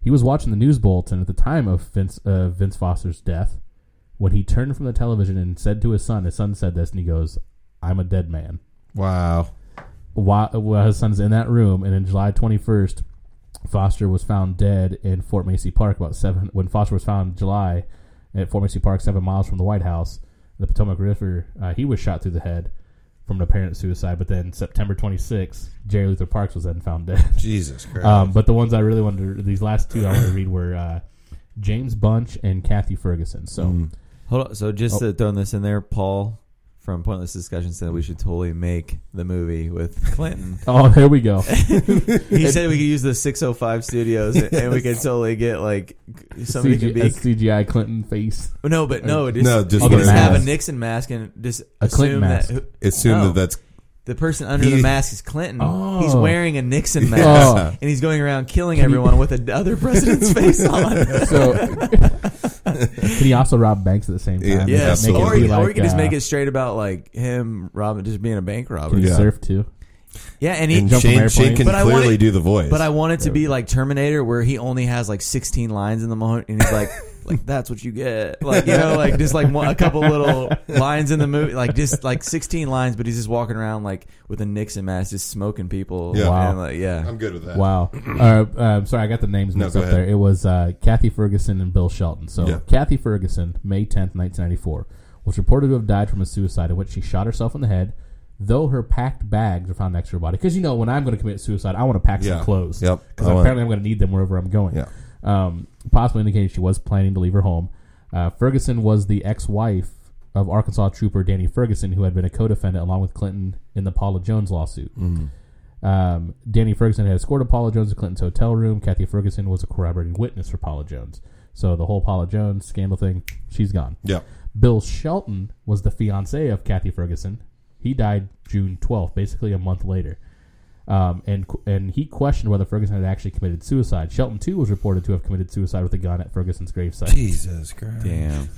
[SPEAKER 3] he was watching the news bulletin at the time of Vince uh, Vince Foster's death. When he turned from the television and said to his son, his son said this, and he goes, "I'm a dead man."
[SPEAKER 1] wow.
[SPEAKER 3] while, while his son's in that room, and in July 21st, Foster was found dead in Fort Macy Park about seven. When Foster was found in July at Fort Macy Park, seven miles from the White House, the Potomac River, uh, he was shot through the head from an apparent suicide. But then September 26th, Jerry Luther Parks was then found dead.
[SPEAKER 1] Jesus Christ.
[SPEAKER 3] Um, but the ones I really wanted, to, these last two I want to read were uh, James Bunch and Kathy Ferguson. So
[SPEAKER 1] Mm.
[SPEAKER 2] Hold on. So just
[SPEAKER 3] Oh.
[SPEAKER 2] throwing this in there, Paul from Pointless Discussion said we should totally make the movie with Clinton.
[SPEAKER 3] Oh, here we go.
[SPEAKER 2] he said we could use the 605 studios and, and we could totally get like somebody could be
[SPEAKER 3] a CGI Clinton face.
[SPEAKER 2] no, but no, just,
[SPEAKER 1] No, just
[SPEAKER 2] you
[SPEAKER 3] wear
[SPEAKER 2] just
[SPEAKER 3] a
[SPEAKER 2] have a. Nixon mask and just
[SPEAKER 3] A Clinton
[SPEAKER 2] assume
[SPEAKER 3] mask.
[SPEAKER 2] that
[SPEAKER 1] Assume
[SPEAKER 2] Oh.
[SPEAKER 1] that that's
[SPEAKER 2] the person under
[SPEAKER 1] He-
[SPEAKER 2] the mask is Clinton.
[SPEAKER 3] Oh.
[SPEAKER 2] He's wearing a Nixon mask
[SPEAKER 3] Oh.
[SPEAKER 2] and he's going around killing everyone with another president's face on.
[SPEAKER 3] So, can he also rob banks at the same time?
[SPEAKER 1] Yeah.
[SPEAKER 2] Yeah,
[SPEAKER 1] absolutely.
[SPEAKER 2] or,
[SPEAKER 3] Make it
[SPEAKER 2] you,
[SPEAKER 3] be
[SPEAKER 2] or you can just
[SPEAKER 3] uh,
[SPEAKER 2] make it straight about like him robbing, just being a bank robber.
[SPEAKER 3] Can he
[SPEAKER 1] Yeah.
[SPEAKER 3] surf too?
[SPEAKER 2] Yeah, and he
[SPEAKER 1] and
[SPEAKER 3] jump from
[SPEAKER 1] Shane,
[SPEAKER 3] airplanes.
[SPEAKER 1] Shane can
[SPEAKER 2] But I
[SPEAKER 1] clearly
[SPEAKER 2] wanted-
[SPEAKER 1] do the voice.
[SPEAKER 2] But I want it to be like Terminator, where he only has like 16 lines in the moment, and he's like, like that's what you get, like you know, like just like one, a couple little lines in the movie, like just like 16 lines, but he's just walking around like with a Nixon mask, just smoking people.
[SPEAKER 1] Yeah.
[SPEAKER 3] Wow.
[SPEAKER 2] and, like, yeah.
[SPEAKER 1] I'm good with that.
[SPEAKER 3] Wow. uh, uh, sorry, I got the names mixed
[SPEAKER 1] go
[SPEAKER 3] up
[SPEAKER 1] ahead.
[SPEAKER 3] there. It was uh, Kathy Ferguson and Bill Shelton. So,
[SPEAKER 1] Yeah.
[SPEAKER 3] Kathy Ferguson, May 10th, 1994, was reported to have died from a suicide in which she shot herself in the head, though her packed bags were found next to her body. Because, you know, when I'm going to commit suicide, I want to pack
[SPEAKER 1] Yeah.
[SPEAKER 3] some clothes.
[SPEAKER 1] Yep.
[SPEAKER 3] Because
[SPEAKER 1] want-
[SPEAKER 3] apparently I'm going to need them wherever I'm going.
[SPEAKER 1] Yeah.
[SPEAKER 3] Um, possibly indicating she was planning to leave her home. Uh, Ferguson was the ex-wife of Arkansas trooper Danny Ferguson, who had been a co-defendant along with Clinton in the Paula Jones lawsuit. Um, Danny Ferguson had escorted Paula Jones to Clinton's hotel room. Kathy Ferguson was a corroborating witness for Paula Jones. So the whole Paula Jones scandal thing, she's gone.
[SPEAKER 1] Yeah.
[SPEAKER 3] Bill Shelton was the fiance of Kathy Ferguson. He died June 12th, basically a month later. Um, and and he questioned whether Ferguson had actually committed suicide. Shelton too was reported to have committed suicide with a gun at Ferguson's gravesite.
[SPEAKER 1] Jesus Christ.
[SPEAKER 2] Damn.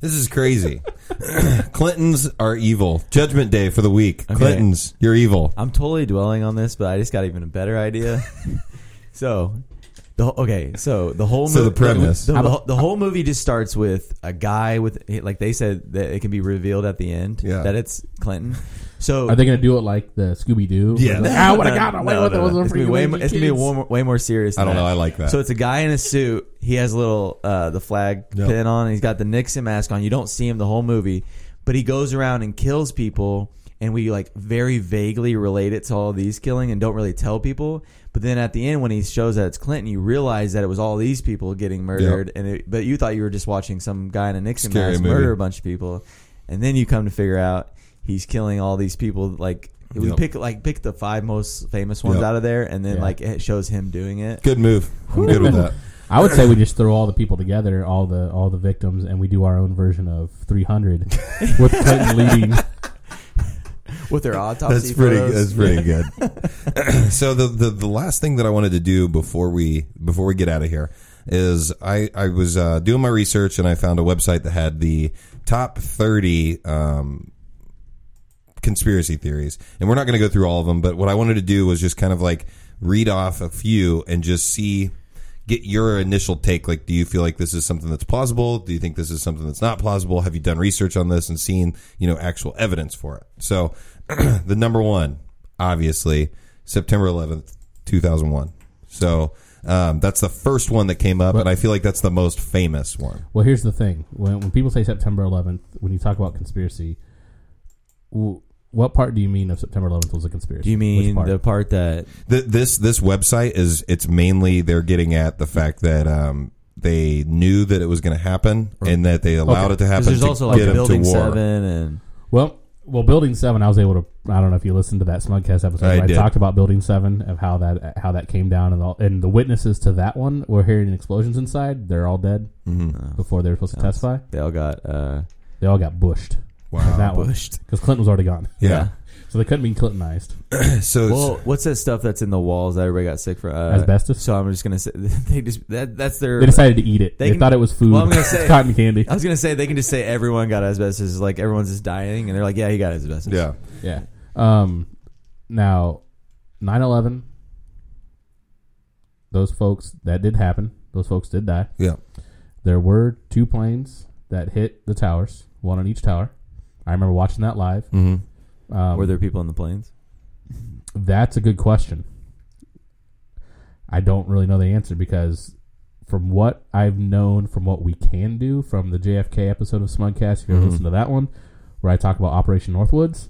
[SPEAKER 1] This is crazy. Clintons are evil. Judgment Day for the week.
[SPEAKER 2] Okay.
[SPEAKER 1] Clintons, you're evil.
[SPEAKER 2] I'm totally dwelling on this, but I just got even a better idea. so, the okay, so the whole
[SPEAKER 1] So
[SPEAKER 2] mo-
[SPEAKER 1] the premise.
[SPEAKER 2] the, the, the whole movie just starts with a guy with like they said that it can be revealed at the end
[SPEAKER 1] Yeah.
[SPEAKER 2] that it's Clinton. So
[SPEAKER 3] Are they going to do it like the Scooby Doo?
[SPEAKER 1] Yeah.
[SPEAKER 3] Like, ah, what I got away
[SPEAKER 2] No,
[SPEAKER 3] with it
[SPEAKER 2] no,
[SPEAKER 3] was
[SPEAKER 2] no. It's gonna be way, more, it's gonna be way more, way more serious.
[SPEAKER 1] I don't know. I like that.
[SPEAKER 2] So it's a guy in a suit. He has a little uh, the flag
[SPEAKER 1] Yep.
[SPEAKER 2] pin on. He's got the Nixon mask on. You don't see him the whole movie, but he goes around and kills people. And we like very vaguely relate it to all these killing and don't really tell people. But then at the end, when he shows that it's Clinton, you realize that it was all these people getting murdered. And it, but you thought you were just watching some guy in a Nixon
[SPEAKER 1] Scary
[SPEAKER 2] mask
[SPEAKER 1] movie.
[SPEAKER 2] murder a bunch of people, and then you come to figure out he's killing all these people. Like we
[SPEAKER 1] Yep.
[SPEAKER 2] pick like pick the five most famous ones
[SPEAKER 1] Yep.
[SPEAKER 2] out of there, and then
[SPEAKER 3] Yeah.
[SPEAKER 2] like it shows him doing it.
[SPEAKER 1] Good move. I'm good with that.
[SPEAKER 3] I would say we just throw all the people together, all the all the victims, and we do our own version of 300 with Clinton leading.
[SPEAKER 2] with their autopsy.
[SPEAKER 1] That's pretty.
[SPEAKER 2] photos.
[SPEAKER 1] That's pretty good. so the, the the last thing that I wanted to do before we before we get out of here is I I was uh, doing my research and I found a website that had the top thirty um, conspiracy theories, and we're not going to go through all of them. But what I wanted to do was just kind of like read off a few and just see. Get your initial take. Like, do you feel like this is something that's plausible? Do you think this is something that's not plausible? Have you done research on this and seen, you know, actual evidence for it? So, the number one, obviously, September 11th, 2001. So um, that's the first one that came up, and I feel like that's the most famous one.
[SPEAKER 3] Well, here's the thing: when when people say September 11th, when you talk about conspiracy, w- what part do you mean of September 11th was a conspiracy?
[SPEAKER 2] Do you mean
[SPEAKER 3] part?
[SPEAKER 2] the part that
[SPEAKER 1] Th this this website is it's mainly they're getting at the fact that um, they knew that it was going to happen and that they allowed
[SPEAKER 3] Okay.
[SPEAKER 1] it to happen.
[SPEAKER 2] there's
[SPEAKER 1] to
[SPEAKER 2] also like
[SPEAKER 1] get 'em
[SPEAKER 2] Building
[SPEAKER 1] to war.
[SPEAKER 2] Seven and
[SPEAKER 3] Well, well, Building Seven, I was able to. I don't know if you listened to that Smugcast episode.
[SPEAKER 1] I
[SPEAKER 3] where I,
[SPEAKER 1] did.
[SPEAKER 3] talked about Building Seven of how that how that came down, and all, and the witnesses to that one were hearing explosions inside. They're all dead
[SPEAKER 1] Mm-hmm.
[SPEAKER 3] before they were supposed to testify.
[SPEAKER 2] they all got uh,
[SPEAKER 3] They all got bushed.
[SPEAKER 1] Wow.
[SPEAKER 3] that one
[SPEAKER 2] bushed.
[SPEAKER 3] because Clinton was already gone,
[SPEAKER 1] Yeah.
[SPEAKER 3] so they couldn't be Clintonized.
[SPEAKER 1] So
[SPEAKER 2] Well, what's that stuff that's in the walls that everybody got sick from? Uh,
[SPEAKER 3] Asbestos?
[SPEAKER 2] So I'm just gonna say they just that that's their.
[SPEAKER 3] They decided to eat it.
[SPEAKER 2] They
[SPEAKER 3] They,
[SPEAKER 2] can-
[SPEAKER 3] thought it was food.
[SPEAKER 2] Well, I'm gonna say-
[SPEAKER 3] cotton candy.
[SPEAKER 2] I was gonna say they can just say everyone got asbestos. Like everyone's just dying, and they're like, "Yeah, he got asbestos."
[SPEAKER 1] yeah.
[SPEAKER 3] Yeah. Um, now, 9-11, those folks that did happen. Those folks did die.
[SPEAKER 1] Yeah.
[SPEAKER 3] There were two planes that hit the towers, one on each tower. I remember watching that live.
[SPEAKER 1] Mm-hmm.
[SPEAKER 3] Um,
[SPEAKER 2] Were there people in the planes?
[SPEAKER 3] That's a good question. I don't really know the answer because from what I've known, from what we can do, from the JFK episode of Smugcast, if you ever
[SPEAKER 1] Mhm.
[SPEAKER 3] listen to that one, where I talk about Operation Northwoods,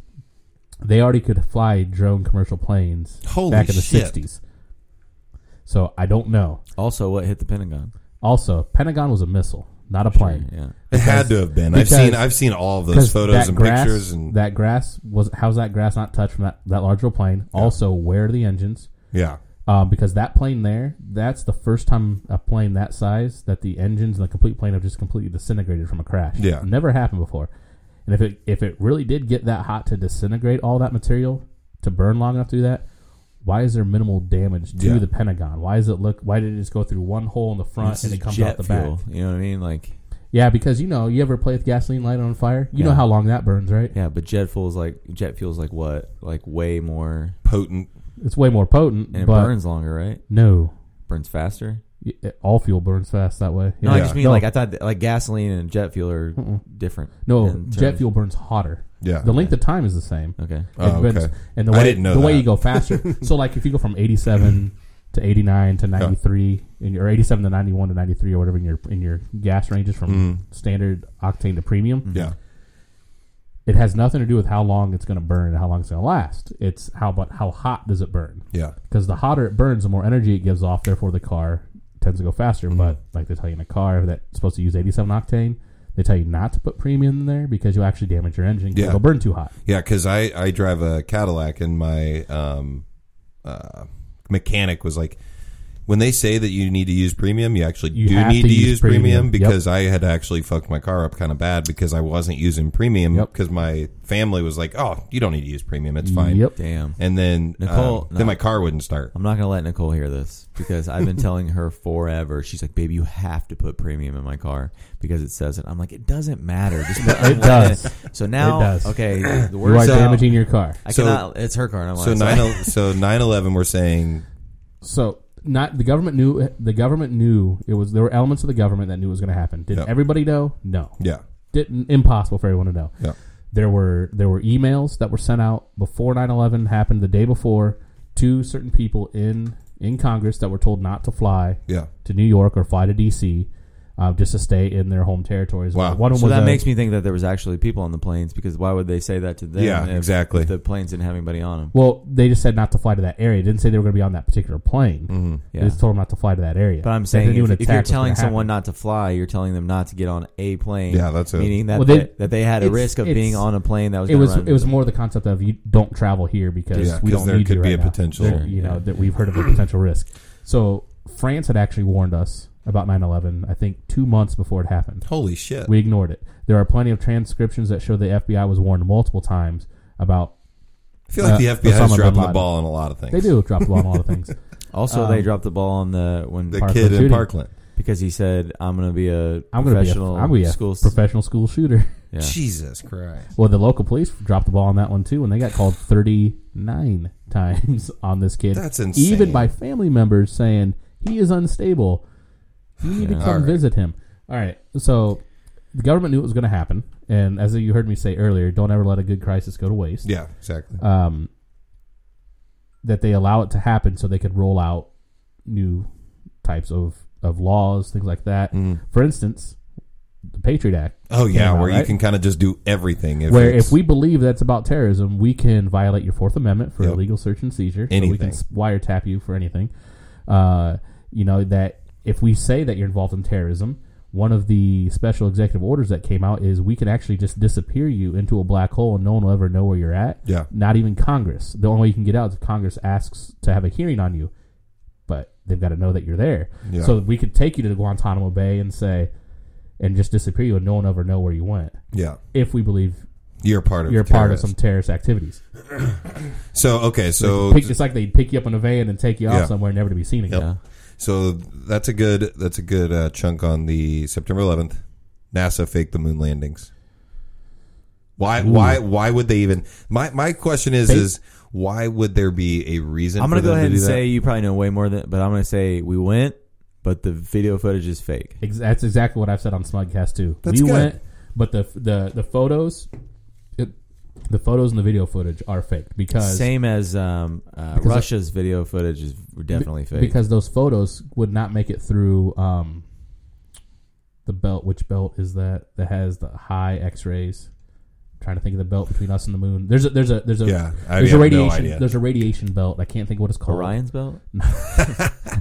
[SPEAKER 3] they already could fly drone commercial planes
[SPEAKER 1] Holy
[SPEAKER 3] back in the
[SPEAKER 1] shit.
[SPEAKER 3] 60s. So I don't know.
[SPEAKER 2] Also, what hit the Pentagon?
[SPEAKER 3] Also, Pentagon was a missile. Not a plane.
[SPEAKER 2] Yeah.
[SPEAKER 1] It had to have been. I've seen I've seen all of those photos and
[SPEAKER 3] grass,
[SPEAKER 1] pictures and
[SPEAKER 3] that grass was how's that grass not touched from that, that large of a plane? Also, where are the engines?
[SPEAKER 1] yeah.
[SPEAKER 3] Um, because that plane there, that's the first time a plane that size that the engines and the complete plane have just completely disintegrated from a crash.
[SPEAKER 1] Yeah.
[SPEAKER 3] never happened before. And if it if it really did get that hot to disintegrate all that material to burn long enough to do that, why is there minimal damage to
[SPEAKER 1] Yeah.
[SPEAKER 3] the Pentagon? Why does it look? Why did it just go through one hole in the front
[SPEAKER 2] This
[SPEAKER 3] and it comes out the
[SPEAKER 2] fuel.
[SPEAKER 3] back?
[SPEAKER 2] You know what I mean? Like,
[SPEAKER 3] Yeah, because you know you ever play with gasoline light on fire? You know how long that burns, right?
[SPEAKER 2] yeah, but jet fuel is like jet fuel's like what? Like way more,
[SPEAKER 1] Potent.
[SPEAKER 3] It's way more potent,
[SPEAKER 2] and it
[SPEAKER 3] but
[SPEAKER 2] burns longer, right?
[SPEAKER 3] no,
[SPEAKER 2] Burns faster.
[SPEAKER 3] Y- all fuel burns fast that way.
[SPEAKER 2] No, I just mean
[SPEAKER 3] No.
[SPEAKER 2] like I thought that, like gasoline and jet fuel are
[SPEAKER 3] Mm-mm.
[SPEAKER 2] different.
[SPEAKER 3] No, jet fuel burns hotter.
[SPEAKER 1] Yeah.
[SPEAKER 3] The length of time is the same.
[SPEAKER 2] Okay.
[SPEAKER 1] Oh,
[SPEAKER 3] It burns-
[SPEAKER 1] okay.
[SPEAKER 3] And the
[SPEAKER 1] I
[SPEAKER 3] way
[SPEAKER 1] didn't know
[SPEAKER 3] the way
[SPEAKER 1] that.
[SPEAKER 3] you go faster. so like if you go from 87 to 89 to 93 in your or 87 to 91 to 93 or whatever in your in your gas ranges from
[SPEAKER 1] Mm.
[SPEAKER 3] standard octane to premium,
[SPEAKER 1] Yeah.
[SPEAKER 3] it has nothing to do with how long it's going to burn and how long it's going to last. It's how about how hot does it burn?
[SPEAKER 1] Yeah.
[SPEAKER 3] Because the hotter it burns, the more energy it gives off. Therefore, the car tends to go faster.
[SPEAKER 1] Mm-hmm.
[SPEAKER 3] But like they tell you in a car that's supposed to use 87 octane, they tell you not to put premium in there because you'll actually damage your engine. 'cause
[SPEAKER 1] Yeah.
[SPEAKER 3] It'll burn too hot.
[SPEAKER 1] Yeah, because I, I drive a Cadillac and my um, uh, mechanic was like, when they say that you need to use premium, you actually
[SPEAKER 3] You
[SPEAKER 1] do need
[SPEAKER 3] to
[SPEAKER 1] to,
[SPEAKER 3] use
[SPEAKER 1] use premium,
[SPEAKER 3] premium. Yep.
[SPEAKER 1] because I had actually fucked my car up kind of bad because I wasn't using premium
[SPEAKER 3] Yep.
[SPEAKER 1] because my family was like, oh, you don't need to use premium, it's fine.
[SPEAKER 3] Yep.
[SPEAKER 2] Damn.
[SPEAKER 1] And then
[SPEAKER 2] Nicole-
[SPEAKER 1] um,
[SPEAKER 2] no.
[SPEAKER 1] then my car wouldn't start.
[SPEAKER 2] I'm not gonna let Nicole hear this because I've been telling her forever. She's like, "Baby, you have to put premium in my car because it says it." I'm like, "It doesn't matter. Just put
[SPEAKER 3] It does.
[SPEAKER 2] So now,
[SPEAKER 3] It does.
[SPEAKER 2] okay, the
[SPEAKER 3] You
[SPEAKER 2] word
[SPEAKER 3] are
[SPEAKER 2] so,
[SPEAKER 3] damaging your car.
[SPEAKER 2] I
[SPEAKER 1] So-
[SPEAKER 2] cannot. It's her car. I'm
[SPEAKER 1] So nine el- so nine eleven, we're saying
[SPEAKER 3] So not the government knew the government knew it was there were elements of the government that knew it was going to happen. Did
[SPEAKER 1] Yep.
[SPEAKER 3] everybody know? No.
[SPEAKER 1] yeah
[SPEAKER 3] Didn't impossible for everyone to know.
[SPEAKER 1] yeah
[SPEAKER 3] There were there were emails that were sent out before 9/11 happened the day before to certain people in in Congress that were told not to fly
[SPEAKER 1] yeah
[SPEAKER 3] to New York or fly to DC uh, just to stay in their home territories.
[SPEAKER 1] Wow.
[SPEAKER 3] One of
[SPEAKER 2] so
[SPEAKER 3] was
[SPEAKER 2] that
[SPEAKER 3] a-
[SPEAKER 2] makes me think that there was actually people on the planes because why would they say that to them?
[SPEAKER 1] Yeah,
[SPEAKER 2] if-
[SPEAKER 1] exactly.
[SPEAKER 2] if the planes didn't have anybody on them.
[SPEAKER 3] well, they just said not to fly to that area. It didn't say they were going to be on that particular plane.
[SPEAKER 1] hmm
[SPEAKER 2] Yeah.
[SPEAKER 3] They just told them not to fly to that area.
[SPEAKER 2] But I'm saying if, if you're telling someone
[SPEAKER 3] happen.
[SPEAKER 2] not to fly, you're telling them not to get on a plane.
[SPEAKER 1] Yeah, that's it.
[SPEAKER 2] meaning that
[SPEAKER 3] Well,
[SPEAKER 2] they,
[SPEAKER 3] they-
[SPEAKER 2] that they had a risk of being on a plane that was.
[SPEAKER 3] it
[SPEAKER 2] gonna
[SPEAKER 3] was
[SPEAKER 2] run
[SPEAKER 3] it was
[SPEAKER 2] into-
[SPEAKER 3] more the concept of you don't travel here because
[SPEAKER 1] Yeah,
[SPEAKER 3] we
[SPEAKER 1] 'cause
[SPEAKER 3] don't
[SPEAKER 1] there
[SPEAKER 3] need
[SPEAKER 1] could
[SPEAKER 3] you
[SPEAKER 1] be
[SPEAKER 3] right
[SPEAKER 1] a
[SPEAKER 3] now.
[SPEAKER 1] potential-
[SPEAKER 3] There- you know that we've heard of a potential risk. So France had actually warned us about 9/11. I think two months before it happened.
[SPEAKER 1] Holy shit!
[SPEAKER 3] We ignored it. There are plenty of transcriptions that show the FBI was warned multiple times about.
[SPEAKER 1] I feel like
[SPEAKER 3] uh,
[SPEAKER 1] the FBI is
[SPEAKER 3] Osama
[SPEAKER 1] dropping the ball on a lot of things.
[SPEAKER 3] They do drop the ball on a lot of things.
[SPEAKER 2] Also,
[SPEAKER 3] Um,
[SPEAKER 2] they dropped the ball on the when
[SPEAKER 1] The
[SPEAKER 3] Parkland
[SPEAKER 1] kid in
[SPEAKER 3] shooting.
[SPEAKER 1] Parkland.
[SPEAKER 2] because he said, "I'm going to be a
[SPEAKER 3] I'm going to be a,
[SPEAKER 2] professional
[SPEAKER 3] I'm gonna be a
[SPEAKER 2] school."
[SPEAKER 3] professional school shooter.
[SPEAKER 2] yeah.
[SPEAKER 1] Jesus Christ!
[SPEAKER 3] Well, the local police dropped the ball on that one too, and they got called 39 times on this kid.
[SPEAKER 1] That's insane.
[SPEAKER 3] Even by family members saying he is unstable. You need to come
[SPEAKER 1] All right.
[SPEAKER 3] visit him. All right. So the government knew it was going to happen, and as you heard me say earlier, don't ever let a good crisis go to waste.
[SPEAKER 1] Yeah, exactly.
[SPEAKER 3] Um, that they allow it to happen so they could roll out new types of, of laws, things like that.
[SPEAKER 1] Mhm.
[SPEAKER 3] For instance, the Patriot Act.
[SPEAKER 1] Oh yeah,
[SPEAKER 3] came out,
[SPEAKER 1] where you
[SPEAKER 3] right?
[SPEAKER 1] can kind of just do everything. If
[SPEAKER 3] where
[SPEAKER 1] it's-
[SPEAKER 3] if we believe that's about terrorism, we can violate your Fourth Amendment for
[SPEAKER 1] Yep.
[SPEAKER 3] illegal search and seizure. So we
[SPEAKER 1] Anything.
[SPEAKER 3] can s- wiretap you for anything. Uh, you know that if we say that you're involved in terrorism, one of the special executive orders that came out is we can actually just disappear you into a black hole and no one will ever know where you're at.
[SPEAKER 1] Yeah.
[SPEAKER 3] Not even Congress. The only way you can get out is if Congress asks to have a hearing on you, but they've got to know that you're there.
[SPEAKER 1] Yeah.
[SPEAKER 3] So we could take you to Guantanamo Bay and say, and just disappear you and no one will ever know where you went
[SPEAKER 1] yeah,
[SPEAKER 3] if we believe
[SPEAKER 1] you're part of
[SPEAKER 3] you're part of some terrorist activities.
[SPEAKER 1] So okay, so
[SPEAKER 3] Pick, it's like they pick you up in a van and take you off
[SPEAKER 1] Yeah.
[SPEAKER 3] somewhere, never to be seen again.
[SPEAKER 2] Yeah.
[SPEAKER 1] So that's a good that's a good uh, chunk on the September 11th. NASA faked the moon landings. Why
[SPEAKER 3] Ooh.
[SPEAKER 1] why why would they even? My my question is
[SPEAKER 3] They-
[SPEAKER 1] is why would there be a reason?
[SPEAKER 2] I'm going to go ahead and
[SPEAKER 1] do that?
[SPEAKER 2] say you probably know way more than, but I'm going to say we went, but the video footage is fake.
[SPEAKER 3] Ex- That's exactly what I've said on Smugcast too.
[SPEAKER 1] That's
[SPEAKER 3] we
[SPEAKER 1] good.
[SPEAKER 3] went, but the the the photos, it, the photos and the video footage are fake because
[SPEAKER 2] Same as um, uh,
[SPEAKER 3] Because I-
[SPEAKER 2] Russia's video footage is definitely fake.
[SPEAKER 3] because those photos would not make it through um, the belt. Which belt is that that has the high X rays? Trying to think of the belt between us and the moon. There's a there's a there's a
[SPEAKER 1] Yeah, I
[SPEAKER 3] there's
[SPEAKER 1] have
[SPEAKER 3] a
[SPEAKER 1] no
[SPEAKER 3] radiation
[SPEAKER 1] idea.
[SPEAKER 3] there's a radiation belt. I can't think what it's called.
[SPEAKER 2] Orion's belt.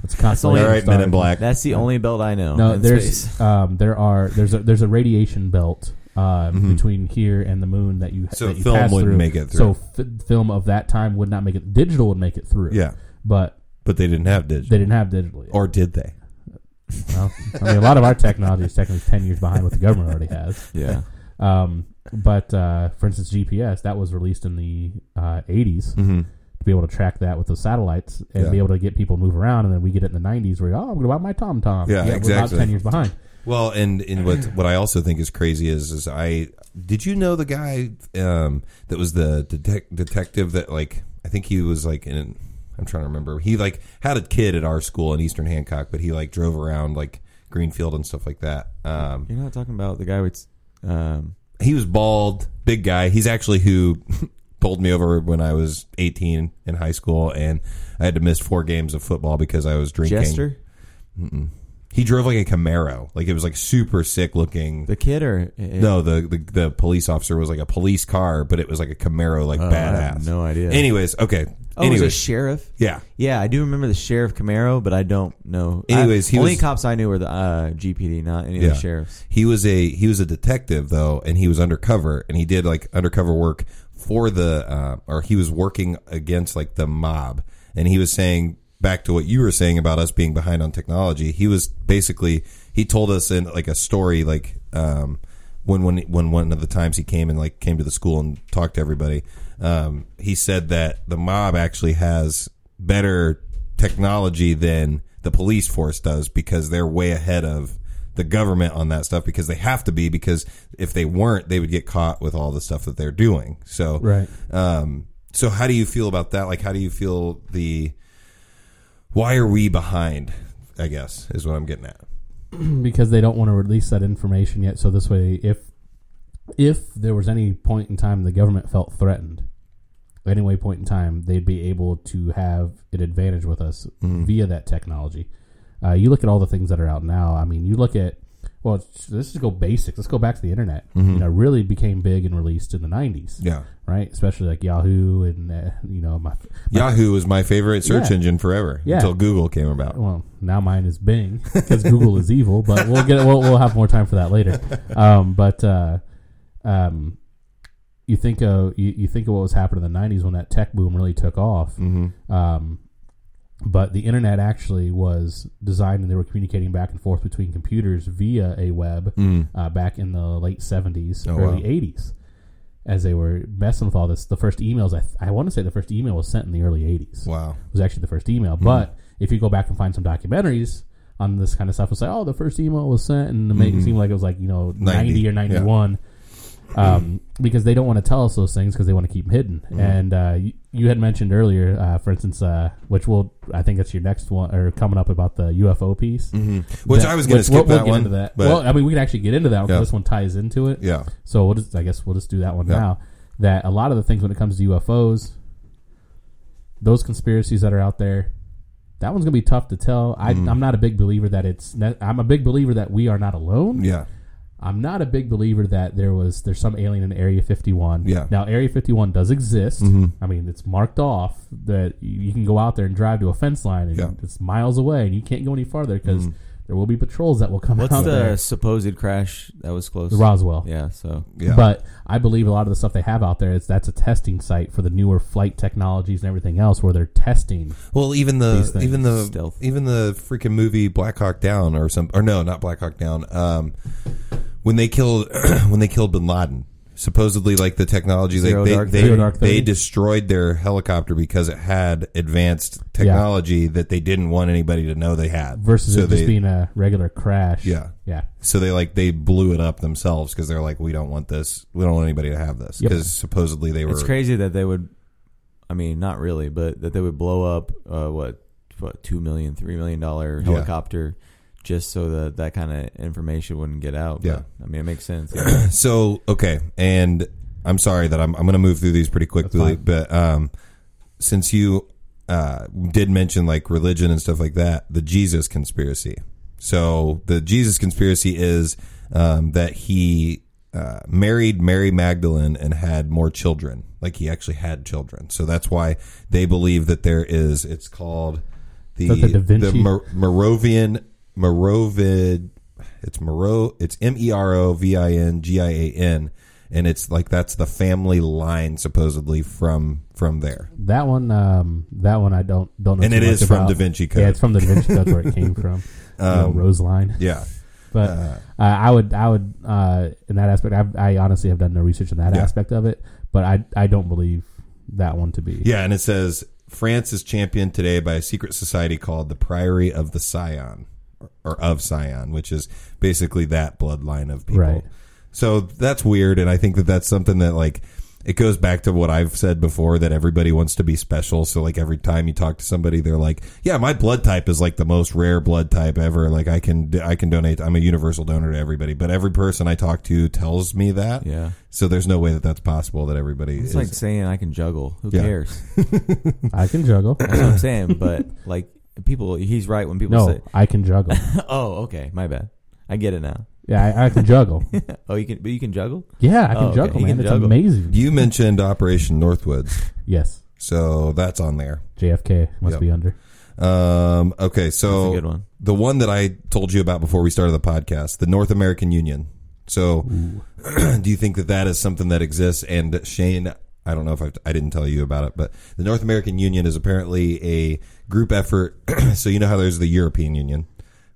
[SPEAKER 3] It's constellation
[SPEAKER 1] All right, Men in. Black.
[SPEAKER 2] That's the only belt I know.
[SPEAKER 3] No,
[SPEAKER 2] in
[SPEAKER 3] there's
[SPEAKER 2] space.
[SPEAKER 3] um, there are there's a there's a radiation belt um, between here and the moon that you
[SPEAKER 1] Mm-hmm. So
[SPEAKER 3] that you
[SPEAKER 1] film wouldn't
[SPEAKER 3] through.
[SPEAKER 1] make it
[SPEAKER 3] So
[SPEAKER 1] through.
[SPEAKER 3] f- film of that time would not make it. Digital would make it through.
[SPEAKER 1] yeah,
[SPEAKER 3] but
[SPEAKER 1] but they didn't have digital,
[SPEAKER 3] they didn't have digital. Yet.
[SPEAKER 1] or did they?
[SPEAKER 3] Well, I mean, a lot of our technology is technically ten years behind what the government already has.
[SPEAKER 2] yeah.
[SPEAKER 3] Um, but uh, for instance, GPS that was released in the uh, 80s
[SPEAKER 1] Mm-hmm.
[SPEAKER 3] to be able to track that with the satellites and
[SPEAKER 1] Yeah.
[SPEAKER 3] be able to get people to move around. And then we get it in the 90s where oh, I'm going to buy my Tom Tom.
[SPEAKER 1] Yeah,
[SPEAKER 3] We're about
[SPEAKER 1] exactly.
[SPEAKER 3] ten years behind.
[SPEAKER 1] Well, and, and what what I also think is crazy is is I did you know the guy um, that was the detec- detective that like I think he was like in I'm trying to remember he like had a kid at our school in Eastern Hancock, but he like drove around like Greenfield and stuff like that. Um,
[SPEAKER 2] You're not talking about the guy with. Um,
[SPEAKER 1] he was bald, big guy. He's actually who pulled me over when I was 18 in high school, and I had to miss four games of football because I was drinking.
[SPEAKER 2] Jester,
[SPEAKER 1] He drove like a Camaro, like it was like super sick looking.
[SPEAKER 2] the kid, or
[SPEAKER 1] No, the, the the police officer was like a police car, but it was like a Camaro, like
[SPEAKER 2] Oh, I
[SPEAKER 1] badass.
[SPEAKER 2] have no idea.
[SPEAKER 1] Anyways, okay.
[SPEAKER 2] Oh, it was a
[SPEAKER 1] Anyways,
[SPEAKER 2] sheriff.
[SPEAKER 1] yeah.
[SPEAKER 2] Yeah, I do remember the sheriff Camaro, but I don't know.
[SPEAKER 1] Anyways,
[SPEAKER 2] I,
[SPEAKER 1] he
[SPEAKER 2] only
[SPEAKER 1] was-
[SPEAKER 2] cops I knew were the uh, GPD, not any
[SPEAKER 1] Yeah.
[SPEAKER 2] of the sheriffs.
[SPEAKER 1] He was a he was a detective though, and he was undercover, and he did like undercover work for the uh, or he was working against like the mob, and he was saying back to what you were saying about us being behind on technology. He was basically he told us in like a story like um, when when when one of the times he came and like came to the school and talked to everybody. Um, he said that the mob actually has better technology than the police force does because they're way ahead of the government on that stuff because they have to be because if they weren't they would get caught with all the stuff that they're doing so
[SPEAKER 3] Right.
[SPEAKER 1] um so how do you feel about that like how do you feel the why are we behind i guess is what i'm getting at
[SPEAKER 3] because they don't want to release that information yet. So this way, if if there was any point in time the government felt threatened, any way point in time, they'd be able to have an advantage with us via that technology. Uh, you look at all the things that are out now. I mean, you look at well, let's just go basic. Let's go back to the internet. You know, really became big and released in the '90s,
[SPEAKER 1] yeah
[SPEAKER 3] right? Especially like Yahoo and uh, you know my, my
[SPEAKER 1] yahoo was my favorite search
[SPEAKER 3] Yeah.
[SPEAKER 1] engine forever
[SPEAKER 3] Yeah.
[SPEAKER 1] until google came about
[SPEAKER 3] well, now mine is Bing because Google is evil, but we'll get we'll, we'll have more time for that later. Um, but uh, um, you think of you, you think of what was happening in the '90s when that tech boom really took off.
[SPEAKER 1] mm-hmm.
[SPEAKER 3] Um, but the internet actually was designed, and they were communicating back and forth between computers via a web
[SPEAKER 1] Mm.
[SPEAKER 3] uh, back in the late '70s,
[SPEAKER 1] Oh,
[SPEAKER 3] early
[SPEAKER 1] wow.
[SPEAKER 3] '80s. As they were messing with all this, the first emails I, I want to say the first email was sent in the early '80s
[SPEAKER 1] wow it
[SPEAKER 3] was actually the first email. But if you go back and find some documentaries on this kind of stuff, it's like, oh, the first email was sent, and to make it seem like it was like you know
[SPEAKER 1] 90,
[SPEAKER 3] ninety, or ninety one. Um, because they don't want to tell us those things because they want to keep them hidden. And uh, you, you had mentioned earlier, uh, for instance, uh, which will I think that's your next one or coming up about the UFO piece.
[SPEAKER 1] Mm-hmm. which
[SPEAKER 3] That-
[SPEAKER 1] i was going to skip
[SPEAKER 3] we'll,
[SPEAKER 1] that
[SPEAKER 3] we'll get
[SPEAKER 1] one
[SPEAKER 3] Into that.
[SPEAKER 1] but
[SPEAKER 3] well, I mean, we can actually get into that one
[SPEAKER 1] Yeah.
[SPEAKER 3] this one ties into it.
[SPEAKER 1] yeah
[SPEAKER 3] So we'll just, I guess we'll just do that one
[SPEAKER 1] Yeah.
[SPEAKER 3] now. That a lot of the things when it comes to UFOs, those conspiracies that are out there, that one's gonna be tough to tell. I,
[SPEAKER 1] Mm.
[SPEAKER 3] I'm not a big believer that it's. I'm a big believer that we are not alone.
[SPEAKER 1] yeah
[SPEAKER 3] I'm not a big believer that there was there's some alien in Area 51.
[SPEAKER 1] Yeah.
[SPEAKER 3] Now Area 51 does exist.
[SPEAKER 1] Mhm.
[SPEAKER 3] I mean, it's marked off that you you can go out there and drive to a fence line and
[SPEAKER 1] Yeah. Mm-hmm.
[SPEAKER 3] it's miles away and you can't go any farther because there will be patrols that will come
[SPEAKER 2] What's
[SPEAKER 3] out
[SPEAKER 2] the
[SPEAKER 3] there.
[SPEAKER 2] supposed crash that was close?
[SPEAKER 3] The Roswell.
[SPEAKER 2] Yeah, so
[SPEAKER 1] yeah
[SPEAKER 3] But I believe a lot of the stuff they have out there is that's a testing site for the newer flight technologies and everything else where they're testing.
[SPEAKER 1] Well, even the
[SPEAKER 3] things.
[SPEAKER 1] even the
[SPEAKER 2] Stealth.
[SPEAKER 1] even the freaking movie Black Hawk Down or some or no, not Black Hawk Down. Um, when they killed when they killed Bin Laden, supposedly like the technology they
[SPEAKER 2] Zero
[SPEAKER 1] they
[SPEAKER 2] Dark
[SPEAKER 1] they,
[SPEAKER 3] Zero Dark
[SPEAKER 1] they
[SPEAKER 3] Thirty?
[SPEAKER 1] destroyed their helicopter because it had advanced technology that they didn't want anybody to know they had.
[SPEAKER 3] Versus
[SPEAKER 1] so
[SPEAKER 3] it just
[SPEAKER 1] they,
[SPEAKER 3] being a regular crash.
[SPEAKER 1] Yeah.
[SPEAKER 3] Yeah.
[SPEAKER 1] so they like they blew it up themselves because they're like we don't want this we don't want anybody to have this
[SPEAKER 3] Yep.
[SPEAKER 1] because supposedly they were
[SPEAKER 2] it's crazy that they would. I mean, not really, but that they would blow up uh, what what two million, three million dollar
[SPEAKER 1] Yeah.
[SPEAKER 2] helicopter just so that that kind of information wouldn't get out. But,
[SPEAKER 1] Yeah.
[SPEAKER 2] I mean, it makes sense. Yeah.
[SPEAKER 1] So okay, and I'm sorry that I'm I'm going to move through these pretty quickly, but um, since you uh, did mention like religion and stuff like that, the Jesus conspiracy. So the Jesus conspiracy is um, that he uh, married Mary Magdalene and had more children. Like he actually had children. So that's why they believe that there is. It's called the
[SPEAKER 3] the Da
[SPEAKER 1] Mer- Merovian Merovid. It's Mero. It's M E R O V I N G I A N, and it's like that's the family line supposedly from from there.
[SPEAKER 3] That one, um, that one I don't don't know.
[SPEAKER 1] And it is from
[SPEAKER 3] about.
[SPEAKER 1] Da Vinci Code.
[SPEAKER 3] Yeah, it's from the Da Vinci Code where it came from. you know,
[SPEAKER 1] Um,
[SPEAKER 3] Rose line.
[SPEAKER 1] Yeah,
[SPEAKER 3] But uh, I would, I would, uh, in that aspect, I, I honestly have done no research in that
[SPEAKER 1] Yeah.
[SPEAKER 3] aspect of it. But I, I don't believe that one to be.
[SPEAKER 1] yeah, and it says France is championed today by a secret society called the Priory of the Sion, or, or of Sion, which is basically that bloodline of people.
[SPEAKER 3] Right.
[SPEAKER 1] So that's weird, and I think that that's something that like it goes back to what I've said before that everybody wants to be special. So like every time you talk to somebody, they're like, "Yeah, my blood type is like the most rare blood type ever. Like I can I can donate. I'm a universal donor to everybody." But every person I talk to tells me that.
[SPEAKER 2] Yeah.
[SPEAKER 1] So there's no way that that's possible that everybody
[SPEAKER 2] It's
[SPEAKER 1] is.
[SPEAKER 2] like saying I can juggle. Who
[SPEAKER 1] Yeah.
[SPEAKER 2] cares?
[SPEAKER 3] I can juggle.
[SPEAKER 2] That's what I'm saying. But like people, he's right when people
[SPEAKER 3] no,
[SPEAKER 2] say,
[SPEAKER 3] I can juggle.
[SPEAKER 2] "Oh, okay, my bad. I get it now."
[SPEAKER 3] Yeah, I, I can juggle.
[SPEAKER 2] oh, you can, but you can juggle.
[SPEAKER 3] Yeah, I can
[SPEAKER 2] Oh, okay.
[SPEAKER 3] juggle,
[SPEAKER 2] You
[SPEAKER 3] man.
[SPEAKER 2] can
[SPEAKER 3] It's
[SPEAKER 2] juggle.
[SPEAKER 3] amazing.
[SPEAKER 1] you mentioned Operation Northwoods,
[SPEAKER 3] Yes,
[SPEAKER 1] so that's on there.
[SPEAKER 3] JFK must
[SPEAKER 1] Yep.
[SPEAKER 3] be under.
[SPEAKER 1] Um, okay,
[SPEAKER 2] That's
[SPEAKER 1] so
[SPEAKER 2] a good one.
[SPEAKER 1] the one that I told you about before we started the podcast, the North American Union. So, do you think that that is something that exists? And Shane, I don't know if I've, I didn't tell you about it, but the North American Union is apparently a group effort. so you know how there's the European Union,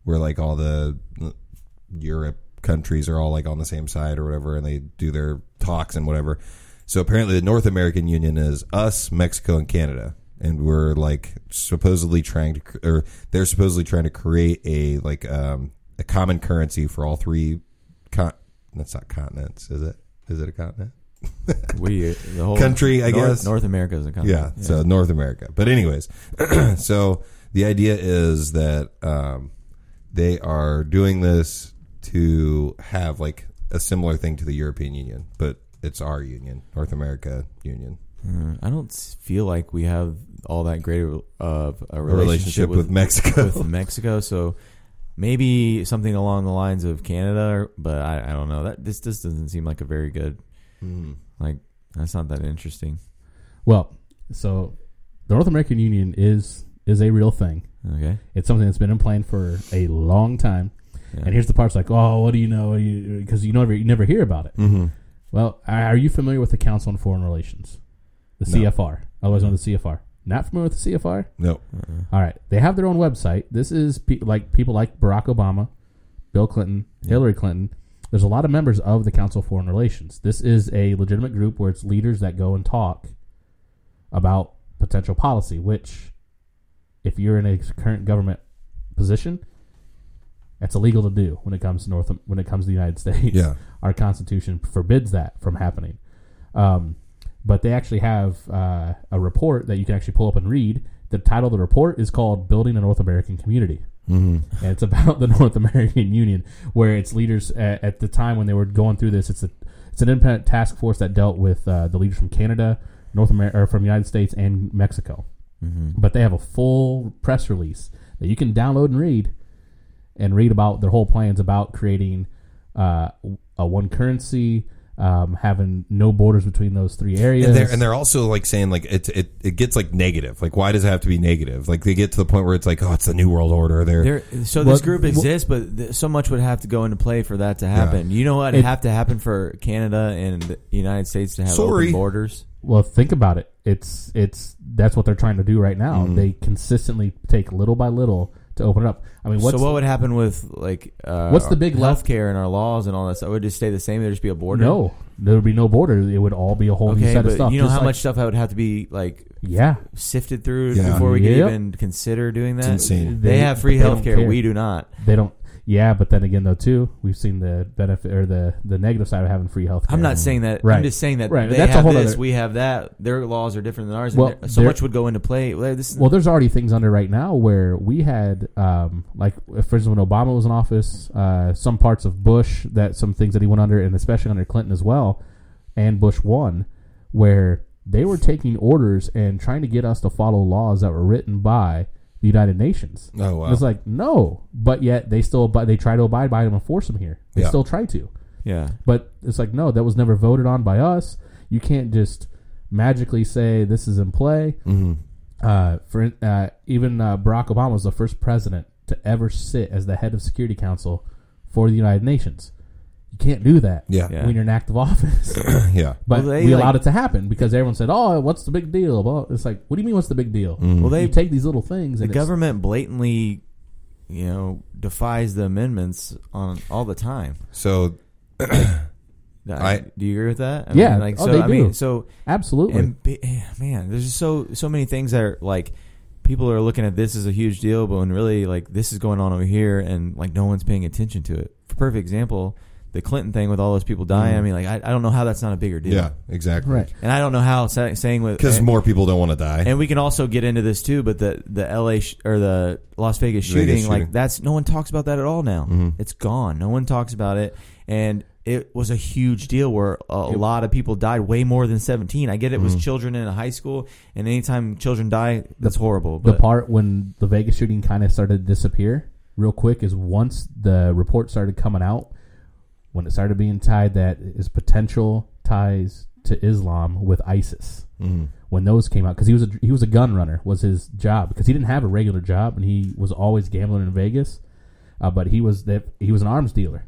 [SPEAKER 1] where like all the Europe countries are all like on the same side or whatever, and they do their talks and whatever. So apparently, the North American Union is us, Mexico, and Canada, and we're like supposedly trying to, or they're supposedly trying to create a like um, a common currency for all three. Con- that's not continents, is it? Is it a continent?
[SPEAKER 2] We the whole
[SPEAKER 1] Country, I
[SPEAKER 2] North,
[SPEAKER 1] guess.
[SPEAKER 2] North America is a country.
[SPEAKER 1] Yeah, so North America. But anyways, so the idea is that um, they are doing this to have like a similar thing to the European Union, but it's our union, North America Union.
[SPEAKER 2] Uh, I don't feel like we have all that great of a
[SPEAKER 1] A
[SPEAKER 2] relationship,
[SPEAKER 1] relationship with,
[SPEAKER 2] with,
[SPEAKER 1] Mexico.
[SPEAKER 2] with Mexico. So maybe something along the lines of Canada, but I, I don't know. That this just doesn't seem like a very good.
[SPEAKER 1] Hmm.
[SPEAKER 2] Like that's not that interesting.
[SPEAKER 3] Well, so the North American Union is is a real thing.
[SPEAKER 2] Okay.
[SPEAKER 3] It's something that's been in plan for a long time.
[SPEAKER 2] Yeah.
[SPEAKER 3] And here's the parts like, oh, what do you know? Because you never you never hear about it.
[SPEAKER 1] Mm-hmm.
[SPEAKER 3] Well, are are you familiar with the Council on Foreign Relations, the
[SPEAKER 1] No.
[SPEAKER 3] CFR, otherwise known as the CFR? Not familiar with the CFR?
[SPEAKER 1] No.
[SPEAKER 2] Uh-uh.
[SPEAKER 3] All right, they have their own website. This is pe- like people like Barack Obama, Bill Clinton, Hillary Clinton. There's a lot of members of the Council of Foreign Relations. This is a legitimate group where it's leaders that go and talk about potential policy. Which, if you're in a current government position, that's illegal to do when it comes to North when it comes to the United States.
[SPEAKER 1] Yeah.
[SPEAKER 3] Our Constitution forbids that from happening. Um, but they actually have uh, a report that you can actually pull up and read. The title of the report is called "Building a North American Community,"
[SPEAKER 1] Mm-hmm.
[SPEAKER 3] and it's about the North American Union, where its leaders at, at the time when they were going through this, it's a it's an independent task force that dealt with uh, the leaders from Canada, North America, from the United States and Mexico.
[SPEAKER 2] Mm-hmm.
[SPEAKER 3] But they have a full press release that you can download and read, and read about their whole plans about creating uh, a one currency, um, having no borders between those three areas.
[SPEAKER 1] And they're and they're also like saying like it it it gets like negative. Like why does it have to be negative? Like they get to the point where it's like oh it's the new world order. They're
[SPEAKER 2] There, so
[SPEAKER 3] Well,
[SPEAKER 2] this group
[SPEAKER 3] well-
[SPEAKER 2] exists, but th- so much would have to go into play for that to happen. You know what?
[SPEAKER 3] It-
[SPEAKER 2] It'd have to happen for Canada and the United States to have
[SPEAKER 1] Sorry.
[SPEAKER 2] open borders.
[SPEAKER 3] Well, think about it. It's it's that's what they're trying to do right now.
[SPEAKER 1] Mm-hmm.
[SPEAKER 3] They consistently take little by little to open it up. I mean, what's
[SPEAKER 2] so what would happen with like uh,
[SPEAKER 3] What's the big left-
[SPEAKER 2] healthcare and our laws and all that stuff? Would it just stay the same? There'd just be a border.
[SPEAKER 3] no? There would be no border. It would all be a whole new
[SPEAKER 2] Okay,
[SPEAKER 3] set
[SPEAKER 2] but
[SPEAKER 3] of stuff.
[SPEAKER 2] you know
[SPEAKER 3] just
[SPEAKER 2] how
[SPEAKER 3] like-
[SPEAKER 2] much stuff I would have to be like
[SPEAKER 3] Yeah,
[SPEAKER 2] sifted through
[SPEAKER 1] Yeah.
[SPEAKER 2] before we
[SPEAKER 3] Yep.
[SPEAKER 2] could even consider doing that.
[SPEAKER 1] It's insane.
[SPEAKER 2] They, have free
[SPEAKER 3] but they don't
[SPEAKER 2] healthcare.
[SPEAKER 3] care.
[SPEAKER 2] We do not.
[SPEAKER 3] They don't. Yeah, but then again, though, too, we've seen the benefit or the the negative side of having free health. Care.
[SPEAKER 2] I'm not saying that.
[SPEAKER 3] Right.
[SPEAKER 2] I'm just saying that
[SPEAKER 3] Right,
[SPEAKER 2] they
[SPEAKER 3] that's a
[SPEAKER 2] have
[SPEAKER 3] whole
[SPEAKER 2] this,
[SPEAKER 3] other-
[SPEAKER 2] we have that. Their laws are different than ours.
[SPEAKER 3] Well,
[SPEAKER 2] and so much would go into play. Well, This,
[SPEAKER 3] Well, there's already things under right now where we had, um, like, for instance, when Obama was in office, uh, some parts of Bush that some things that he went under, and especially under Clinton as well, and Bush one, where they were taking orders and trying to get us to follow laws that were written by the United Nations.
[SPEAKER 1] oh wow.
[SPEAKER 3] And It's like no, but yet they still abide, they try to abide by them and force them here. They
[SPEAKER 1] Yeah.
[SPEAKER 3] still try to,
[SPEAKER 2] yeah.
[SPEAKER 3] but it's like no, that was never voted on by us. You can't just magically say this is in play.
[SPEAKER 1] mm-hmm.
[SPEAKER 3] Uh, for uh, even uh, Barack Obama was the first president to ever sit as the head of Security Council for the United Nations. You can't do that
[SPEAKER 1] Yeah.
[SPEAKER 2] Yeah.
[SPEAKER 3] when you're in active office.
[SPEAKER 1] Yeah.
[SPEAKER 3] But
[SPEAKER 2] Well, they,
[SPEAKER 3] we
[SPEAKER 2] like-
[SPEAKER 3] allowed it to happen because everyone said, "Oh, what's the big deal?" Well, it's like, what do you mean, what's the big deal?
[SPEAKER 2] Well, they
[SPEAKER 3] you take these little things.
[SPEAKER 2] the
[SPEAKER 3] and it's-
[SPEAKER 2] government blatantly, you know, defies the amendments on all the time.
[SPEAKER 1] So I-
[SPEAKER 2] do you agree with that? I
[SPEAKER 3] Yeah.
[SPEAKER 2] like
[SPEAKER 3] Oh,
[SPEAKER 2] so.
[SPEAKER 3] they
[SPEAKER 2] I mean, so
[SPEAKER 3] absolutely.
[SPEAKER 2] and bi- eh, man, there's just so so many things that are like people are looking at this as a huge deal, but when really like this is going on over here, and like no one's paying attention to it. For perfect example, the Clinton thing with all those people dying. I mean, like I, I don't know how that's not a bigger deal.
[SPEAKER 1] yeah, exactly.
[SPEAKER 3] right.
[SPEAKER 2] and I don't know how sa- saying with
[SPEAKER 1] Because more people don't want to die.
[SPEAKER 2] and we can also get into this too, but the the L.A. Sh- or the Las Vegas shooting,
[SPEAKER 1] Vegas shooting.
[SPEAKER 2] like that's no one talks about that at all now.
[SPEAKER 1] Mhm.
[SPEAKER 2] It's gone. No one talks about it, and it was a huge deal where a, a
[SPEAKER 3] It-
[SPEAKER 2] lot of people died, way more than seventeen. I get it was
[SPEAKER 1] Mhm.
[SPEAKER 2] children in a high school, and anytime children die, that's horrible.
[SPEAKER 3] the part when the Vegas shooting kind of started to disappear real quick is once the report started coming out, when it started being tied that is potential ties to Islam with ISIS.
[SPEAKER 1] Mhm.
[SPEAKER 3] When those came out, because he was a he was a gun runner was his job because he didn't have a regular job and he was always gambling in Vegas, uh, but he was that he was an arms dealer.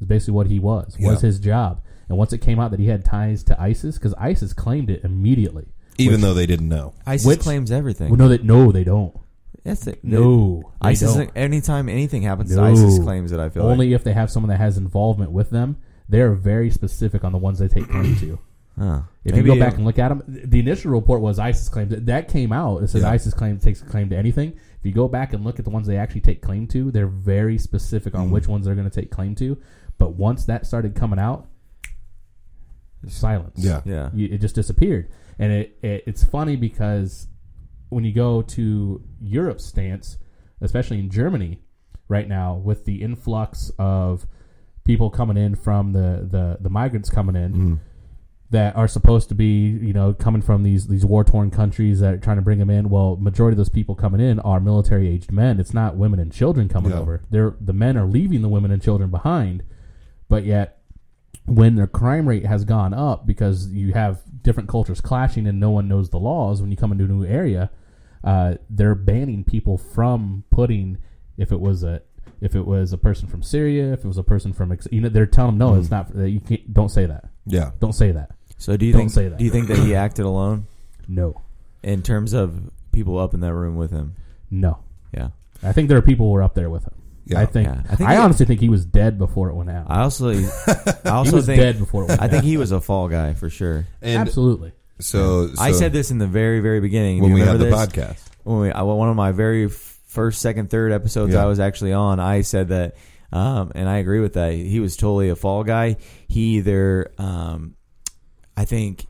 [SPEAKER 3] Is basically what he was was his job. And once it came out that he had ties to ISIS, because ISIS claimed it immediately.
[SPEAKER 1] Even
[SPEAKER 3] Which-
[SPEAKER 1] though they didn't know.
[SPEAKER 2] ISIS
[SPEAKER 3] which-
[SPEAKER 2] claims everything.
[SPEAKER 3] Well, no, that no, they don't.
[SPEAKER 2] That's it.
[SPEAKER 3] No, they
[SPEAKER 2] ISIS.
[SPEAKER 3] don't.
[SPEAKER 2] Anytime anything happens,
[SPEAKER 3] No.
[SPEAKER 2] ISIS claims it. I feel
[SPEAKER 3] Only
[SPEAKER 2] like.
[SPEAKER 3] if they have someone that has involvement with them. They're very specific on the ones they take claim to.
[SPEAKER 2] Huh.
[SPEAKER 3] If
[SPEAKER 2] Maybe
[SPEAKER 3] you go back and look at them, the initial report was ISIS claims that came out. It says
[SPEAKER 1] Yeah.
[SPEAKER 3] ISIS claim takes claim to anything. If you go back and look at the ones they actually take claim to, they're very specific on
[SPEAKER 1] Mhm.
[SPEAKER 3] which ones they're going to take claim to. But once that started coming out, silence.
[SPEAKER 1] Yeah.
[SPEAKER 2] yeah,
[SPEAKER 3] You, it just disappeared. And it, it it's funny because when you go to Europe's stance, especially in Germany right now, with the influx of people coming in from the, the, the migrants coming in
[SPEAKER 1] Mhm.
[SPEAKER 3] that are supposed to be, you know, coming from these, these war torn countries that are trying to bring them in. Well, majority of those people coming in are military aged men. It's not women and children coming
[SPEAKER 1] Yeah.
[SPEAKER 3] over. They're the men are leaving the women and children behind, but yet when their crime rate has gone up because you have different cultures clashing and no one knows the laws when you come into a new area, uh, they're banning people from putting if it was a if it was a person from Syria, if it was a person from ex- you know they're telling them no, it's not you can't don't say that.
[SPEAKER 1] Yeah.
[SPEAKER 3] Don't say that.
[SPEAKER 2] So do you
[SPEAKER 3] Don't
[SPEAKER 2] think?
[SPEAKER 3] say that.
[SPEAKER 2] Do you think that he acted alone
[SPEAKER 3] No.
[SPEAKER 2] in terms of people up in that room with him?
[SPEAKER 3] No.
[SPEAKER 2] Yeah.
[SPEAKER 3] I think there are people who were up there with him.
[SPEAKER 1] Yeah.
[SPEAKER 3] I think
[SPEAKER 2] Yeah. I
[SPEAKER 3] I,
[SPEAKER 2] think he-
[SPEAKER 3] honestly think he was dead before it went out.
[SPEAKER 2] I also, I
[SPEAKER 3] he
[SPEAKER 2] also
[SPEAKER 3] was
[SPEAKER 2] think,
[SPEAKER 3] dead before it went out.
[SPEAKER 2] I
[SPEAKER 3] out.
[SPEAKER 2] think he was a fall guy for sure.
[SPEAKER 1] And
[SPEAKER 3] Absolutely.
[SPEAKER 1] So,
[SPEAKER 2] I said this in the very, very beginning.
[SPEAKER 1] when
[SPEAKER 2] Do
[SPEAKER 1] we
[SPEAKER 2] you
[SPEAKER 1] had the
[SPEAKER 2] this?
[SPEAKER 1] podcast.
[SPEAKER 2] When we, I, one of my very first, second, third episodes
[SPEAKER 1] Yeah.
[SPEAKER 2] I was actually on, I said that, um, and I agree with that. He was totally a fall guy. He either, um, I think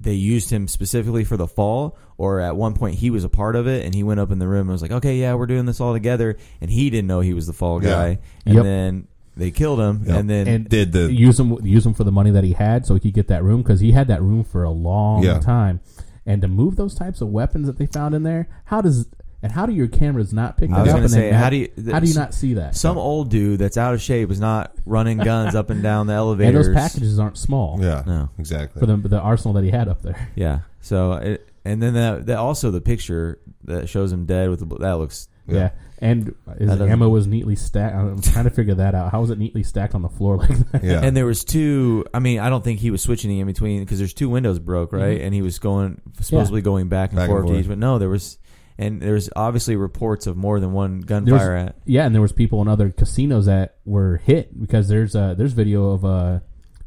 [SPEAKER 2] they used him specifically for the fall, or at one point he was a part of it, and he went up in the room and was like, "Okay, yeah, we're doing this all together," and he didn't know he was the fall
[SPEAKER 1] Yeah.
[SPEAKER 2] guy, and
[SPEAKER 3] Yep.
[SPEAKER 2] then they killed him,
[SPEAKER 1] Yep.
[SPEAKER 2] and then
[SPEAKER 3] And
[SPEAKER 1] Did the
[SPEAKER 3] use him use him for the money that he had so he could get that room because he had that room for a long
[SPEAKER 1] Yeah.
[SPEAKER 3] time. And to move those types of weapons that they found in there, how does and how do your cameras not pick
[SPEAKER 2] I
[SPEAKER 3] that
[SPEAKER 2] was
[SPEAKER 3] up?
[SPEAKER 2] gonna
[SPEAKER 3] and then
[SPEAKER 2] say, how do you-
[SPEAKER 3] how do you not see that?
[SPEAKER 2] some old dude that's out of shape is not running guns up and down the elevator.
[SPEAKER 3] and
[SPEAKER 2] elevators.
[SPEAKER 3] those packages aren't small
[SPEAKER 1] yeah,
[SPEAKER 2] No.
[SPEAKER 1] exactly.
[SPEAKER 3] for the the arsenal that he had up there.
[SPEAKER 2] Yeah. So, it, and then that, that also the picture that shows him dead with the, that looks.
[SPEAKER 1] Yeah.
[SPEAKER 3] Yeah. And his ammo was neatly stacked. I'm trying to figure that out. How was it neatly stacked on the floor like that?
[SPEAKER 1] yeah,
[SPEAKER 2] And there was two. I mean, I don't think he was switching in between because there's two windows broke, right?
[SPEAKER 3] Mhm.
[SPEAKER 2] And he was going supposedly going back and
[SPEAKER 1] Back and
[SPEAKER 2] forth to each. But no, there was, and there's obviously reports of more than one
[SPEAKER 3] There was-
[SPEAKER 2] gunfire at.
[SPEAKER 3] Yeah, and there was people in other casinos that were hit because there's a there's video of a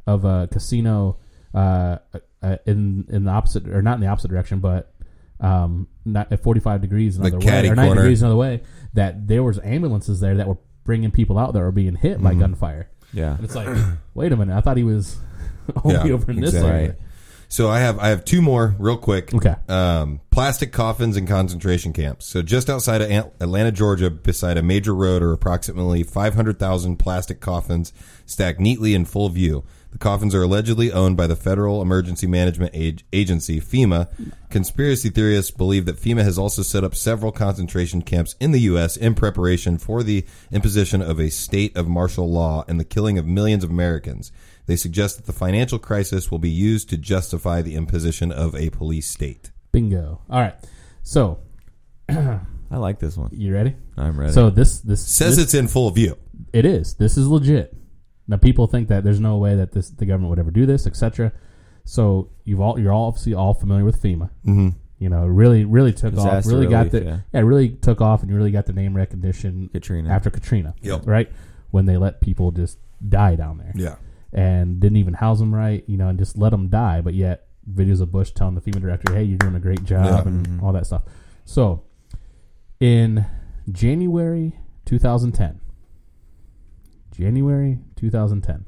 [SPEAKER 3] of a casino uh, uh, in in the opposite or not in the opposite direction, but um, not at 45 degrees another way or 90
[SPEAKER 1] corner.
[SPEAKER 3] degrees another way. That there was ambulances there that were bringing people out that were being hit by
[SPEAKER 1] Mhm.
[SPEAKER 3] gunfire.
[SPEAKER 2] Yeah.
[SPEAKER 3] And it's like, wait a minute, I thought he was only
[SPEAKER 1] Yeah,
[SPEAKER 3] over in this
[SPEAKER 1] exactly.
[SPEAKER 3] side.
[SPEAKER 1] So I have I have two more real quick.
[SPEAKER 3] Okay.
[SPEAKER 1] Um, plastic coffins and concentration camps. So just outside of Atlanta, Georgia, beside a major road, are approximately 500,000 plastic coffins stacked neatly in full view. The coffins are allegedly owned by the Federal Emergency Management Ag- Agency, FEMA. Conspiracy theorists believe that FEMA has also set up several concentration camps in the U.S. in preparation for the imposition of a state of martial law and the killing of millions of Americans. They suggest that the financial crisis will be used to justify the imposition of a police state.
[SPEAKER 3] Bingo. All right. So,
[SPEAKER 2] I like this one.
[SPEAKER 3] you ready?
[SPEAKER 2] I'm ready.
[SPEAKER 3] So this this
[SPEAKER 1] Says
[SPEAKER 3] this,
[SPEAKER 1] it's in full view.
[SPEAKER 3] it is. This is legit. Now people think that there's no way that this the government would ever do this, etc. So you've all you're all obviously all familiar with FEMA.
[SPEAKER 1] Mm-hmm.
[SPEAKER 3] You know, really really took off.
[SPEAKER 2] Disaster
[SPEAKER 3] Really got the
[SPEAKER 2] yeah.
[SPEAKER 3] yeah. really took off, and you really got the name recognition
[SPEAKER 2] Katrina.
[SPEAKER 3] after Katrina.
[SPEAKER 1] Yep.
[SPEAKER 3] Right when they let people just die down there
[SPEAKER 1] Yeah.
[SPEAKER 3] and didn't even house them right, you know, and just let them die. But yet, videos of Bush telling the FEMA director, "Hey, you're doing a great job,"
[SPEAKER 1] Yeah.
[SPEAKER 3] and
[SPEAKER 2] Mhm.
[SPEAKER 3] all that stuff. So, in January 2010, January 2010,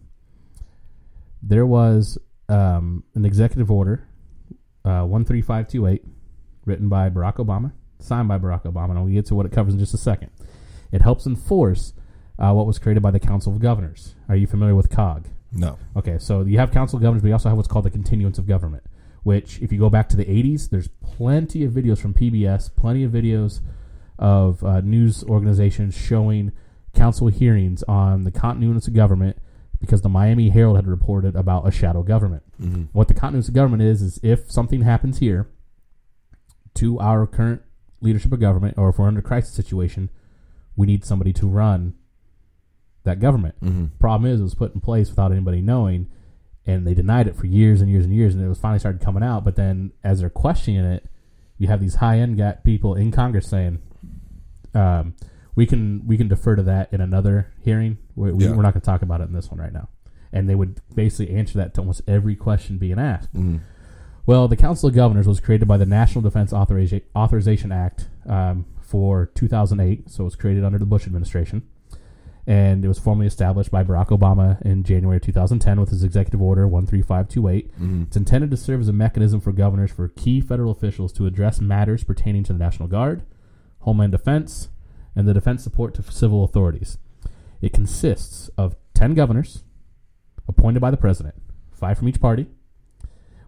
[SPEAKER 3] there was um, an executive order, uh, 13528, written by Barack Obama, signed by Barack Obama, and I'll get to what it covers in just a second. It helps enforce uh, what was created by the Council of Governors. Are you familiar with COG?
[SPEAKER 1] No.
[SPEAKER 3] Okay, so you have council of governors, but you also have what's called the continuance of government, which, if you go back to the 80s, there's plenty of videos from PBS, plenty of videos of uh, news organizations showing council hearings on the continuance of government because the Miami Herald had reported about a shadow government.
[SPEAKER 1] Mm-hmm.
[SPEAKER 3] What the continuance of government is, is if something happens here to our current leadership of government, or if we're under a crisis situation, we need somebody to run that government.
[SPEAKER 1] Mm-hmm.
[SPEAKER 3] Problem is, it was put in place without anybody knowing, and they denied it for years and years and years, and it was finally started coming out. But then, as they're questioning it, you have these high end people in Congress saying, um, "We can we can defer to that in another hearing. We, we,
[SPEAKER 1] Yeah.
[SPEAKER 3] We're not going to talk about it in this one right now." And they would basically answer that to almost every question being asked.
[SPEAKER 1] Mm-hmm.
[SPEAKER 3] Well, the Council of Governors was created by the National Defense Authoriza- Authorization Act um, for 2008, so it was created under the Bush administration. And it was formally established by Barack Obama in January 2010 with his Executive Order 13528.
[SPEAKER 1] Mm-hmm.
[SPEAKER 3] It's intended to serve as a mechanism for governors for key federal officials to address matters pertaining to the National Guard, Homeland Defense, and the defense support to civil authorities. It consists of 10 governors appointed by the president, five from each party,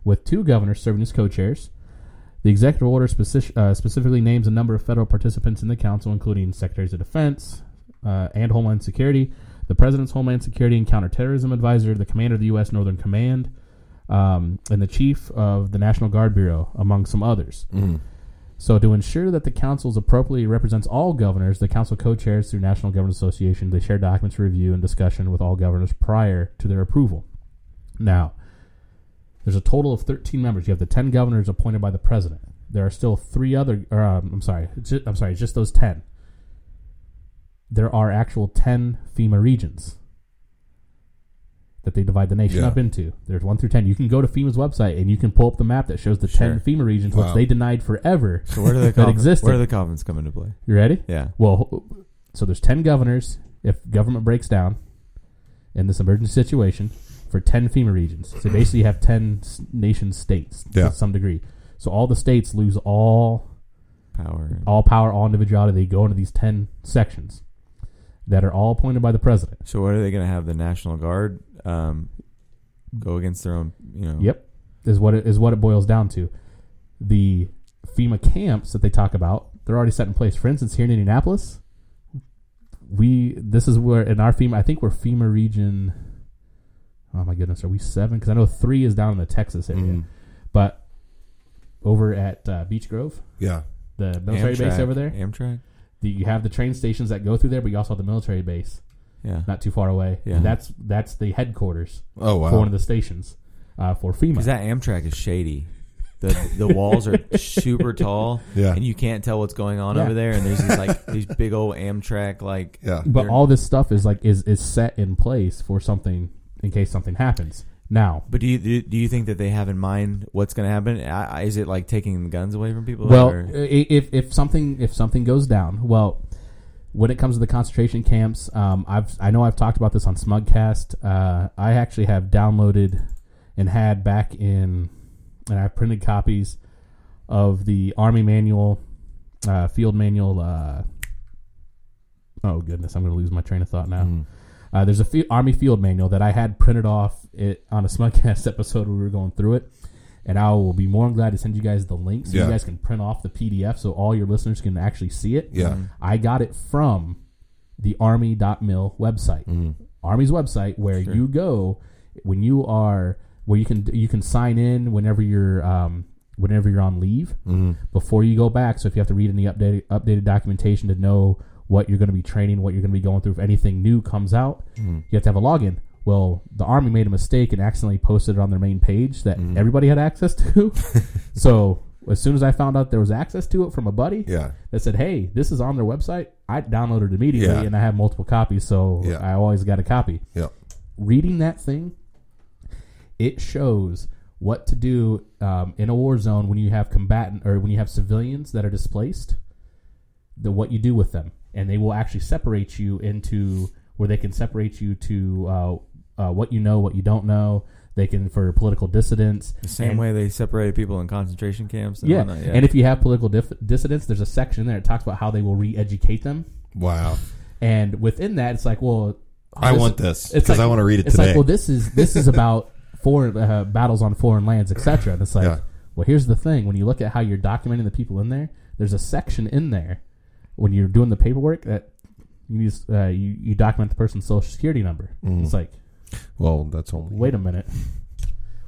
[SPEAKER 3] with two governors serving as co-chairs. The executive order uh, specifically names a number of federal participants in the council, including secretaries of defense uh, and homeland security, the president's homeland security and counterterrorism advisor, the commander of the U.S. Northern Command, um, and the chief of the National Guard Bureau, among some others.
[SPEAKER 1] Mm-hmm.
[SPEAKER 3] So, to ensure that the council appropriately represents all governors, the council co-chairs through National Governors Association. They share documents for review and discussion with all governors prior to their approval. Now, there's a total of 13 members. You have the 10 governors appointed by the president. There are still three other. Or, um, I'm sorry. it's ju- I'm sorry. Just those 10. There are actual 10 FEMA regions that they divide the nation
[SPEAKER 1] Yeah.
[SPEAKER 3] up into. There's one through 10. You can go to FEMA's website and you can pull up the map that shows the
[SPEAKER 2] Sure.
[SPEAKER 3] 10 FEMA regions,
[SPEAKER 1] Wow.
[SPEAKER 3] which they denied forever.
[SPEAKER 2] So where do the
[SPEAKER 3] that existed.
[SPEAKER 2] where do the coffins come into play?
[SPEAKER 3] You ready?
[SPEAKER 2] Yeah.
[SPEAKER 3] Well, so there's 10 governors if government breaks down in this emergency situation for 10 FEMA regions. So basically you have 10 s- nation states
[SPEAKER 1] Yeah.
[SPEAKER 3] to some degree. So all the states lose all
[SPEAKER 2] Power.
[SPEAKER 3] all power, all individuality. They go into these 10 sections that are all appointed by the president.
[SPEAKER 2] So what are they going to have the National Guard um, go against their own? You know.
[SPEAKER 3] Yep, is what it is what it boils down to. The FEMA camps that they talk about, they're already set in place. For instance, here in Indianapolis, we this is where in our FEMA, I think we're FEMA region. Oh my goodness, are we seven? Because I know three is down in the Texas area,
[SPEAKER 1] Mhm.
[SPEAKER 3] but over at uh, Beech Grove,
[SPEAKER 1] Yeah.
[SPEAKER 3] the military base over there,
[SPEAKER 2] Amtrak.
[SPEAKER 3] the, you have the train stations that go through there, but you also have the military base
[SPEAKER 2] Yeah.
[SPEAKER 3] not too far away.
[SPEAKER 2] Yeah.
[SPEAKER 3] And that's that's the headquarters
[SPEAKER 1] Oh
[SPEAKER 3] for one of the stations uh, for FEMA.
[SPEAKER 2] Because that Amtrak is shady. The the walls are super tall,
[SPEAKER 1] Yeah.
[SPEAKER 2] and you can't tell what's going on
[SPEAKER 3] Yeah.
[SPEAKER 2] over there. And there's these like these big old Amtrak like.
[SPEAKER 1] Yeah.
[SPEAKER 3] but all this stuff is like is is set in place for something in case something happens. Now,
[SPEAKER 2] But do you do do you think that they have in mind what's going to happen? I, I- is it like taking the guns away from people?
[SPEAKER 3] well,
[SPEAKER 2] or-
[SPEAKER 3] i- if if something if something goes down, well, when it comes to the concentration camps, um, I've I know I've talked about this on Smugcast. Uh, I actually have downloaded and had back in, and I have printed copies of the Army manual, uh, field manual. Uh, oh goodness, I'm going to lose my train of thought now.
[SPEAKER 1] Mhm.
[SPEAKER 3] Uh, there's a fi- Army field manual that I had printed off it on a Smugcast episode where we were going through it. And I will be more than glad to send you guys the link so
[SPEAKER 1] Yeah.
[SPEAKER 3] you guys can print off the PDF so all your listeners can actually see it.
[SPEAKER 1] Yeah.
[SPEAKER 3] I got it from the army.mil website.
[SPEAKER 1] Mhm.
[SPEAKER 3] Army's website where
[SPEAKER 2] Sure.
[SPEAKER 3] you go when you are where you can you can sign in whenever you're um, whenever you're on leave before you go back. So if you have to read any updated updated documentation to know what you're going to be training, what you're going to be going through, if anything new comes out, you have to have a login. Well, the army made a mistake and accidentally posted it on their main page that everybody had access to. so as soon as I found out there was access to it from a buddy,
[SPEAKER 1] Yeah.
[SPEAKER 3] that said, "Hey, this is on their website." I downloaded it immediately,
[SPEAKER 1] Yeah.
[SPEAKER 3] and I have multiple copies, so
[SPEAKER 1] Yeah.
[SPEAKER 3] I always got a copy.
[SPEAKER 1] Yep.
[SPEAKER 3] Reading that thing, it shows what to do um, in a war zone when you have combatant or when you have civilians that are displaced. The what you do with them, and they will actually separate you into where they can separate you to uh, uh, what you know, what you don't know. They can for political dissidents.
[SPEAKER 2] The same
[SPEAKER 3] and-
[SPEAKER 2] way they separated people in concentration camps. And
[SPEAKER 3] yeah.
[SPEAKER 2] whatnot, yeah.
[SPEAKER 3] and if you have political dif- dissidents, there's a section there that talks about how they will re-educate them.
[SPEAKER 1] Wow.
[SPEAKER 3] And within that, it's like, well,
[SPEAKER 1] I want this because
[SPEAKER 3] like-
[SPEAKER 1] I want to read it
[SPEAKER 3] It's
[SPEAKER 1] today.
[SPEAKER 3] like, well, this is this is about foreign uh, battles on foreign lands, etc. And it's like,
[SPEAKER 1] Yeah.
[SPEAKER 3] well, here's the thing: when you look at how you're documenting the people in there, there's a section in there when you're doing the paperwork that you use, uh, you, you document the person's social security number.
[SPEAKER 1] Mm-hmm.
[SPEAKER 3] It's like,
[SPEAKER 1] well, that's only
[SPEAKER 3] wait a minute,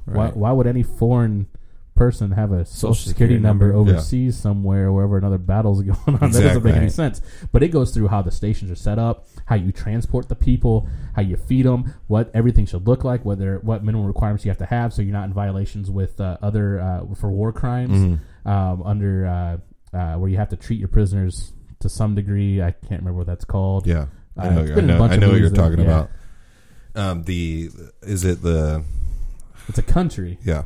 [SPEAKER 3] why,
[SPEAKER 2] Right.
[SPEAKER 3] why would any foreign person have a social, security,
[SPEAKER 2] security
[SPEAKER 3] number,
[SPEAKER 2] number,
[SPEAKER 1] yeah.
[SPEAKER 3] overseas somewhere wherever another battle's going on? That doesn't
[SPEAKER 1] Exactly.
[SPEAKER 3] make any
[SPEAKER 2] Right.
[SPEAKER 3] sense. But it goes through how the stations are set up, how you transport the people, how you feed them, what everything should look like, whether what minimum requirements you have to have, so you're not in violations with uh, other uh, for war crimes
[SPEAKER 1] Mm-hmm.
[SPEAKER 3] um, under uh, uh, where you have to treat your prisoners to some degree. I can't remember what that's called.
[SPEAKER 1] Yeah, I
[SPEAKER 3] Uh,
[SPEAKER 1] know.
[SPEAKER 3] it's
[SPEAKER 1] I
[SPEAKER 3] been in a
[SPEAKER 1] know,
[SPEAKER 3] bunch
[SPEAKER 1] I
[SPEAKER 3] of
[SPEAKER 1] know what you're
[SPEAKER 3] that-
[SPEAKER 1] talking
[SPEAKER 3] yeah.
[SPEAKER 1] about. Um, the is it the
[SPEAKER 3] It's a country.
[SPEAKER 1] yeah,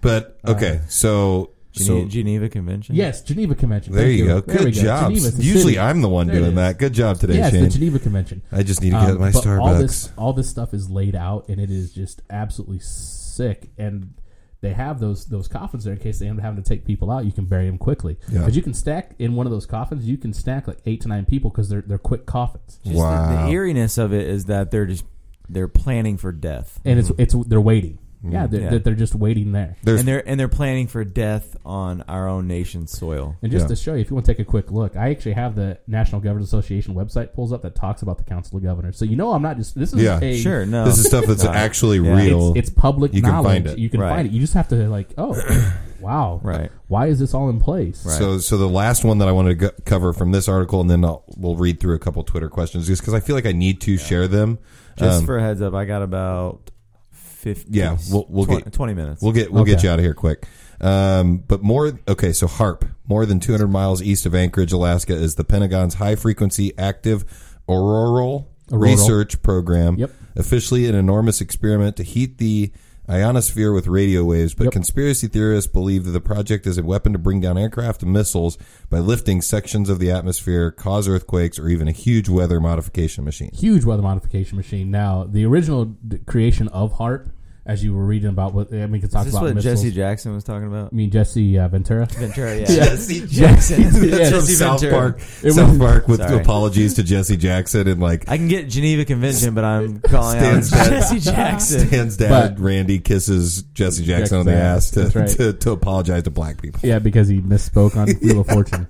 [SPEAKER 1] but okay. so
[SPEAKER 2] Geneva,
[SPEAKER 1] so
[SPEAKER 2] Geneva Convention.
[SPEAKER 3] Yes, Geneva Convention.
[SPEAKER 1] there
[SPEAKER 3] Thank
[SPEAKER 1] you go.
[SPEAKER 3] There we
[SPEAKER 1] Good job.
[SPEAKER 3] Geneva, it's
[SPEAKER 1] Usually
[SPEAKER 3] city.
[SPEAKER 1] I'm the one
[SPEAKER 3] There it
[SPEAKER 1] doing
[SPEAKER 3] is.
[SPEAKER 1] that. Good job today,
[SPEAKER 3] yeah, it's
[SPEAKER 1] Shane.
[SPEAKER 3] the Geneva Convention.
[SPEAKER 1] I just need to get
[SPEAKER 3] Um,
[SPEAKER 1] my
[SPEAKER 3] but
[SPEAKER 1] Starbucks.
[SPEAKER 3] All this, all this stuff is laid out, and it is just absolutely sick. And they have those those coffins there in case they end up having to take people out. You can bury them quickly.
[SPEAKER 1] Yeah.
[SPEAKER 3] Because you can stack in one of those coffins. You can stack like eight to nine people because they're they're quick coffins,
[SPEAKER 2] Just
[SPEAKER 1] Wow.
[SPEAKER 2] The, the eeriness of it is that they're just they're planning for death,
[SPEAKER 3] and it's it's they're waiting.
[SPEAKER 1] Mm-hmm.
[SPEAKER 3] Yeah, they're,
[SPEAKER 2] Yeah.
[SPEAKER 3] they're- they're just waiting there.
[SPEAKER 1] There's
[SPEAKER 2] and they're and they're planning for death on our own nation's soil.
[SPEAKER 3] And just
[SPEAKER 1] Yeah.
[SPEAKER 3] to show you, if you want to take a quick look, I actually have the National Governors Association website pulls up that talks about the Council of Governors. So you know, I'm not just this is
[SPEAKER 1] Yeah.
[SPEAKER 3] a
[SPEAKER 2] Sure, no,
[SPEAKER 1] this is stuff that's actually
[SPEAKER 2] Yeah.
[SPEAKER 1] real.
[SPEAKER 3] It's, it's public
[SPEAKER 1] You can
[SPEAKER 3] knowledge.
[SPEAKER 1] find it.
[SPEAKER 3] You can
[SPEAKER 2] Right.
[SPEAKER 3] find it. You just have to like, oh, wow,
[SPEAKER 2] Right.
[SPEAKER 3] Why is this all in place?
[SPEAKER 2] Right.
[SPEAKER 1] So, so the last one that I wanted to go- cover from this article, and then I'll, we'll read through a couple Twitter questions, just because I feel like I need to share them.
[SPEAKER 2] Just
[SPEAKER 1] Um,
[SPEAKER 2] for a heads up, I got about fifty.
[SPEAKER 1] Yeah, we'll- we'll
[SPEAKER 2] 20,
[SPEAKER 1] get-
[SPEAKER 2] 20 minutes.
[SPEAKER 1] We'll get we'll get
[SPEAKER 3] Okay.
[SPEAKER 1] you out of here quick. Um, but more okay. So HAARP, more than 200 miles east of Anchorage, Alaska, is the Pentagon's high frequency active auroral,
[SPEAKER 3] Auroral.
[SPEAKER 1] research program.
[SPEAKER 3] Yep.
[SPEAKER 1] Officially, an enormous experiment to heat the ionosphere with radio waves. But
[SPEAKER 3] Yep.
[SPEAKER 1] conspiracy theorists believe that the project is a weapon to bring down aircraft and missiles by lifting sections of the atmosphere, cause earthquakes, or even a huge weather modification machine.
[SPEAKER 3] Huge weather modification machine. Now, the original creation of HAARP, as you were reading about, what I mean, we could talk
[SPEAKER 2] is this
[SPEAKER 3] about
[SPEAKER 2] what
[SPEAKER 3] missiles.
[SPEAKER 2] Jesse Jackson was talking about?
[SPEAKER 3] I mean, Jesse uh, Ventura.
[SPEAKER 2] Ventura, yeah.
[SPEAKER 3] Yeah.
[SPEAKER 2] Jesse Jackson.
[SPEAKER 3] Yeah.
[SPEAKER 1] From
[SPEAKER 2] Jesse
[SPEAKER 1] South
[SPEAKER 2] Ventura.
[SPEAKER 1] Park.
[SPEAKER 3] It
[SPEAKER 1] South
[SPEAKER 3] was-
[SPEAKER 1] Park with
[SPEAKER 2] Sorry.
[SPEAKER 1] apologies to Jesse Jackson and like
[SPEAKER 2] I can get Geneva Convention, but I'm calling out
[SPEAKER 1] dad-
[SPEAKER 2] Jesse Jackson.
[SPEAKER 1] Stan's dad,
[SPEAKER 3] But-
[SPEAKER 1] Randy, kisses Jesse Jackson on the ass to,
[SPEAKER 3] right.
[SPEAKER 1] to, to apologize to black people.
[SPEAKER 3] Yeah, because he misspoke on Wheel of Fortune.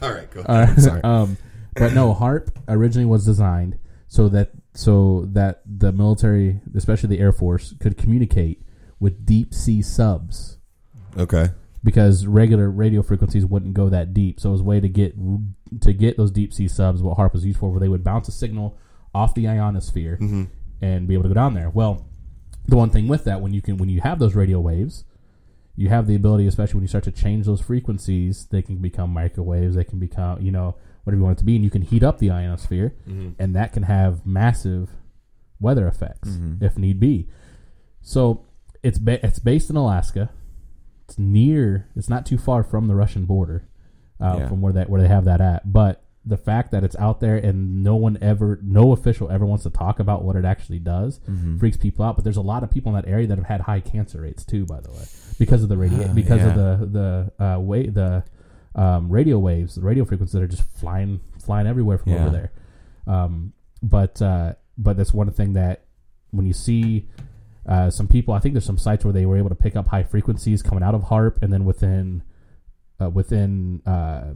[SPEAKER 1] All right, go ahead. Sorry.
[SPEAKER 3] um, but no, HAARP originally was designed so that so that the military, especially the Air Force, could communicate with deep sea subs
[SPEAKER 1] Okay.
[SPEAKER 3] because regular radio frequencies wouldn't go that deep. So it was a way to get to get those deep sea subs. What HAARP was used for, where they would bounce a signal off the ionosphere mm-hmm. and be able to go down there. Well, the one thing with that, when you can when you have those radio waves, you have the ability, especially when you start to change those frequencies, they can become microwaves. They can become, you know, whatever you want it to be, and you can heat up the ionosphere, and that can have massive weather effects if need be. So it's ba- it's based in Alaska. It's near. It's not too far from the Russian border, uh,
[SPEAKER 2] Yeah.
[SPEAKER 3] from where that where they have that at. But the fact that it's out there and no one ever, no official ever wants to talk about what it actually does, freaks people out. But there's a lot of people in that area that have had high cancer rates too, by the way, because of the radiation,
[SPEAKER 2] Oh,
[SPEAKER 3] because
[SPEAKER 2] yeah.
[SPEAKER 3] of the the uh, way the um, radio waves, the radio frequencies that are just flying flying everywhere from
[SPEAKER 2] Yeah.
[SPEAKER 3] over there. Um, but uh, but that's one thing that when you see uh, some people, I think there's some sites where they were able to pick up high frequencies coming out of HAARP, and then within uh, within uh,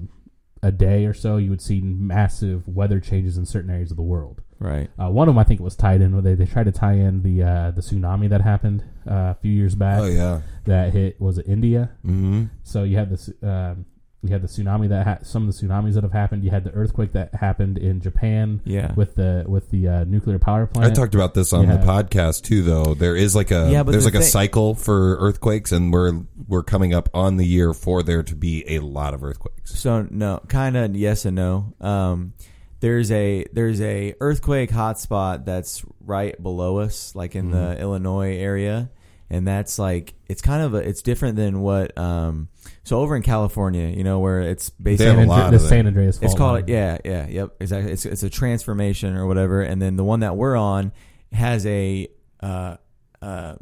[SPEAKER 3] a day or so, you would see massive weather changes in certain areas of the world.
[SPEAKER 2] Right.
[SPEAKER 3] Uh, one of them, I think, it was tied in. They, they tried to tie in the uh, the tsunami that happened uh, a few years back.
[SPEAKER 1] Oh yeah.
[SPEAKER 3] That hit was it India?
[SPEAKER 1] Mm-hmm.
[SPEAKER 3] So you had this. Um, you had the tsunami that ha- some of the tsunamis that have happened. You had the earthquake that happened in Japan.
[SPEAKER 2] Yeah.
[SPEAKER 3] With the with the uh, nuclear power plant.
[SPEAKER 1] I talked about this on
[SPEAKER 3] Yeah.
[SPEAKER 1] the podcast too, though. There is like a
[SPEAKER 2] Yeah, but
[SPEAKER 1] there's
[SPEAKER 2] the
[SPEAKER 1] like a
[SPEAKER 2] thing-
[SPEAKER 1] cycle for earthquakes, and we're we're coming up on the year for there to be a lot of earthquakes.
[SPEAKER 2] So no, kind of yes and no. Um, there's a there's a earthquake hotspot that's right below us, like in the Illinois area, and that's like it's kind of a, it's different than what. Um, so over in California, you know, where it's
[SPEAKER 1] They have
[SPEAKER 2] basically
[SPEAKER 1] a
[SPEAKER 3] San
[SPEAKER 1] lot
[SPEAKER 3] Andre-
[SPEAKER 1] of
[SPEAKER 3] the. San Andreas fault
[SPEAKER 2] it's called
[SPEAKER 3] line.
[SPEAKER 2] yeah yeah yep exactly it's it's a transformation or whatever and then the one that we're on has a uh uh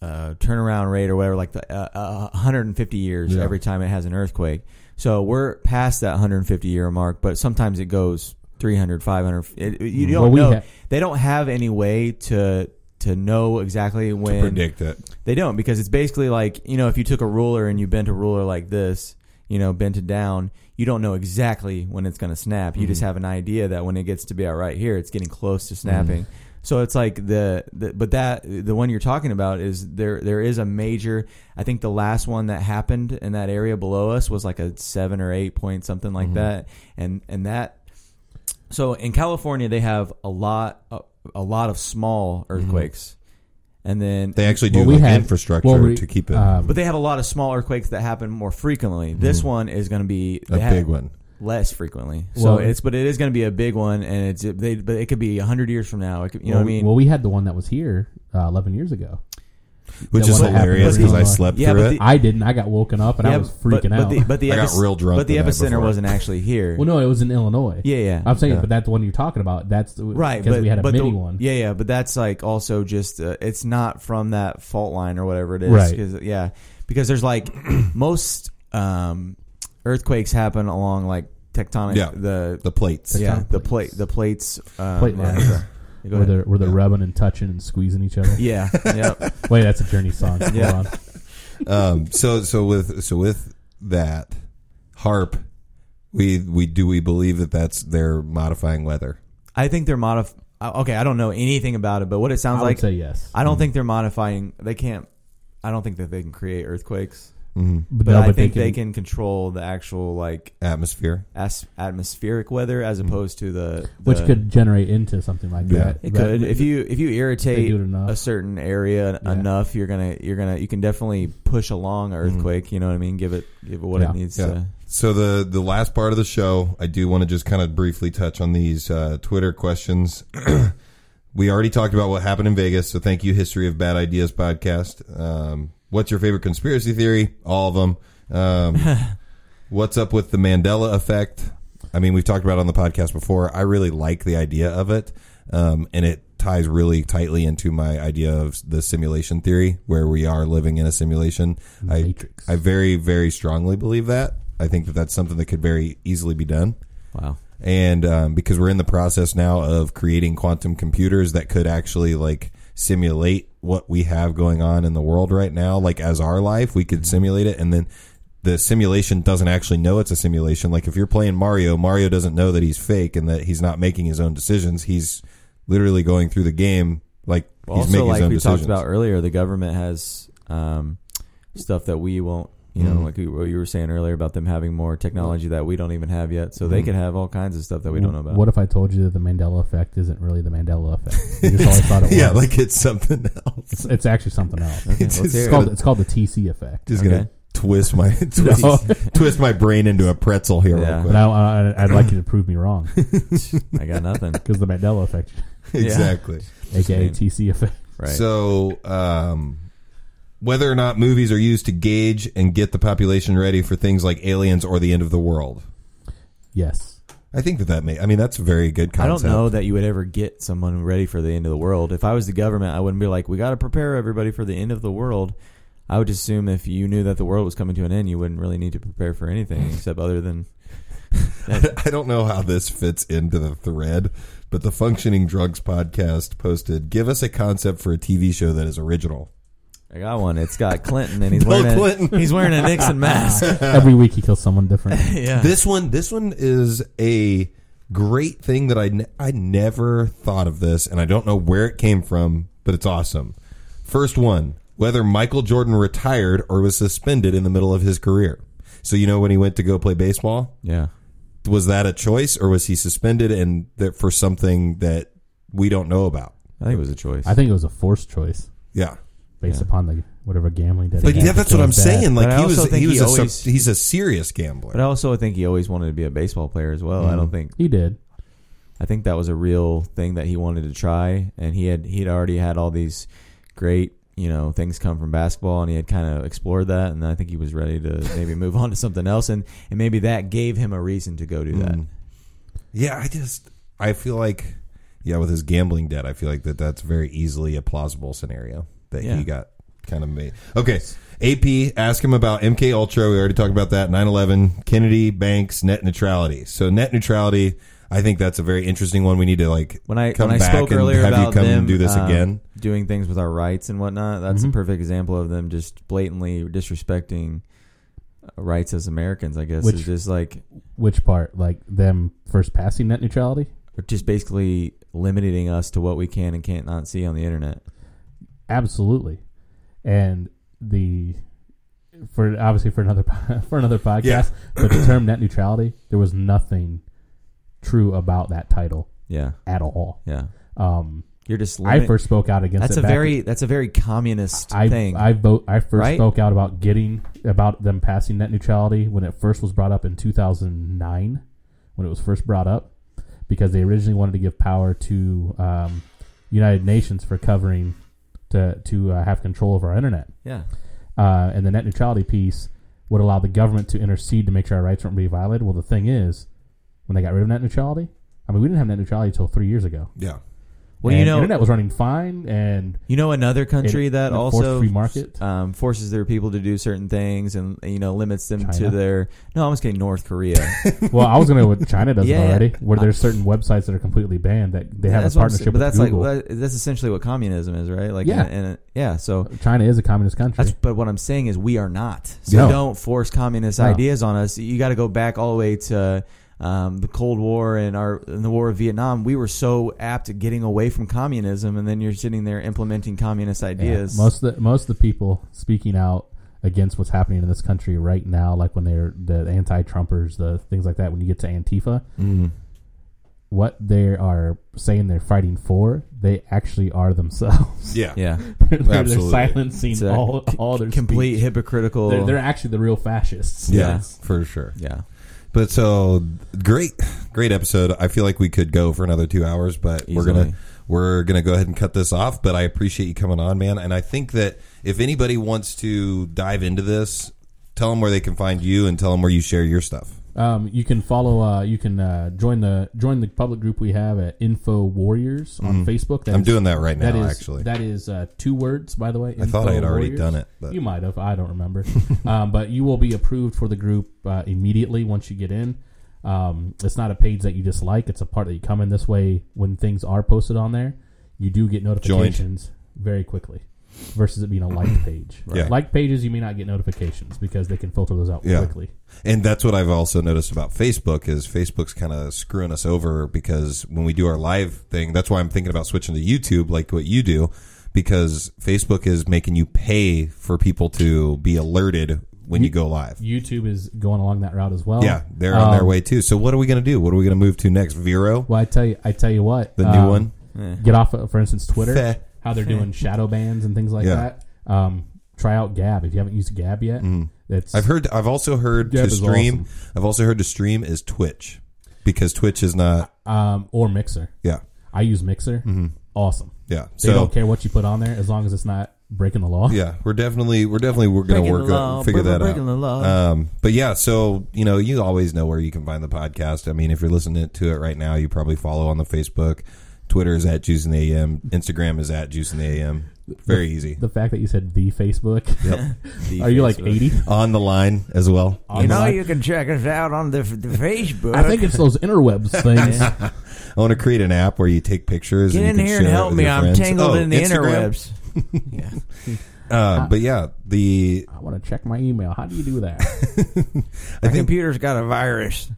[SPEAKER 2] uh turnaround rate or whatever like the uh, uh, 150 years
[SPEAKER 1] Yeah.
[SPEAKER 2] every time it has an earthquake so we're past that 150 year mark but sometimes it goes 300 500 it, you don't
[SPEAKER 3] we
[SPEAKER 2] know
[SPEAKER 3] ha-
[SPEAKER 2] they don't have any way to to know exactly when
[SPEAKER 1] to predict it.
[SPEAKER 2] they don't because it's basically like you know if you took a ruler and you bent a ruler like this, you know, bent it down, you don't know exactly when it's going to snap. You just
[SPEAKER 1] Mm-hmm.
[SPEAKER 2] have an idea that when it gets to be out right here, it's getting close to snapping.
[SPEAKER 1] Mm-hmm.
[SPEAKER 2] So it's like the, the but that the one you're talking about is there there is a major I think the last one that happened in that area below us was like a 7 or 8 point something like
[SPEAKER 1] Mm-hmm.
[SPEAKER 2] that and and that so in California they have a lot a, lot of small earthquakes. And then
[SPEAKER 1] Mm-hmm. They actually do
[SPEAKER 3] Well, we
[SPEAKER 1] like
[SPEAKER 3] had-
[SPEAKER 1] infrastructure
[SPEAKER 3] well, we-
[SPEAKER 1] to keep it
[SPEAKER 3] um,
[SPEAKER 2] but they have a lot of small earthquakes that happen more frequently. This one is going to be
[SPEAKER 1] Mm-hmm. a
[SPEAKER 2] they have
[SPEAKER 1] big one.
[SPEAKER 2] less frequently. So it's but it is going to be a big one, and it's they but it could be hundred years from now. It could, you know
[SPEAKER 3] well,
[SPEAKER 2] what I mean?
[SPEAKER 3] Well, we had the one that was here uh, 11 years ago.
[SPEAKER 1] Which is
[SPEAKER 3] happened
[SPEAKER 1] hilarious because I
[SPEAKER 3] Illinois.
[SPEAKER 1] slept
[SPEAKER 2] Yeah,
[SPEAKER 1] through
[SPEAKER 2] but
[SPEAKER 1] it.
[SPEAKER 2] the-
[SPEAKER 3] I didn't. I got woken up and I was freaking
[SPEAKER 2] but,
[SPEAKER 3] out.
[SPEAKER 2] the, but the
[SPEAKER 1] I got
[SPEAKER 2] epic-
[SPEAKER 1] real drunk
[SPEAKER 2] But the
[SPEAKER 1] the night
[SPEAKER 2] epicenter
[SPEAKER 1] before.
[SPEAKER 2] wasn't actually here.
[SPEAKER 3] well, no, it was in Illinois.
[SPEAKER 2] yeah, yeah.
[SPEAKER 3] I'm saying,
[SPEAKER 1] Yeah.
[SPEAKER 3] but that's the one you're talking about. That's the,
[SPEAKER 2] right,
[SPEAKER 3] because
[SPEAKER 2] but
[SPEAKER 3] we had a
[SPEAKER 2] but
[SPEAKER 3] mini
[SPEAKER 2] the,
[SPEAKER 3] one.
[SPEAKER 2] Yeah, yeah, but that's like also just uh, it's not from that fault line or whatever it is.
[SPEAKER 3] Right.
[SPEAKER 2] 'cause- yeah, because there's like most um, earthquakes happen along like tectonic
[SPEAKER 1] Yeah.
[SPEAKER 2] the
[SPEAKER 1] the plates.
[SPEAKER 2] yeah
[SPEAKER 3] Tectonic
[SPEAKER 2] the
[SPEAKER 3] plates.
[SPEAKER 2] plate the plates um,
[SPEAKER 3] Plate
[SPEAKER 2] yeah,
[SPEAKER 3] lines.
[SPEAKER 2] go
[SPEAKER 3] Where
[SPEAKER 2] ahead.
[SPEAKER 3] they're where they're rubbing and touching and squeezing each other.
[SPEAKER 2] yeah yeah
[SPEAKER 3] Wait, that's a Journey song. Hold
[SPEAKER 2] Yeah.
[SPEAKER 3] on.
[SPEAKER 1] Um, so so with so with that HAARP, we we do we believe that that's they're modifying weather.
[SPEAKER 2] I think they're modif. uh, Okay, I don't know anything about it, but what it
[SPEAKER 3] I
[SPEAKER 2] sounds
[SPEAKER 3] would
[SPEAKER 2] like,
[SPEAKER 3] say yes.
[SPEAKER 2] I don't think they're modifying. They can't. I don't think that they can create earthquakes,
[SPEAKER 1] Mm-hmm.
[SPEAKER 3] but,
[SPEAKER 2] but
[SPEAKER 3] no,
[SPEAKER 2] I
[SPEAKER 3] but
[SPEAKER 2] think they can, control the actual like
[SPEAKER 1] Atmosphere.
[SPEAKER 2] as- atmospheric weather as opposed to the,
[SPEAKER 3] which could generate into something like
[SPEAKER 1] Yeah.
[SPEAKER 3] that.
[SPEAKER 2] it could if you if you irritate
[SPEAKER 3] do it enough.
[SPEAKER 2] a certain area
[SPEAKER 3] Yeah.
[SPEAKER 2] enough, you're gonna you're gonna you can definitely push along an earthquake. You know what I mean? Give it give it what
[SPEAKER 3] Yeah.
[SPEAKER 2] it needs
[SPEAKER 1] Yeah.
[SPEAKER 2] to.
[SPEAKER 1] So the the last part of the show, I do want to just kind of briefly touch on these uh, Twitter questions. we already talked about what happened in Vegas, so thank you, History of Bad Ideas podcast. Um, what's your favorite conspiracy theory? All of them. Um, what's up with the Mandela effect? I mean, we've talked about it on the podcast before. I really like the idea of it, um, and it ties really tightly into my idea of the simulation theory, where we are living in a simulation. I,
[SPEAKER 3] Matrix.
[SPEAKER 1] I very, very strongly believe that. I think that that's something that could very easily be done.
[SPEAKER 2] Wow.
[SPEAKER 1] And um, because we're in the process now of creating quantum computers that could actually like simulate what we have going on in the world right now, like as our life, we could simulate it, and then the simulation doesn't actually know it's a simulation. Like if you're playing Mario, Mario doesn't know that he's fake and that he's not making his own decisions. He's literally going through the game like he's
[SPEAKER 2] also,
[SPEAKER 1] making
[SPEAKER 2] like
[SPEAKER 1] his own
[SPEAKER 2] we
[SPEAKER 1] decisions.
[SPEAKER 2] talked about earlier, the government has um, stuff that we won't. You know,
[SPEAKER 1] Mhm.
[SPEAKER 2] like what you were saying earlier about them having more technology that we don't even have yet, so they
[SPEAKER 1] Mhm.
[SPEAKER 2] could have all kinds of stuff that we don't know about.
[SPEAKER 3] What if I told you that the Mandela effect isn't really the Mandela effect? You just always thought it was.
[SPEAKER 1] yeah, like it's something else.
[SPEAKER 3] it's, it's actually something else.
[SPEAKER 2] Okay,
[SPEAKER 1] It's
[SPEAKER 2] let's
[SPEAKER 1] just
[SPEAKER 2] hear
[SPEAKER 3] It's called it's called the TC effect.
[SPEAKER 1] Just
[SPEAKER 2] Okay.
[SPEAKER 1] gonna twist my twist,
[SPEAKER 3] No.
[SPEAKER 1] twist my brain into a pretzel here.
[SPEAKER 2] Yeah.
[SPEAKER 1] Real
[SPEAKER 3] But
[SPEAKER 1] quick.
[SPEAKER 3] I, I, I'd like you to prove me wrong
[SPEAKER 2] I got nothing.
[SPEAKER 3] because the Mandela effect,
[SPEAKER 1] exactly.
[SPEAKER 3] aka
[SPEAKER 2] mean?
[SPEAKER 3] TC effect.
[SPEAKER 2] Right.
[SPEAKER 1] So, um, whether or not movies are used to gauge and get the population ready for things like aliens or the end of the world,
[SPEAKER 3] Yes.
[SPEAKER 1] I think that that may. I mean, that's a very good
[SPEAKER 2] I don't know that you would ever get someone ready for the end of the world. If I was the government, I wouldn't be like, "We got to prepare everybody for the end of the world." I would assume if you knew that the world was coming to an end, you wouldn't really need to prepare for anything except other than
[SPEAKER 1] I don't know how this fits into the thread, but the Functioning Drugs podcast posted: "Give us a concept for a TV show that is original."
[SPEAKER 2] I got one. It's got Clinton and he's
[SPEAKER 1] Bill
[SPEAKER 2] wearing
[SPEAKER 1] Clinton.
[SPEAKER 2] A, he's wearing a Nixon mask.
[SPEAKER 3] Every week he kills someone different.
[SPEAKER 2] yeah.
[SPEAKER 1] This one, this one is a great thing that I ne- I never thought of this, and I don't know where it came from, but it's awesome. First one: whether Michael Jordan retired or was suspended in the middle of his career. So you know when he went to go play baseball,
[SPEAKER 2] Yeah.
[SPEAKER 1] was that a choice or was he suspended and that for something that we don't know about?
[SPEAKER 2] I think it was a choice.
[SPEAKER 3] I think it was a forced choice
[SPEAKER 1] Yeah.
[SPEAKER 3] Based
[SPEAKER 2] Yeah.
[SPEAKER 3] upon the whatever gambling debt.
[SPEAKER 1] But
[SPEAKER 3] he
[SPEAKER 1] yeah,
[SPEAKER 3] to
[SPEAKER 1] that's
[SPEAKER 3] kill
[SPEAKER 1] what I'm
[SPEAKER 3] his dad.
[SPEAKER 1] saying. Like
[SPEAKER 2] But I
[SPEAKER 1] he was,
[SPEAKER 2] also think
[SPEAKER 1] he was
[SPEAKER 2] he
[SPEAKER 1] a,
[SPEAKER 2] always-
[SPEAKER 1] he's a serious gambler.
[SPEAKER 2] but I also think he always wanted to be a baseball player as well. I don't think
[SPEAKER 3] He did.
[SPEAKER 2] I think that was a real thing that he wanted to try, and he had he'd already had all these great you know things come from basketball, and he had kind of explored that, and I think he was ready to maybe move on to something else, and and maybe that gave him a reason to go do that.
[SPEAKER 1] Mm. Yeah, I just I feel like yeah, with his gambling debt, I feel like that that's very easily a plausible scenario that
[SPEAKER 2] Yeah.
[SPEAKER 1] he got kind of made. Okay, AP, ask him about MK Ultra. We already talked about that. 9/11, Kennedy, Banks, net neutrality. So net neutrality, I think that's a very interesting one. We need to like
[SPEAKER 2] When I
[SPEAKER 1] come
[SPEAKER 2] when I
[SPEAKER 1] back
[SPEAKER 2] spoke
[SPEAKER 1] and
[SPEAKER 2] earlier
[SPEAKER 1] have
[SPEAKER 2] about
[SPEAKER 1] you come
[SPEAKER 2] them
[SPEAKER 1] and do this
[SPEAKER 2] um,
[SPEAKER 1] again.
[SPEAKER 2] doing things with our rights and whatnot, that's a perfect example of them just blatantly disrespecting rights as Americans. I guess
[SPEAKER 3] Which-
[SPEAKER 2] is just like
[SPEAKER 3] Which part? Like them first passing net neutrality?
[SPEAKER 2] or just basically limiting us to what we can and can't not see on the internet.
[SPEAKER 3] Absolutely. And the for obviously for another for another podcast,
[SPEAKER 1] Yeah.
[SPEAKER 3] but the term net neutrality, there was nothing true about that title
[SPEAKER 2] Yeah,
[SPEAKER 3] at all.
[SPEAKER 2] yeah.
[SPEAKER 3] Um,
[SPEAKER 2] You're just
[SPEAKER 3] I first spoke out against
[SPEAKER 2] that.
[SPEAKER 3] That's
[SPEAKER 2] a very that's a very communist
[SPEAKER 3] I
[SPEAKER 2] thing.
[SPEAKER 3] I vote I first
[SPEAKER 2] Right?
[SPEAKER 3] spoke out about getting about them passing net neutrality when it first was brought up in 2009 when it was first brought up because they originally wanted to give power to um, United Nations for covering to to uh, have control of our internet
[SPEAKER 2] yeah,
[SPEAKER 3] uh, and the net neutrality piece would allow the government to intercede to make sure our rights weren't being violated. Well, the thing is, when they got rid of net neutrality, I mean, we didn't have net neutrality until three years ago.
[SPEAKER 1] Yeah.
[SPEAKER 2] Well,
[SPEAKER 3] And
[SPEAKER 2] you know,
[SPEAKER 3] internet was running fine, and
[SPEAKER 2] you know another country
[SPEAKER 3] It-
[SPEAKER 2] that also
[SPEAKER 3] free market.
[SPEAKER 2] um, forces their people to do certain things and you know limits them to their. No, I'm just saying North Korea.
[SPEAKER 3] well, I was going to what China does it
[SPEAKER 2] Yeah.
[SPEAKER 3] already, where there's certain websites that are completely banned that they have a partnership
[SPEAKER 2] but
[SPEAKER 3] with
[SPEAKER 2] that's
[SPEAKER 3] Google.
[SPEAKER 2] like that's essentially what communism is, right? Like,
[SPEAKER 3] Yeah.
[SPEAKER 2] and, and yeah. So
[SPEAKER 3] China is a communist country.
[SPEAKER 2] That's, but what I'm saying is we are not. So
[SPEAKER 3] No.
[SPEAKER 2] don't force communist
[SPEAKER 3] No.
[SPEAKER 2] ideas on us. You got to go back all the way to um, the Cold War and our and the War of Vietnam. We were so apt at getting away from communism, and then you're sitting there implementing communist
[SPEAKER 3] Yeah.
[SPEAKER 2] ideas.
[SPEAKER 3] Most of the most of the people speaking out against what's happening in this country right now, like when they're the anti-Trumpers, the things like that. When you get to Antifa,
[SPEAKER 1] Mm-hmm.
[SPEAKER 3] what they are saying they're fighting for, they actually are themselves.
[SPEAKER 1] Yeah.
[SPEAKER 2] yeah,
[SPEAKER 3] they're, they're
[SPEAKER 1] Absolutely.
[SPEAKER 3] silencing all all their
[SPEAKER 2] complete
[SPEAKER 3] speech.
[SPEAKER 2] hypocritical.
[SPEAKER 3] They're, they're actually the real fascists.
[SPEAKER 1] Yeah,
[SPEAKER 2] Yes.
[SPEAKER 1] for sure.
[SPEAKER 2] yeah,
[SPEAKER 1] But so great, great episode. I feel like we could go for another two hours, but we're gonna we're gonna go ahead and cut this off. But I appreciate you coming on, man. And I think that if anybody wants to dive into this, tell them where they can find you and tell them where you share your stuff.
[SPEAKER 3] Um, you can follow. Uh, you can uh, join the join the public group we have at Info Warriors on Facebook. That
[SPEAKER 1] Mm-hmm. I'm
[SPEAKER 3] is-
[SPEAKER 1] doing that right now,
[SPEAKER 3] That is
[SPEAKER 1] actually.
[SPEAKER 3] that is uh, two words, by the way.
[SPEAKER 1] I thought I had already done it, but
[SPEAKER 3] You might have. I don't remember. um, but you will be approved for the group uh, immediately once you get in. Um, it's not a page that you just like. It's a part that you come in this way when things are posted on there. You do get notifications very quickly versus it being a liked page.
[SPEAKER 1] Yeah.
[SPEAKER 3] Liked pages, you may not get notifications because they can filter those out
[SPEAKER 1] Yeah.
[SPEAKER 3] quickly.
[SPEAKER 1] And that's what I've also noticed about Facebook is Facebook's kind of screwing us over because when we do our live thing, that's why I'm thinking about switching to YouTube like what you do because Facebook is making you pay for people to be alerted when you go live.
[SPEAKER 3] YouTube is going along that route as well.
[SPEAKER 1] Yeah, they're on their
[SPEAKER 3] Um,
[SPEAKER 1] way too. So what are we going to do? What are we going to move to next? Vero,
[SPEAKER 3] Well, I tell you, I tell you what,
[SPEAKER 1] the
[SPEAKER 3] um,
[SPEAKER 1] new one.
[SPEAKER 2] Eh.
[SPEAKER 3] Get off, of, for instance, Twitter.
[SPEAKER 1] Feh.
[SPEAKER 3] How they're doing shadow bans and things like
[SPEAKER 1] Yeah.
[SPEAKER 3] that. Um, try out Gab if you haven't used Gab yet. That's
[SPEAKER 1] Mm-hmm. I've heard. I've also heard
[SPEAKER 3] Gab
[SPEAKER 1] to
[SPEAKER 3] is
[SPEAKER 1] stream.
[SPEAKER 3] awesome.
[SPEAKER 1] I've also heard to stream is Twitch because Twitch is not.
[SPEAKER 3] um, or Mixer.
[SPEAKER 1] Yeah,
[SPEAKER 3] I use Mixer. Awesome.
[SPEAKER 1] yeah.
[SPEAKER 3] They
[SPEAKER 1] So
[SPEAKER 3] don't care what you put on there as long as it's not breaking the law.
[SPEAKER 1] yeah, we're definitely we're definitely we're going to
[SPEAKER 2] Breaking
[SPEAKER 1] work
[SPEAKER 2] the
[SPEAKER 1] on
[SPEAKER 2] law,
[SPEAKER 1] figure that
[SPEAKER 2] breaking
[SPEAKER 1] out.
[SPEAKER 2] the law.
[SPEAKER 1] Um, but yeah, so you know, you always know where you can find the podcast. I mean, if you're listening to it right now, you probably follow on the Facebook. Twitter is at Juice in the AM. Instagram is at Juice in the AM. Very easy.
[SPEAKER 3] The fact that you said the Facebook.
[SPEAKER 1] Yep.
[SPEAKER 2] The
[SPEAKER 3] Are you like
[SPEAKER 2] Facebook.
[SPEAKER 3] eighty?
[SPEAKER 1] on the line as well.
[SPEAKER 3] On know line?
[SPEAKER 2] can check us out on the, the Facebook.
[SPEAKER 3] I think it's those interwebs things.
[SPEAKER 1] I want to create an app where you take pictures.
[SPEAKER 2] Get
[SPEAKER 1] and
[SPEAKER 2] in
[SPEAKER 1] you can
[SPEAKER 2] here and
[SPEAKER 1] share
[SPEAKER 2] help me. I'm
[SPEAKER 1] friends.
[SPEAKER 2] tangled
[SPEAKER 1] Oh,
[SPEAKER 2] in the
[SPEAKER 1] Instagram?
[SPEAKER 2] interwebs. yeah.
[SPEAKER 1] Uh, but yeah, the
[SPEAKER 3] I want to check my email. How do you do that?
[SPEAKER 1] I
[SPEAKER 2] My
[SPEAKER 1] think
[SPEAKER 2] computer's got a virus.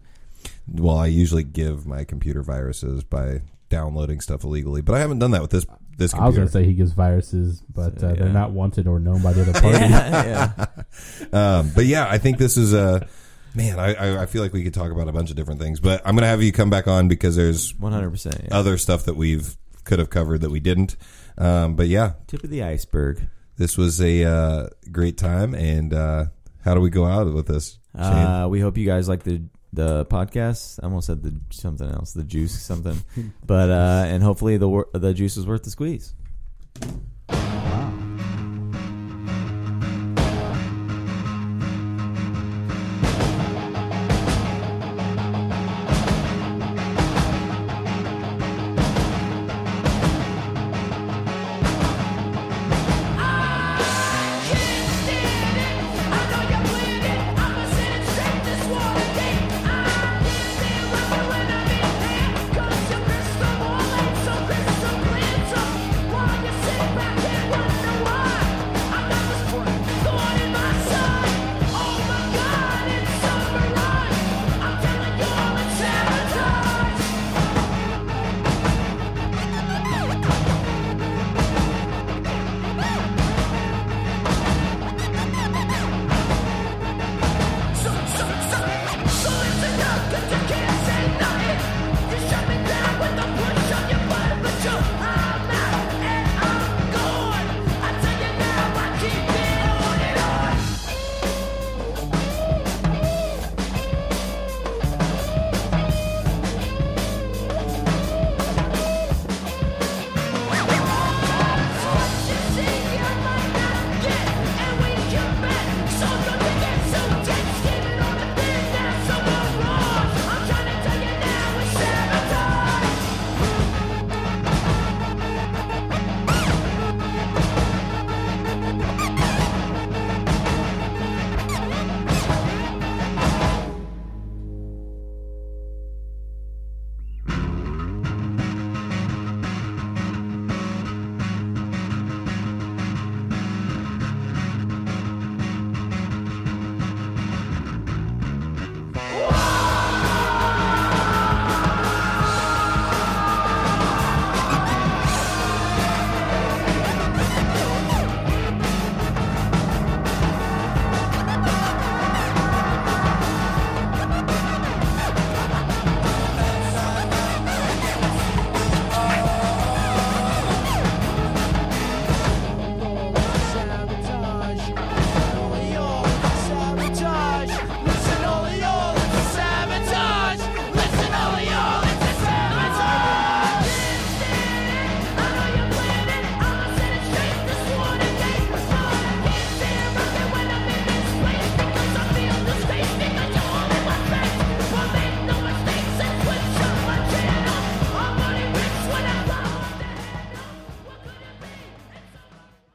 [SPEAKER 1] well, I usually give my computer viruses by downloading stuff illegally, but I haven't done that with this this
[SPEAKER 3] I was going to say he gives viruses, but uh,
[SPEAKER 2] Yeah.
[SPEAKER 3] they're not wanted or known by the other party.
[SPEAKER 2] yeah, yeah.
[SPEAKER 1] Um, but yeah, I think this is a man. I, I I feel like we could talk about a bunch of different things, but I'm gonna have you come back on because there's
[SPEAKER 2] One hundred percent.
[SPEAKER 1] other stuff that we've could have covered that we didn't. Um, but yeah,
[SPEAKER 2] Tip of the iceberg.
[SPEAKER 1] this was a uh, great time. And uh, how do we go out with this?
[SPEAKER 2] Uh, we hope you guys like the the podcast. I almost said the something else, the juice something, but uh, and hopefully the the juice is worth the squeeze.